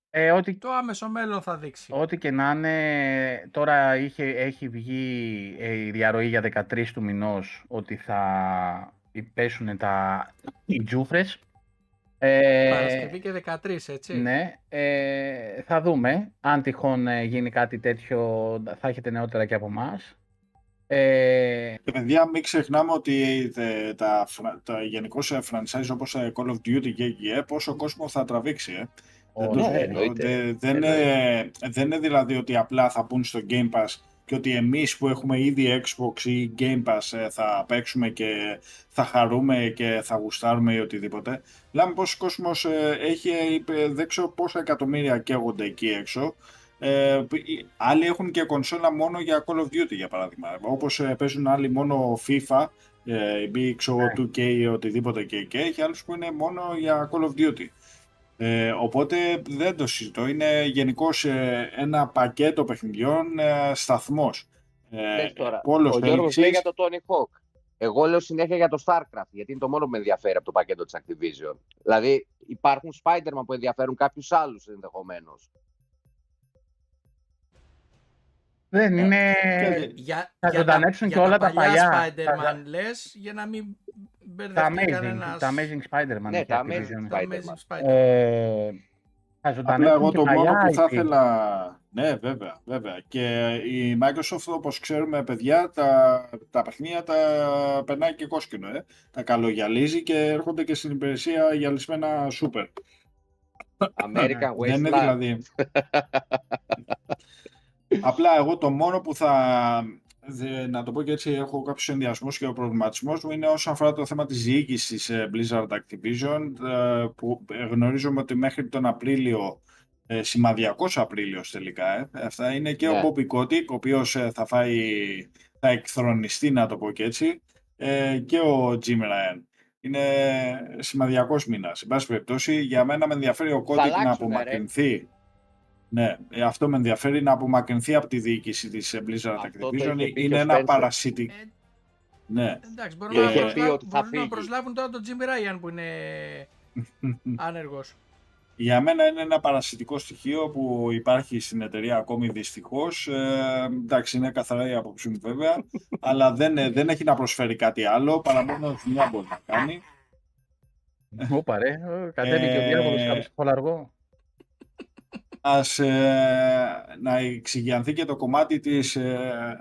ε, ό,τι, Το άμεσο μέλλον θα δείξει. ό,τι και να είναι, τώρα είχε, έχει βγει ε, η διαρροή για 13 του μηνός ότι θα πέσουν τα οι τζούφρες. Ε, Παρασκευή και 13, έτσι. Ναι, ε, θα δούμε. Αν τυχόν ε, γίνει κάτι τέτοιο, θα έχετε νεότερα και από εμάς. Ε, Και παιδιά, μην ξεχνάμε ότι ε, τα, φρα- τα γενικώ franchise όπως ε, Call of Duty και EA, πόσο κόσμο θα τραβήξει. Ε. Δεν, το ναι, ξέρω. εννοείται. Δε- δεν, είναι, δεν είναι δηλαδή ότι απλά θα μπουν στο Game Pass και ότι εμείς που έχουμε ήδη Xbox ή Game Pass ε, θα παίξουμε και θα χαρούμε και θα γουστάρουμε ή οτιδήποτε. Λέμε πως ο κόσμος ε, έχει, ε, δεν ξέρω πόσα εκατομμύρια καίγονται εκεί έξω. Ε, που- οι- άλλοι έχουν και κονσόλα μόνο για Call of Duty για παράδειγμα. Όπως ε, παίζουν άλλοι μόνο FIFA ε, ή ξέρω εγώ, 2K ή οτιδήποτε και και έχει άλλους που είναι μόνο για Call of Duty. Ε, οπότε δεν το συζητώ. Είναι γενικώς ένα πακέτο παιχνιδιών ε, σταθμός. Ε, Πες τώρα, πόλος ο Γιώργος θέλξης. λέει για το Tony Hawk. Εγώ λέω συνέχεια για το StarCraft, γιατί είναι το μόνο που με ενδιαφέρει από το πακέτο της Activision. Δηλαδή υπάρχουν Spider-Man που ενδιαφέρουν κάποιους άλλους ενδεχομένως. δεν είναι. και- Για, Θα για ζωντανέψουν για και όλα τα παλιά παλιά. Spider-Man λες, για να μην Τα μπερδευτεί Amazing, κανένας. τα Amazing Spider-Man. Ναι, έχει τα Activision. Amazing Τα Spider-Man. Amazing Spider-Man. Ε, θα Απλά ζωντανέψουν εγώ και το μόνο παλιά που θα IP. ήθελα... Ναι, βέβαια, βέβαια. Και η Microsoft, όπως ξέρουμε, παιδιά, τα, τα παιχνίδια τα περνάει και κόσκινο, ε. Τα καλογιαλίζει και έρχονται και στην υπηρεσία γυαλισμένα σούπερ. American Δεν είναι Wasteland. δηλαδή... Απλά εγώ το μόνο που θα... δε- να το πω και έτσι, έχω κάποιους ενδιασμούς και ο προβληματισμός μου είναι όσον αφορά το θέμα της διοίκησης ε, Blizzard Activision ε, που ε, γνωρίζουμε ότι μέχρι τον Απρίλιο ε, σημαδιακός Απρίλιος τελικά ε, αυτά είναι και Ναι. ο Bobby Kotick ο οποίος ε, θα φάει θα εκθρονιστεί να το πω και έτσι ε, και ο Jim Ryan. Είναι σημαδιακός μήνας. Εν πάση περιπτώσει, για μένα με ενδιαφέρει ο Kotick να αλλάξουνε, ρε. Απομακρυνθεί. Ναι, ε, αυτό με ενδιαφέρει να απομακρυνθεί από τη διοίκηση της ε, Blizzard Αυτό το Activision. είχε πει και Είναι ο ένα Spencer. παρασιτικό. Ε, Ναι. εντάξει, μπορούν, Και να, είχε πει προσλάβουν, ότι θα μπορούν να φύγει. προσλάβουν τώρα τον Jimmy Ryan που είναι άνεργος. Για μένα είναι ένα παρασιτικό στοιχείο που υπάρχει στην εταιρεία ακόμη δυστυχώς. Ε, εντάξει, είναι καθαρά η άποψή μου βέβαια, αλλά δεν, ε, δεν έχει να προσφέρει κάτι άλλο παρά μόνο δουλειά μπορεί να κάνει. Όπα ρε, ε, κατέβηκε ο Ε, διάβολος κάποιος πολύ αργό. Ας ε, να εξηγιανθεί και το κομμάτι της, ε,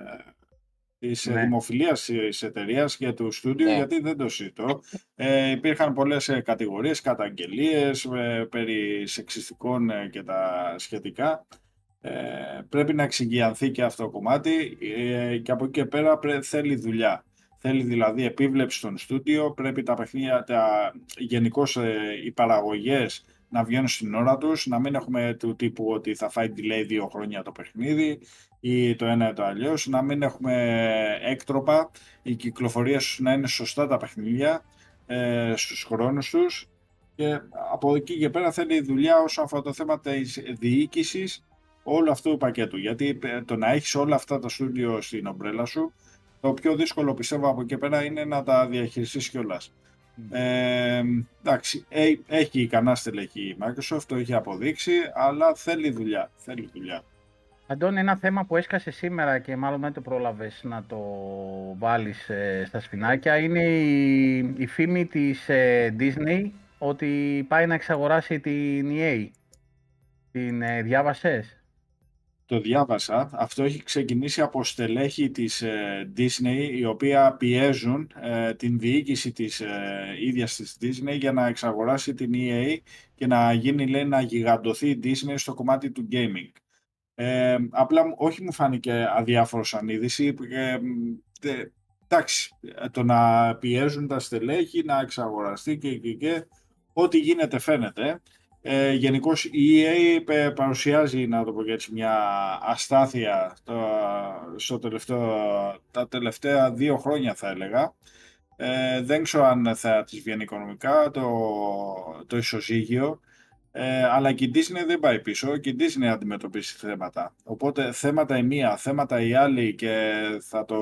της Ναι. δημοφιλίας της εταιρείας και του στούντιου, Ναι. γιατί δεν το συζητώ. Ε, υπήρχαν πολλές ε, κατηγορίες, καταγγελίες ε, περί σεξιστικών ε, και τα σχετικά. Ε, πρέπει να εξηγιανθεί και αυτό το κομμάτι ε, και από εκεί και πέρα πρέ- θέλει δουλειά. Θέλει δηλαδή επίβλεψη στον στούντιο, πρέπει τα παιχνίδια, τα, γενικώς ε, οι παραγωγές να βγαίνουν στην ώρα τους, να μην έχουμε του τύπου ότι θα φάει delay δύο χρόνια το παιχνίδι ή το ένα ή το αλλιώς, να μην έχουμε έκτροπα, οι κυκλοφορίες τους να είναι σωστά τα παιχνίδια ε, στους χρόνους τους και από εκεί και πέρα θέλει δουλειά όσον αφορά το θέμα της διοίκησης όλου αυτού του πακέτου. Γιατί ε, το να έχεις όλα αυτά τα στούντιο στην ομπρέλα σου, το πιο δύσκολο πιστεύω από εκεί και πέρα είναι να τα διαχειριστείς κιόλας. Ε, εντάξει, ε, έχει ικανά στελέχη η Microsoft, το έχει αποδείξει, αλλά θέλει δουλειά. Θέλει δουλειά. Αντώνη, ένα θέμα που έσκασε σήμερα και μάλλον δεν το πρόλαβες να το βάλεις ε, στα σφινάκια είναι η, η φήμη της ε, Disney ότι πάει να εξαγοράσει την EA. Την ε, διάβασες; Το διάβασα. Αυτό έχει ξεκινήσει από στελέχη της ε, Disney, οι οποία πιέζουν ε, την διοίκηση της ε, ίδιας της Disney για να εξαγοράσει την EA και να γίνει, λέει, να γιγαντωθεί η Disney στο κομμάτι του gaming. Ε, απλά μου- όχι μου φάνηκε αδιάφορος σαν είδηση. Ε, τε- εντάξει, το να πιέζουν τα στελέχη να εξαγοραστεί και, και, και ό,τι γίνεται φαίνεται. Ε, Γενικώς η EA πε- παρουσιάζει, να το πω και έτσι, μια αστάθεια το, στο τελευταίο, τα τελευταία δύο χρόνια θα έλεγα. Ε, δεν ξέρω αν θα της βγαίνει οικονομικά το, το ισοζύγιο, ε, αλλά και η Disney δεν πάει πίσω και η Disney αντιμετωπίσει θέματα. Οπότε θέματα η μία, θέματα η άλλη και θα το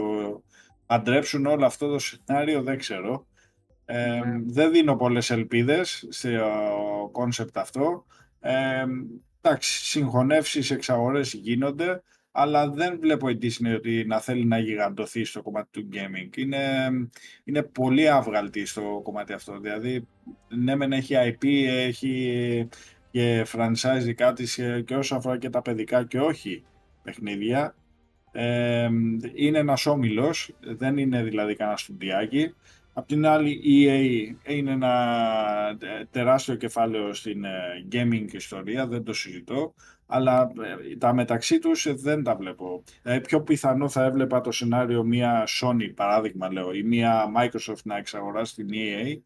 αντρέψουν όλο αυτό το σενάριο δεν ξέρω. Ε, Ναι. Δεν δίνω πολλές ελπίδες στο κόνσεπτ αυτό. Ε, εντάξει, συγχωνεύσεις, εξαγορές γίνονται, αλλά δεν βλέπω η Disney ότι να θέλει να γιγαντωθεί στο κομμάτι του gaming. Είναι, είναι πολύ αβγαλτη στο κομμάτι αυτό. Δηλαδή, ναι μεν έχει IP, έχει και franchise δικά της ε, και όσο αφορά και τα παιδικά και όχι παιχνίδια. Ε, είναι ένας όμιλος, δεν είναι δηλαδή κανένας στουντιάκι. Απ' την άλλη, η EA είναι ένα ε, τεράστιο κεφάλαιο στην ε, gaming ιστορία, δεν το συζητώ, αλλά ε, τα μεταξύ τους ε, δεν τα βλέπω. Ε, πιο πιθανό θα έβλεπα το σενάριο μια Sony, παράδειγμα λέω, ή μια Microsoft να εξαγοράσει την EA,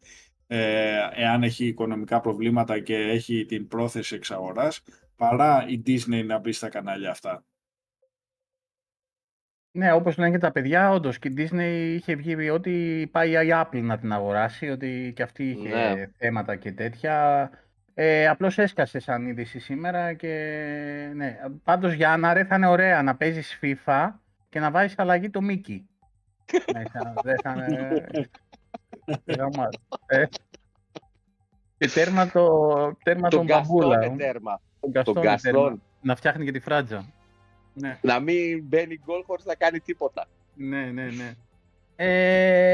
ε, εάν έχει οικονομικά προβλήματα και έχει την πρόθεση εξαγοράς, παρά η Disney να μπει στα κανάλια αυτά. Ναι, όπως λένε και τα παιδιά, όντως και η Disney είχε βγει ότι πάει η Apple να την αγοράσει, ότι και αυτή είχε Ναι. θέματα και τέτοια. Ε, απλώς έσκασε σαν είδηση σήμερα και ναι. Πάντως για να ρε θα είναι ωραία να παίζεις FIFA και να βάζεις αλλαγή το Mickey. Μέσα, δεν θα είναι... γαμάτο. Ε, Και τέρμα, το, τέρμα Τον τον μπαμπούλα. Γκαστόν τέρμα. Τον Τον Γκαστόν τέρμα. Γκαστόν. Να φτιάχνει και τη φράτζα. Ναι. Να μην μπαίνει γκολ χωρίς να κάνει τίποτα. Ναι, ναι, ναι. Ε,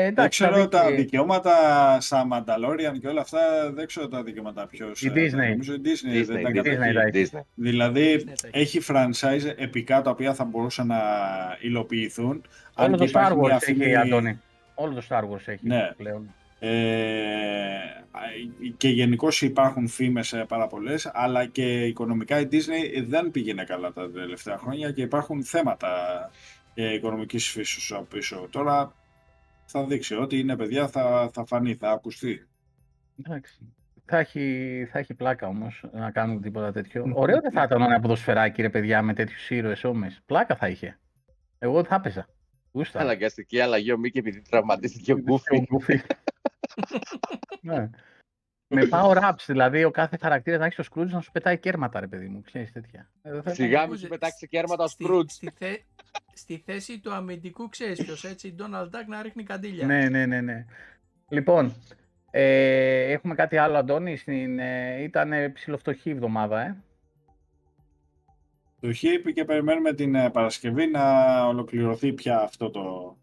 Δεν εντάξει, θα ξέρω δει τα και- δικαιώματα στα Mandalorian και όλα αυτά, δεν ξέρω τα δικαιώματα ποιος. Η ε, Disney. Νομίζω η Disney, δεν τα Disney, Disney κατέχει. τα έχει. Disney. Δηλαδή Ναι, τα έχει. έχει franchise επικά τα οποία θα μπορούσαν να υλοποιηθούν. Αν Όλο και το Star υπάρχει μια Wars έχει, φήμη- Αντώνη. Όλο το Star Wars έχει Ναι. πλέον. Ε, και γενικώ υπάρχουν φήμες ε, πάρα πολλές, αλλά και οικονομικά η Disney δεν πήγαινε καλά τα τελευταία χρόνια και υπάρχουν θέματα ε, οικονομικής φύσης από πίσω. Τώρα θα δείξει ότι είναι παιδιά, θα, θα φανεί, θα ακουστεί. Εντάξει. Θα έχει, θα έχει πλάκα όμως να κάνουν τίποτα τέτοιο. Ωραίο δεν θα ήταν ένα ποδοσφαιράκι, ρε παιδιά, με τέτοιους ήρωες όμε. Πλάκα θα είχε. Εγώ θα έπαιζα. Γούστα. Αναγκαστική αλλαγή ο Μίκη επειδή τραυματίστηκε ο Γκούφι. Ο Goofy. ναι. Με power ups, δηλαδή ο κάθε χαρακτήρας να έχει το Scrooge να σου πετάει κέρματα, ρε παιδί μου. Ξέρεις τέτοια. Ε, δεν θα- Σιγά μην Ακούζε, σου πετάξει κέρματα ο στη- Σκρούτ. Στη, θε- στη θέση του αμυντικού ξέρεις ποιος έτσι, Donald Duck να ρίχνει καντήλια. Ναι, ναι, ναι, ναι. Λοιπόν, ε, έχουμε κάτι άλλο, Αντώνη. Στην, ε, ήταν ψηλοφτωχή εβδομάδα, ε. Το ΧΙΠ και περιμένουμε την ε, Παρασκευή να ολοκληρωθεί πια αυτό το,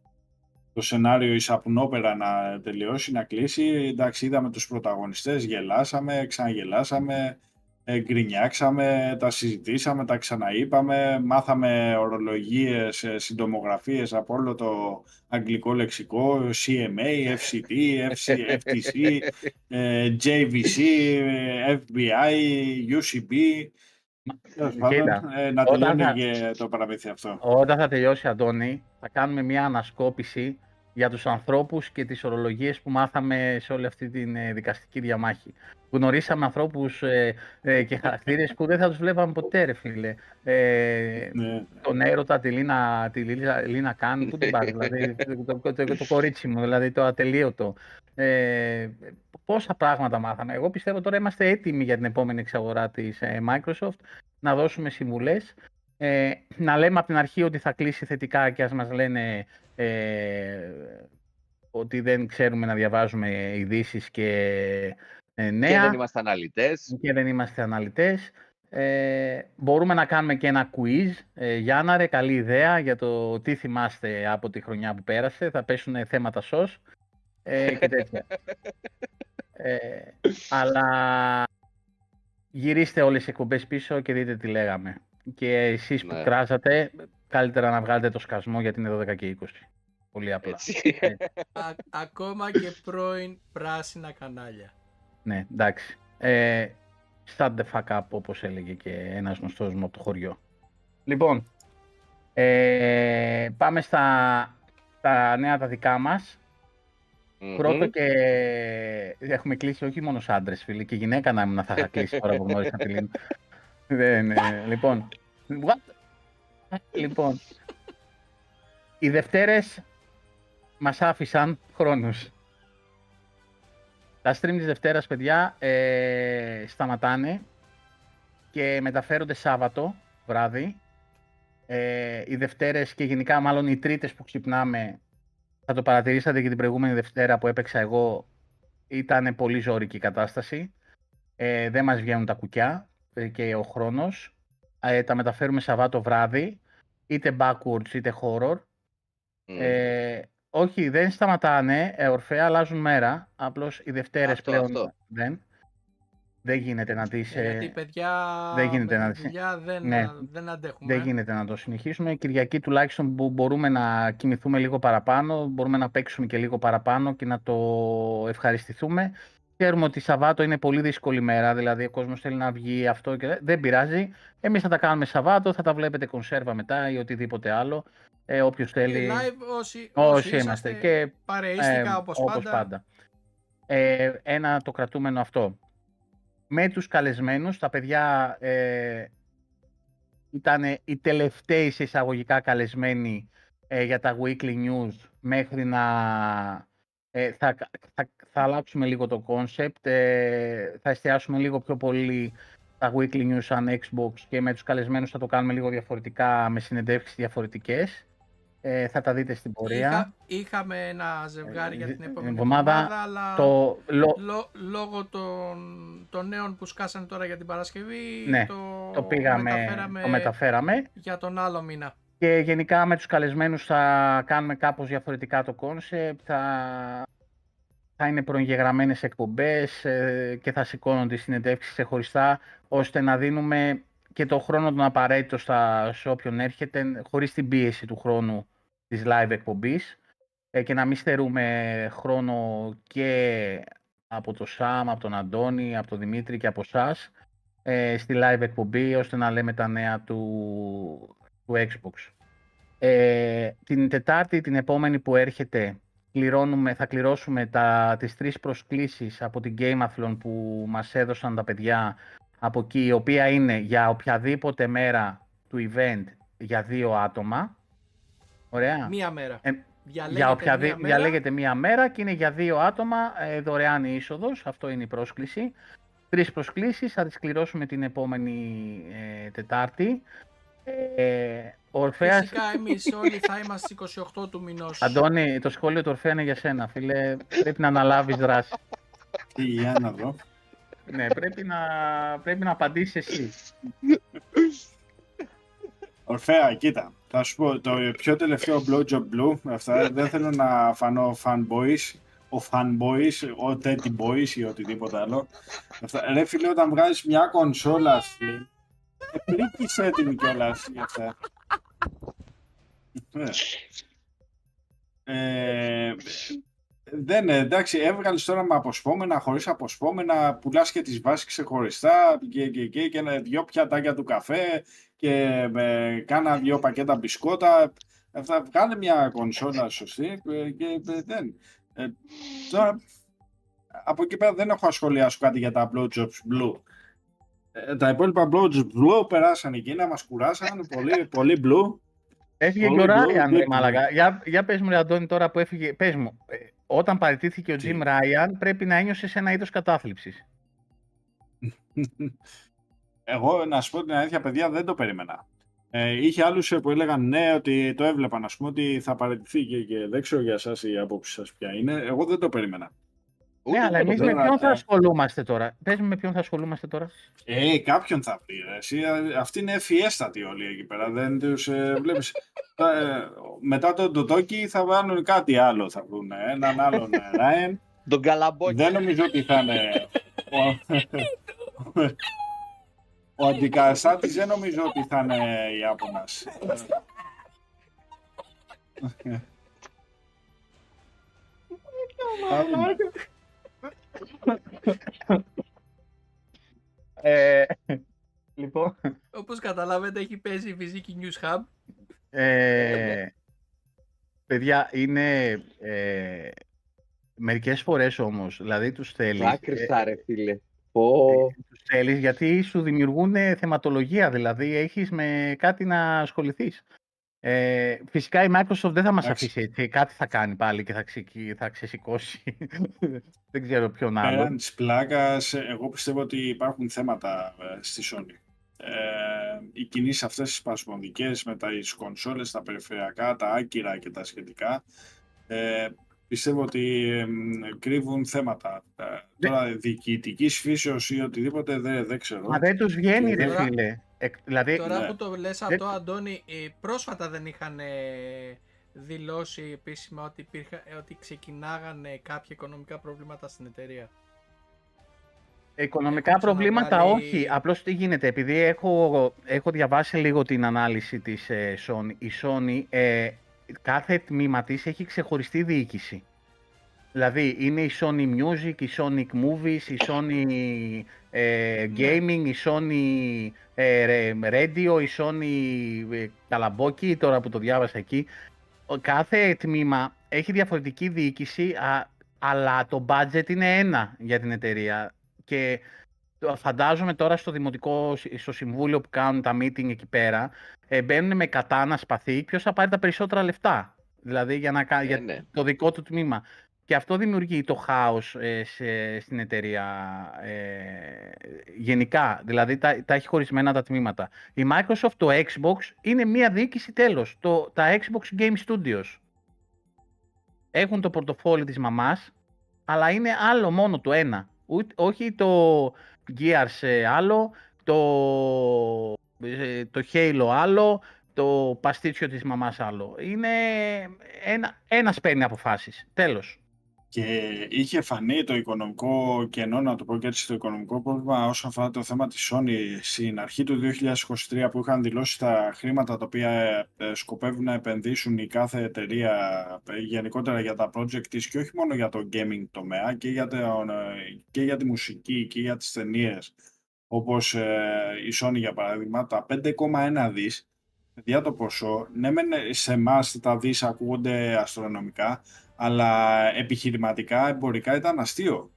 το σενάριο η σαπουνόπερα να τελειώσει, να κλείσει. Εντάξει, είδαμε τους πρωταγωνιστές, γελάσαμε, ξαναγελάσαμε, ε, γκρινιάξαμε, τα συζητήσαμε, τα ξαναείπαμε, μάθαμε ορολογίες, ε, συντομογραφίες από όλο το αγγλικό λεξικό, CMA, FCT, FC, FTC, ε, JVC, ε, FBI, UCB. Τέλος πάντων, Κοίτα, ε, να όταν τελειώνει θα- και το παραμύθι αυτό. Όταν θα τελειώσει, Αντώνη, θα κάνουμε μια ανασκόπηση για τους ανθρώπους και τις ορολογίες που μάθαμε σε όλη αυτή τη δικαστική διαμάχη. Γνωρίσαμε ανθρώπους ε, ε, και χαρακτήρες που δεν θα τους βλέπαμε ποτέ, ρε φίλε. Ε, Ναι. τον έρωτα, τη Λίνα, τη Λίνα, Λίνα Καν, πού την πάρει, δηλαδή, το, το, το, το κορίτσι μου, δηλαδή το ατελείωτο. Ε, πόσα πράγματα μάθαμε. Εγώ πιστεύω τώρα είμαστε έτοιμοι για την επόμενη εξαγορά της ε, Microsoft να δώσουμε συμβουλές, ε, να λέμε από την αρχή ότι θα κλείσει θετικά και ας μας λένε ε, ότι δεν ξέρουμε να διαβάζουμε ειδήσεις και ε, Και νέα δεν είμαστε αναλυτές. και δεν είμαστε αναλυτές. Ε, μπορούμε να κάνουμε και ένα quiz. Ε, Γιάννα, ρε, καλή ιδέα για το τι θυμάστε από τη χρονιά που πέρασε. Θα πέσουν θέματα σως ε, και τέτοια. ε, αλλά γυρίστε όλες τις εκπομπές πίσω και δείτε τι λέγαμε. Και εσείς που Ναι. κράζατε, καλύτερα να βγάλετε το σκασμό γιατί είναι 12 και 20. Πολύ απλά. Έτσι. Α- ακόμα και πρώην πράσινα κανάλια. Ναι, εντάξει. Ε, start the fuck up, όπως έλεγε και ένας γνωστός μου από το χωριό. Λοιπόν, ε, πάμε στα, στα νέα τα δικά μας. Μμμ. Πρώτο και έχουμε κλείσει όχι μόνο σε άντρες, φίλοι, και γυναίκα να ήμουν θα είχα κλείσει τώρα που γνώρισα τη Λίνα. Δεν, ε, λοιπόν, what? λοιπόν, οι Δευτέρες μας άφησαν χρόνους. Τα stream της Δευτέρας, παιδιά, ε, σταματάνε και μεταφέρονται Σάββατο βράδυ. Ε, οι Δευτέρες και γενικά μάλλον οι Τρίτες που ξυπνάμε, θα το παρατηρήσατε και την προηγούμενη Δευτέρα που έπαιξα εγώ, ήταν πολύ ζώρικη η κατάσταση. Ε, δεν μας βγαίνουν τα κουκιά ε, και ο χρόνος. Ε, τα μεταφέρουμε Σαββάτο βράδυ, είτε backwards είτε horror. Μμ. Ε, όχι, δεν σταματάνε, ε, Ορφέα, αλλάζουν μέρα. Απλώς οι Δευτέρες Αυτό, πλέον αυτό. δεν. Δεν γίνεται να τις... Ε, ε, Γιατί παιδιά δεν γίνεται με να τη δεις- δουλειά δεν, Ναι. δεν αντέχουμε. Δεν γίνεται να το συνεχίσουμε. Κυριακή τουλάχιστον που μπορούμε να κοιμηθούμε λίγο παραπάνω, μπορούμε να παίξουμε και λίγο παραπάνω και να το ευχαριστηθούμε. Ξέρουμε ότι Σαββάτο είναι πολύ δύσκολη μέρα, δηλαδή ο κόσμος θέλει να βγει αυτό και δεν πειράζει. Εμείς θα τα κάνουμε Σαββάτο, θα τα βλέπετε κονσέρβα μετά ή οτιδήποτε άλλο. Ε, όποιος Και θέλει. live όσοι, Όσοι όσοι είμαστε. είσαστε Και παρεΐστικα ε, όπως, πάντα. Ε, ένα το κρατούμενο αυτό. Με τους καλεσμένους, τα παιδιά ε, ήταν οι τελευταίοι σε εισαγωγικά καλεσμένοι ε, για τα weekly news μέχρι να... Ε, θα, θα, θα αλλάξουμε λίγο το concept, ε, θα εστιάσουμε λίγο πιο πολύ τα weekly news σαν Xbox και με τους καλεσμένους θα το κάνουμε λίγο διαφορετικά, με συνεντεύξεις διαφορετικές. Ε, θα τα δείτε στην πορεία. Είχα, είχαμε ένα ζευγάρι για Ε, την επόμενη εβδομάδα, εβδομάδα, αλλά Το, λο- λό- λόγω των, των νέων που σκάσανε τώρα για την Παρασκευή Ναι, το, το πήγαμε, μεταφέραμε το μεταφέραμε για τον άλλο μήνα. και γενικά με τους καλεσμένους θα κάνουμε κάπως διαφορετικά το κόνσεπτ, θα, θα είναι προεγγεγραμμένες εκπομπές ε, και θα σηκώνονται οι συνεντεύξεις ξεχωριστά ώστε να δίνουμε και το χρόνο τον απαραίτητο στα, σε όποιον έρχεται χωρίς την πίεση του χρόνου της live εκπομπής ε, και να μην στερούμε χρόνο και από τον Σάμ, από τον Αντώνη, από τον Δημήτρη και από εσάς ε, στη live εκπομπή ώστε να λέμε τα νέα του, του Xbox. Ε, την Τετάρτη, την επόμενη που έρχεται, κληρώνουμε, θα κληρώσουμε τα, τις τρεις προσκλήσεις από την Gameathlon που μας έδωσαν τα παιδιά από εκεί, η οποία είναι για οποιαδήποτε μέρα του event για δύο άτομα. Ωραία. Μία μέρα. Ε, Διαλέγετε για όποια μία δι- μέρα. διαλέγετε μία μέρα και είναι για δύο άτομα ε, δωρεάν η είσοδος. Αυτό είναι η πρόσκληση. Τρεις προσκλήσεις, θα τις κληρώσουμε την επόμενη ε, Τετάρτη. Ε, ο Ορφέας, Φυσικά εμείς όλοι θα είμαστε στις 28 του μηνός. Αντώνη, το σχόλιο του Ορφέα είναι για σένα, φίλε. Πρέπει να αναλάβεις δράση. Τι, για να δω. ναι, πρέπει να, πρέπει να απαντήσεις εσύ. Ορφέα, κοίτα. Θα σου πω το πιο τελευταίο Blowjob Blue. Αυτά δεν θέλω να φανώ fanboys. Ο fanboys, ο teddy boys ή οτιδήποτε άλλο. Αυτά. Ρε φίλε, όταν βγάζεις μια κονσόλα αυτή, επλήκησε την κιόλας για αυτά. Ναι. Ε, δεν, εντάξει, έβγαλες τώρα με αποσπόμενα, χωρίς αποσπόμενα, πουλάς και τις βάσεις ξεχωριστά και, και, και, και ένα- δυο πιατάκια του καφέ και με κάνα δυο πακέτα μπισκότα. Αυτά, βγάλε μια κονσόλα σωστή ε, και ε, δεν. Ε, τώρα, από εκεί πέρα δεν έχω ασχολιάσει κάτι για τα blowjobs blue. Ε, τα υπόλοιπα blowjobs blue περάσαν εκεί να μας κουράσαν, πολύ, πολύ blue. Έφυγε Πολύ και ο blue, Ράιαν, ρε big μάλακα. Για, για πες μου, ρε Αντώνη, τώρα που έφυγε, πες μου, ε, όταν παραιτήθηκε ο Τι; Τζιμ Ράιαν, πρέπει να ένιωσε ένα είδος κατάθλιψης. Εγώ, να σου πω την αλήθεια, παιδιά, δεν το περίμενα. Ε, είχε άλλους ε, που έλεγαν ναι, ότι το έβλεπαν, ας πούμε, ότι θα παραιτηθεί και, και δεν ξέρω για εσάς η άποψη σας ποια είναι. Εγώ δεν το περίμενα. Ούτε ναι, αλλά εγώ το εμείς με τώρα, ποιον θα ε. ασχολούμαστε τώρα; Πες μου με ποιον θα ασχολούμαστε τώρα. Ε, κάποιον θα πει, ρε. Εσύ, ε, αυτοί είναι ευφιέστατοι όλοι εκεί πέρα. Δεν τους ε, βλέπεις. Τα, ε, μετά τον Ντοτόκι θα βάλουν κάτι άλλο, θα βρουν. Έναν άλλον ε, Ράιν. Τον καλαμπόκι. Δεν νομίζω ότι θα είναι. Ο, ο αντικαταστάτης δεν νομίζω ότι θα είναι Ιάπωνας. Θα δούμε. Ε, λοιπόν, Όπως καταλάβετε έχει παίζει η Φυσική News Hub. ε, παιδιά, είναι ε, μερικές φορές όμως, δηλαδή τους θέλεις, ε, Δάκρυσα, ρε φίλε. Πω. τους θέλεις γιατί σου δημιουργούν θεματολογία, δηλαδή έχεις με κάτι να ασχοληθείς. Ε, φυσικά η Microsoft δεν θα μας Εντάξει. αφήσει έτσι, κάτι θα κάνει πάλι και θα, ξεκι- θα ξεσηκώσει. δεν ξέρω ποιον άλλο. Πέραν της πλάκας, εγώ πιστεύω ότι υπάρχουν θέματα ε, στη Sony. Ε, οι κινήσεις αυτές τις σπασμωδικές με τις κονσόλες, τα περιφερειακά, τα άκυρα και τα σχετικά, ε, πιστεύω ότι ε, μ, κρύβουν θέματα. Ε, τώρα διοικητικής φύσεως ή οτιδήποτε δεν, δεν ξέρω. Μα δεν τους βγαίνει Και ρε τώρα- φίλε. Εκ- δηλαδή, Τώρα ναι. που το λες Δεν- αυτό, Αντώνη, ε, πρόσφατα δεν είχαν ε, δηλώσει επίσημα ότι, υπήρχα, ε, ότι ξεκινάγανε κάποια οικονομικά προβλήματα στην εταιρεία. Οικονομικά Έχουν προβλήματα ξαναβάλει- όχι. Απλώς τι γίνεται, επειδή έχω, έχω διαβάσει λίγο την ανάλυση της ε, Sony, η Sony ε, κάθε τμήμα της έχει ξεχωριστή διοίκηση. Δηλαδή είναι η Sony Music, η Sonic Movies, η Sony ε, Gaming, η Sony ε, ρε- Radio, η Sony ε, Καλαμπόκι, τώρα που το διάβασα εκεί. Ο- Κάθε τμήμα έχει διαφορετική διοίκηση, α- αλλά το budget είναι ένα για την εταιρεία. Και το- φαντάζομαι τώρα στο δημοτικό, σ- στο συμβούλιο που κάνουν τα meeting εκεί πέρα, ε, μπαίνουν με κατάνα σπαθί ποιος θα πάρει τα περισσότερα λεφτά. Δηλαδή για, να, κα- Ε, για ναι. το δικό του τμήμα. Και αυτό δημιουργεί το χάος ε, σε- στην εταιρεία ε, γενικά. Δηλαδή τα, τα έχει χωρισμένα τα τμήματα. Η Microsoft, το Xbox, είναι μία διοίκηση τέλος. Το, τα Xbox Game Studios. Έχουν το πορτοφόλι της μαμάς, αλλά είναι άλλο μόνο το ένα. Ούτε, όχι το Gears ε, άλλο, το, ε, το Halo άλλο, το παστίτσιο της μαμάς άλλο. Είναι ένα, ένας παίρνει αποφάσεις. Τέλος. Και είχε φανεί το οικονομικό κενό, να το πω και έτσι, το οικονομικό πρόβλημα όσον αφορά το θέμα της Sony στην αρχή του 2023 που είχαν δηλώσει τα χρήματα τα οποία ε, σκοπεύουν να επενδύσουν η κάθε εταιρεία ε, γενικότερα για τα project της και όχι μόνο για το gaming τομέα και για, το, ε, και για τη μουσική και για τις ταινίες. όπως ε, η Sony για παράδειγμα, τα 5,1 δις για το ποσό, ναι μεν σε εμάς τα δις ακούγονται αστρονομικά, αλλά επιχειρηματικά, εμπορικά ήταν αστείο.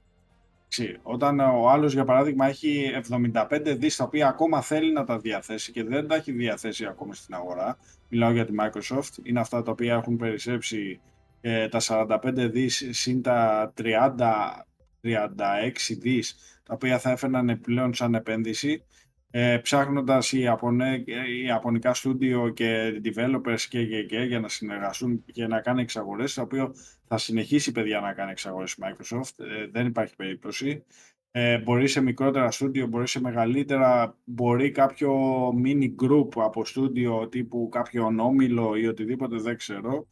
Εντάξει, Όταν ο άλλος, για παράδειγμα, έχει 75 δις τα οποία ακόμα θέλει να τα διαθέσει και δεν τα έχει διαθέσει ακόμα στην αγορά, μιλάω για τη Microsoft, είναι αυτά τα οποία έχουν περισσέψει ε, τα 45 δις συν τα 30, 36 δις τα οποία θα έφερναν πλέον σαν επένδυση ε, ψάχνοντας οι, Ιαπωνέ, οι Ιαπωνικά στούντιο και developers και, και, και για να συνεργαστούν και να κάνει εξαγορές, το οποίο θα συνεχίσει παιδιά να κάνει εξαγορές η Microsoft, ε, δεν υπάρχει περίπτωση. Ε, μπορεί σε μικρότερα στούντιο, μπορεί σε μεγαλύτερα, μπορεί κάποιο mini group από στούντιο τύπου κάποιο όμιλο ή οτιδήποτε, δεν ξέρω.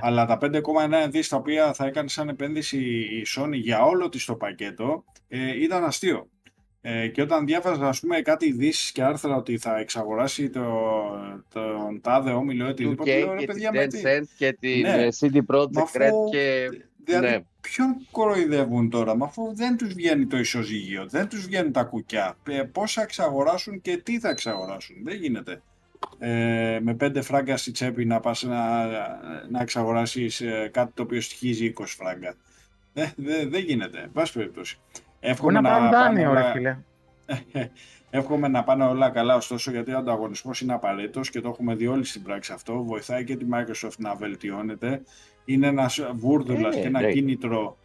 Αλλά τα 5,9 δις τα οποία θα έκανε σαν επένδυση η Sony για όλο της το πακέτο ε, ήταν αστείο. Ε, και όταν διάβαζα ας πούμε κάτι ειδήσεις και άρθρα ότι θα εξαγοράσει το, τον τάδε όμιλο ή οτιδήποτε, λέω, ρε και παιδιά την με τι. Tencent και την Ναι. ε, CD Μα Projekt αφού- Red και... Δηλαδή, Ναι. ποιον κοροϊδεύουν τώρα, μα αφού δεν τους βγαίνει το ισοζύγιο, δεν τους βγαίνουν τα κουκιά. Ε, πώς θα εξαγοράσουν και τι θα εξαγοράσουν; Δεν γίνεται. Ε, με πέντε φράγκα στη τσέπη να πας να, να εξαγοράσεις ε, κάτι το οποίο στοιχίζει 20 φράγκα. Ε, δεν δεν γίνεται. Εν πάση περιπτώσει. Μπορεί Εύχομαι να να πάρουν πάνε δάνειο, ρε όλα- φίλε. Εύχομαι να πάνε όλα καλά, ωστόσο, γιατί ο ανταγωνισμός είναι απαραίτητος και το έχουμε δει όλοι στην πράξη αυτό. Βοηθάει και τη Microsoft να βελτιώνεται. Είναι ένας βούρδουλας Ε, και ένα εννοείται. κίνητρο.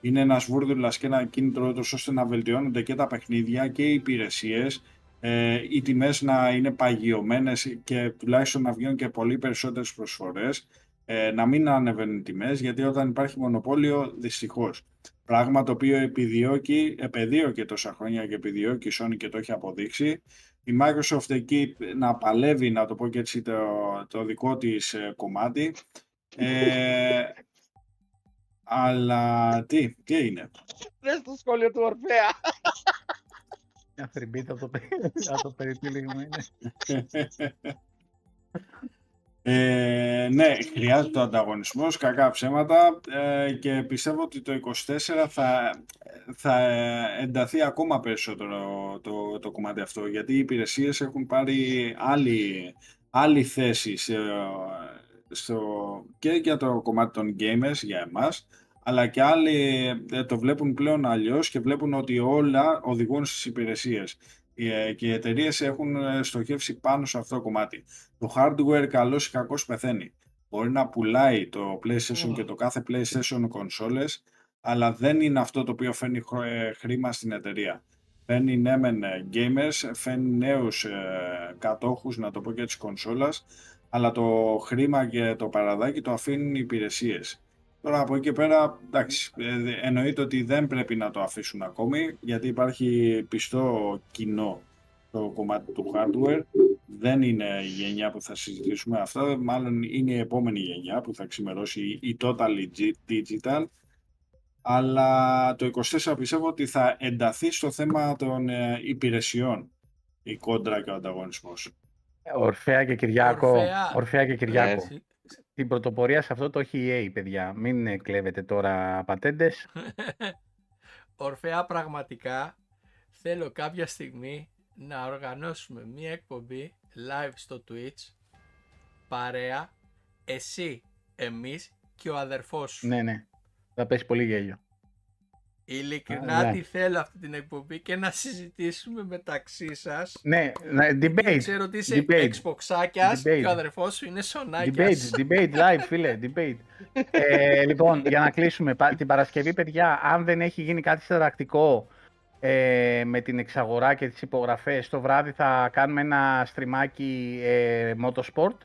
Είναι ένας βούρδουλας και ένα κίνητρο ούτως ώστε να βελτιώνονται και τα παιχνίδια και οι υπηρεσίες. Ε, οι τιμές να είναι παγιωμένες και τουλάχιστον να βγαίνουν και πολύ περισσότερες προσφορές. Ε, να μην ανεβαίνουν οι τιμές, γιατί όταν υπάρχει μονοπόλιο, δυστυχώς. Πράγμα το οποίο επιδιώκει, επεδίωκε τόσα χρόνια και επιδιώκει η Sony και το έχει αποδείξει. Η Microsoft εκεί να παλεύει, να το πω και έτσι, το, το δικό της ε, κομμάτι. Ε, αλλά τι, τι είναι; Δες το σχόλιο του Ορφέα. Μια θρυμπίτα από το, περι- από το περιτύλιγμα είναι. Ε, ναι, χρειάζεται ο ανταγωνισμός, κακά ψέματα. Ε, και πιστεύω ότι το 24 θα, θα ενταθεί ακόμα περισσότερο το, το κομμάτι αυτό γιατί οι υπηρεσίες έχουν πάρει άλλη, άλλη θέση σε, στο, και για το κομμάτι των gamers για εμάς αλλά και άλλοι ε, το βλέπουν πλέον αλλιώς και βλέπουν ότι όλα οδηγούν στις υπηρεσίες. Ε, και οι εταιρείες έχουν ε, στοχεύσει πάνω σε αυτό το κομμάτι. Το hardware καλός ή κακός πεθαίνει. Μπορεί να πουλάει το PlayStation και το κάθε PlayStation κονσόλες, αλλά δεν είναι αυτό το οποίο φέρνει χρο- ε, χρήμα στην εταιρεία. Φέρνει ναι μεν ε, gamers, φέρνει νέους ε, κατόχους, να το πω και της κονσόλας, αλλά το χρήμα και το παραδάκι το αφήνουν οι υπηρεσίες. Τώρα από εκεί και πέρα, εντάξει, ε, εννοείται ότι δεν πρέπει να το αφήσουν ακόμη, γιατί υπάρχει πιστό κοινό το κομμάτι του hardware. Δεν είναι η γενιά που θα συζητήσουμε αυτά, μάλλον είναι η επόμενη γενιά που θα ξημερώσει η Total Digital. Αλλά το 24 πιστεύω ότι θα ενταθεί στο θέμα των ε, υπηρεσιών η κόντρα και ο ανταγωνισμός. Ορφέα και Κυριάκο. Ορφέα. Ορφέα και Κυριάκο. Ναι. Την πρωτοπορία σε αυτό το έχει η EA, παιδιά. Μην ε, κλέβετε τώρα πατέντες. Ορφέα πραγματικά θέλω κάποια στιγμή να οργανώσουμε μία εκπομπή live στο Twitch παρέα εσύ, εμείς και ο αδερφός σου. ναι, ναι. Θα πέσει πολύ γέλιο. Ειλικρινά Α, ναι. τη θέλω αυτή την εκπομπή και να συζητήσουμε μεταξύ σας. Ναι, ναι, debate. Ξέρω ότι είσαι debate. Xboxάκιας Debate. και ο αδερφός σου είναι σονάκιας. Debate, debate live, φίλε, debate. ε, λοιπόν, για να κλείσουμε, πα- την Παρασκευή, παιδιά, αν δεν έχει γίνει κάτι συνταρακτικό ε, με την εξαγορά και τις υπογραφές, το βράδυ θα κάνουμε ένα στριμάκι ε, motorsport.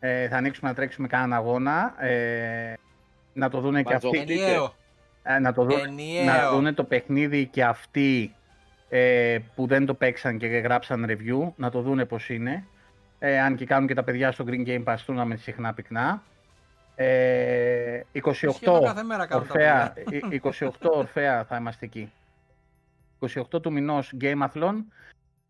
Ε, θα ανοίξουμε να τρέξουμε κανέναν αγώνα. Ε, να το δούνε και αυτοί. Μαζοκρίτες. Ενιαίο. Ε, να, το δουν- να Ενιαίο. δούνε το παιχνίδι και αυτοί ε, που δεν το παίξαν και γράψαν review, να το δούνε πώς είναι. Ε, αν και κάνουν και τα παιδιά στο Green Game Pass Tournament συχνά πυκνά. Ε, 28 Σχεδόν κάθε μέρα κάνουν τα Ορφέα, παιδιά. ε, 28 Ορφέα θα είμαστε εκεί. 28 του μηνός Gameathlon.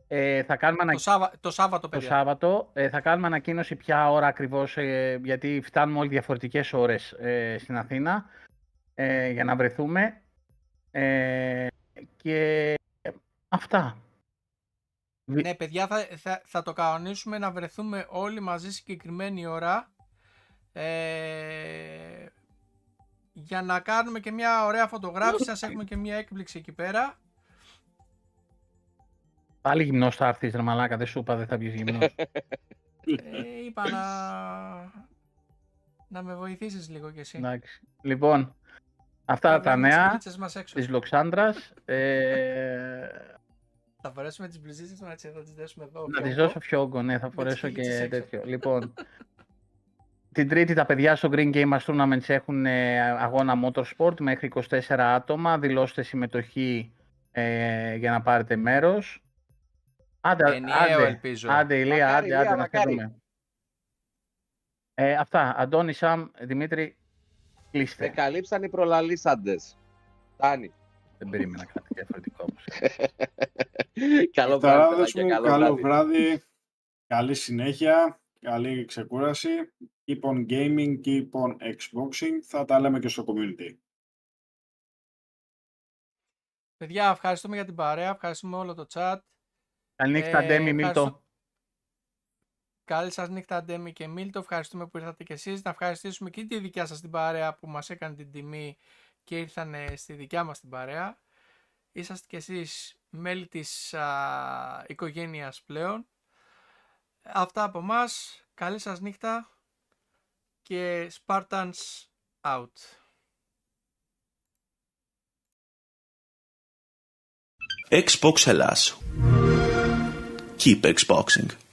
Ε, θα κάνουμε ανα... Το, Σάβα, το Σάββατο, το παιδιά. Σάββατο. Ε, θα κάνουμε ανακοίνωση ποια ώρα ακριβώς, ε, γιατί φτάνουμε όλοι διαφορετικές ώρες ε, στην Αθήνα ε, για να βρεθούμε. Ε, και αυτά. Βι- Ναι, παιδιά, θα, θα, θα το κανονίσουμε να βρεθούμε όλοι μαζί συγκεκριμένη ώρα. Ε, για να κάνουμε και μια ωραία φωτογράφηση. Σας έχουμε και μια έκπληξη εκεί πέρα. Πάλι γυμνός θα έρθεις ρε μαλάκα, δεν σου είπα δεν θα βγεις γυμνός. Ε, είπα να... να με βοηθήσεις λίγο κι εσύ. Εντάξει. Λοιπόν, αυτά Θα τα βγάλουμε τις νέα μπλουζίτσες μας έξω. της Λοξάνδρας. Ε, Θα φορέσουμε τις μπλουζίτσες μας έτσι, θα τις δέσουμε εδώ. να πιο τις όγκο. δώσω πιο όγκο, ναι, θα τις φορέσω χίλιτσες και έξω. τέτοιο. Λοιπόν, την Τρίτη τα παιδιά στο Green Game Us Tournaments έχουν ε, αγώνα Motorsport μέχρι 24 άτομα. Δηλώστε συμμετοχή ε, για να πάρετε μέρος. Άντε, Ενιαίο άντε, ελπίζω. άντε Ηλία, Μακάρι, άντε, άντε Ηλία, να μακάρι. φύγουμε. Ε, αυτά, Αντώνη, Σαμ, Δημήτρη, Με κλείστε. καλύψαν οι προλαλήσαντες. Φτάνει. Δεν περίμενα κάτι διαφορετικό όμως. καλό βράδυ, Ταράδες παιδάκια, μου, καλό καλό βράδυ. βράδυ. Καλή συνέχεια. Καλή ξεκούραση. Keep on gaming, keep on Xboxing. Θα τα λέμε και στο community. Παιδιά, ευχαριστούμε για την παρέα, ευχαριστούμε όλο το chat. Καλή νύχτα, Ε, Ντέμι, ευχαριστώ- Μίλτο. Καλή σας νύχτα, Ντέμι και Μίλτο. Ευχαριστούμε που ήρθατε κι εσείς. Να ευχαριστήσουμε και τη δικιά σας την παρέα που μας έκανε την τιμή και ήρθανε στη δικιά μας την παρέα. Είσαστε κι εσείς μέλη της α, οικογένειας πλέον. Αυτά από μας. Καλή σας νύχτα και Spartans out. Xbox Hellas. Keep Xboxing.